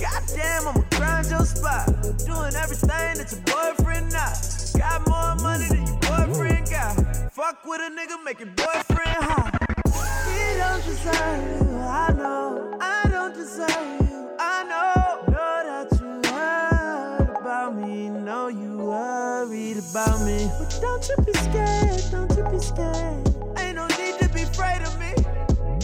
goddamn, I'ma grind your spot. Doing everything that your boyfriend not. Got more money than your boyfriend got. Fuck with a nigga, make your boyfriend hot. He don't deserve you, I know. I don't deserve you, I know. Know you worried about me. But don't you be scared, don't you be scared. Ain't no need to be afraid of me.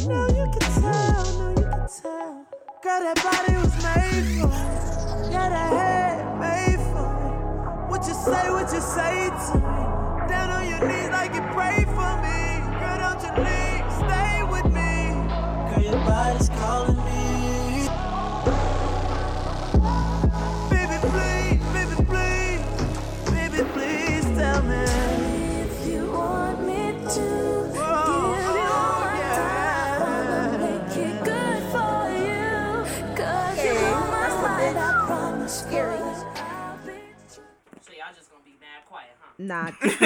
No, you can tell, no, you can tell. Girl, that body was made for it. Yeah, that head made for it. What you say, what you say to me. Down on your knees like you pray for me. Girl, don't you leave, stay with me. Girl, your body's calling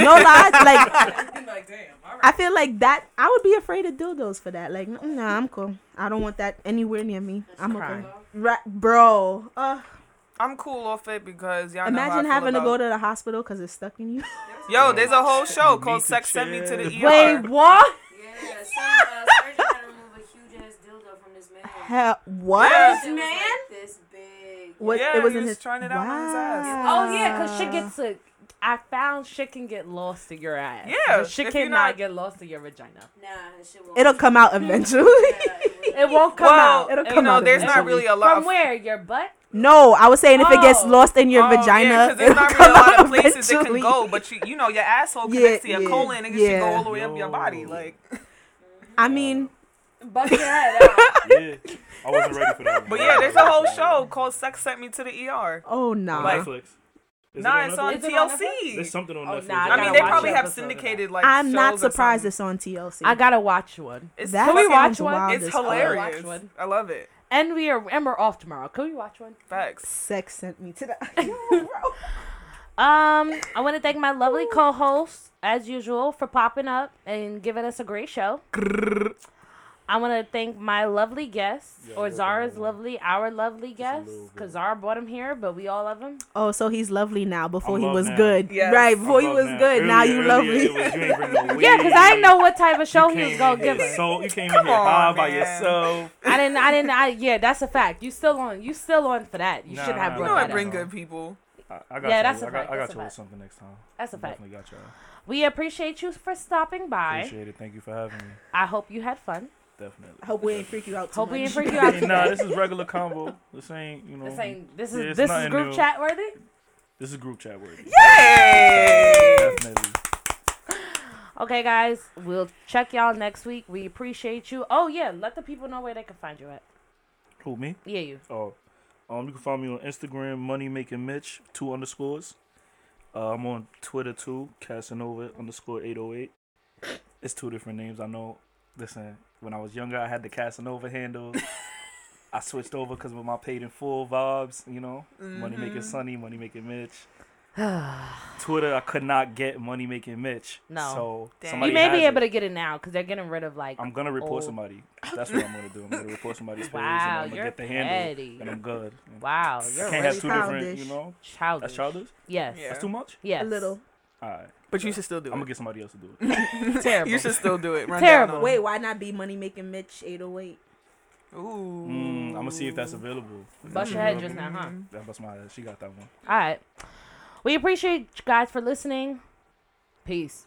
no lies. Like like, damn. All right. I feel like that. I would be afraid of dildos for that. Like, mm, nah, I'm cool. I don't want that anywhere near me. I'm okay. Right, bro. Uh, I'm cool off it because y'all know how I imagine feel having to go to the hospital because it's stuck in you. Yo, there's a whole show called "Sex Sent Me to the chill. ER." Wait, what? Yeah, some uh, surgeon had to remove a huge ass dildo from this man. Hell, what? Yeah. This man? like this big. What? Yeah, it was he in was his. trying it out on his ass. Oh yeah, cause shit gets to. I found shit can get lost in your ass. Yeah, But shit cannot not... get lost in your vagina. Nah, shit won't. It'll come out eventually. It won't come Well, out. It'll you come know, out there's not eventually. really a lot From of where? Your butt? no, I was saying if it gets Oh. lost in your Oh, vagina, yeah, 'cause there's it'll not really come a lot of places it can go, but you, you know, your asshole Yeah, connects to your yeah, colon and it should go all the way up your body. Like, I mean, Bust your head out. Yeah, I wasn't ready for that. but yeah, there's a whole show called "Sex Sent Me to the ER." oh no. on Like- Netflix. Is Nah, it it's on on on TLC. There's something on Oh, Netflix. nah, I I mean, they probably have episode of that. syndicated like. I'm not shows or surprised something. it's on TLC. I gotta watch one. It's that Can we watch one? It's hilarious. One. I love it. And we are and we're off tomorrow. Can we watch one? Facts. Sex sent me to the. Um, I want to thank my lovely co-host, as usual, for popping up and giving us a great show. I want to thank my lovely guests, Yeah, or Zara's lovely, our lovely guests, because Zara brought him here, but we all love him. Oh, so he's lovely now. Before I'm he was now. good, Yes. right? Before he was now. good, now you earlier lovely. it was- you no Yeah, because I didn't know what type of show he was gonna give us. So you came in Come here on, by man. yourself. I didn't. I didn't. I, yeah, that's a fact. You still on. You still on for that. You Nah, should have nah, You know nah, I bring up. good people. I, I got Yeah, you. that's a I got, fact, I got you with something next time. That's a fact. Definitely got y'all. We appreciate you for stopping by. Appreciate it. Thank you for having me. I hope you had fun. Definitely. I hope we ain't freak you out. Too Hope we much. ain't freak you out. Hey, nah, this is regular combo. This ain't, you know. This ain't. This is it's this is group new. chat worthy. This is group chat worthy. Hey. Definitely. Okay, guys, we'll check y'all next week. We appreciate you. Oh yeah, let the people know where they can find you at. Who me? Yeah, you. Oh, um, you can find me on Instagram, Money Making Mitch, two underscores. Uh, I'm on Twitter too, Casanova underscore eight oh eight. It's two different names. I know. Listen, when I was younger, I had the Casanova handle. I switched over because of my paid in full vibes. You know, Money Making mm-hmm. Sunny, Money Making Mitch. Twitter, I could not get Money Making Mitch. No. so Dang. somebody You may be able it. to get it now because they're getting rid of like. I'm gonna report old- somebody. That's what I'm gonna do. I'm gonna report somebody's page. Wow, and I'm gonna you're get the handle, petty. and I'm good. Wow, you're Can't really have two different, you know. childish. That's childish. Yes. Yeah. That's too much. Yes. A little. All right. But you should still do it. I'm gonna get somebody else to do it. Terrible. You should still do it. Run Terrible. Down Wait, why not be money making Mitch 808? Ooh. Mm, I'm gonna see if that's available. If Bust that's your head just now, huh? Yeah, bust my head. She got that one. All right. We appreciate you guys for listening. Peace.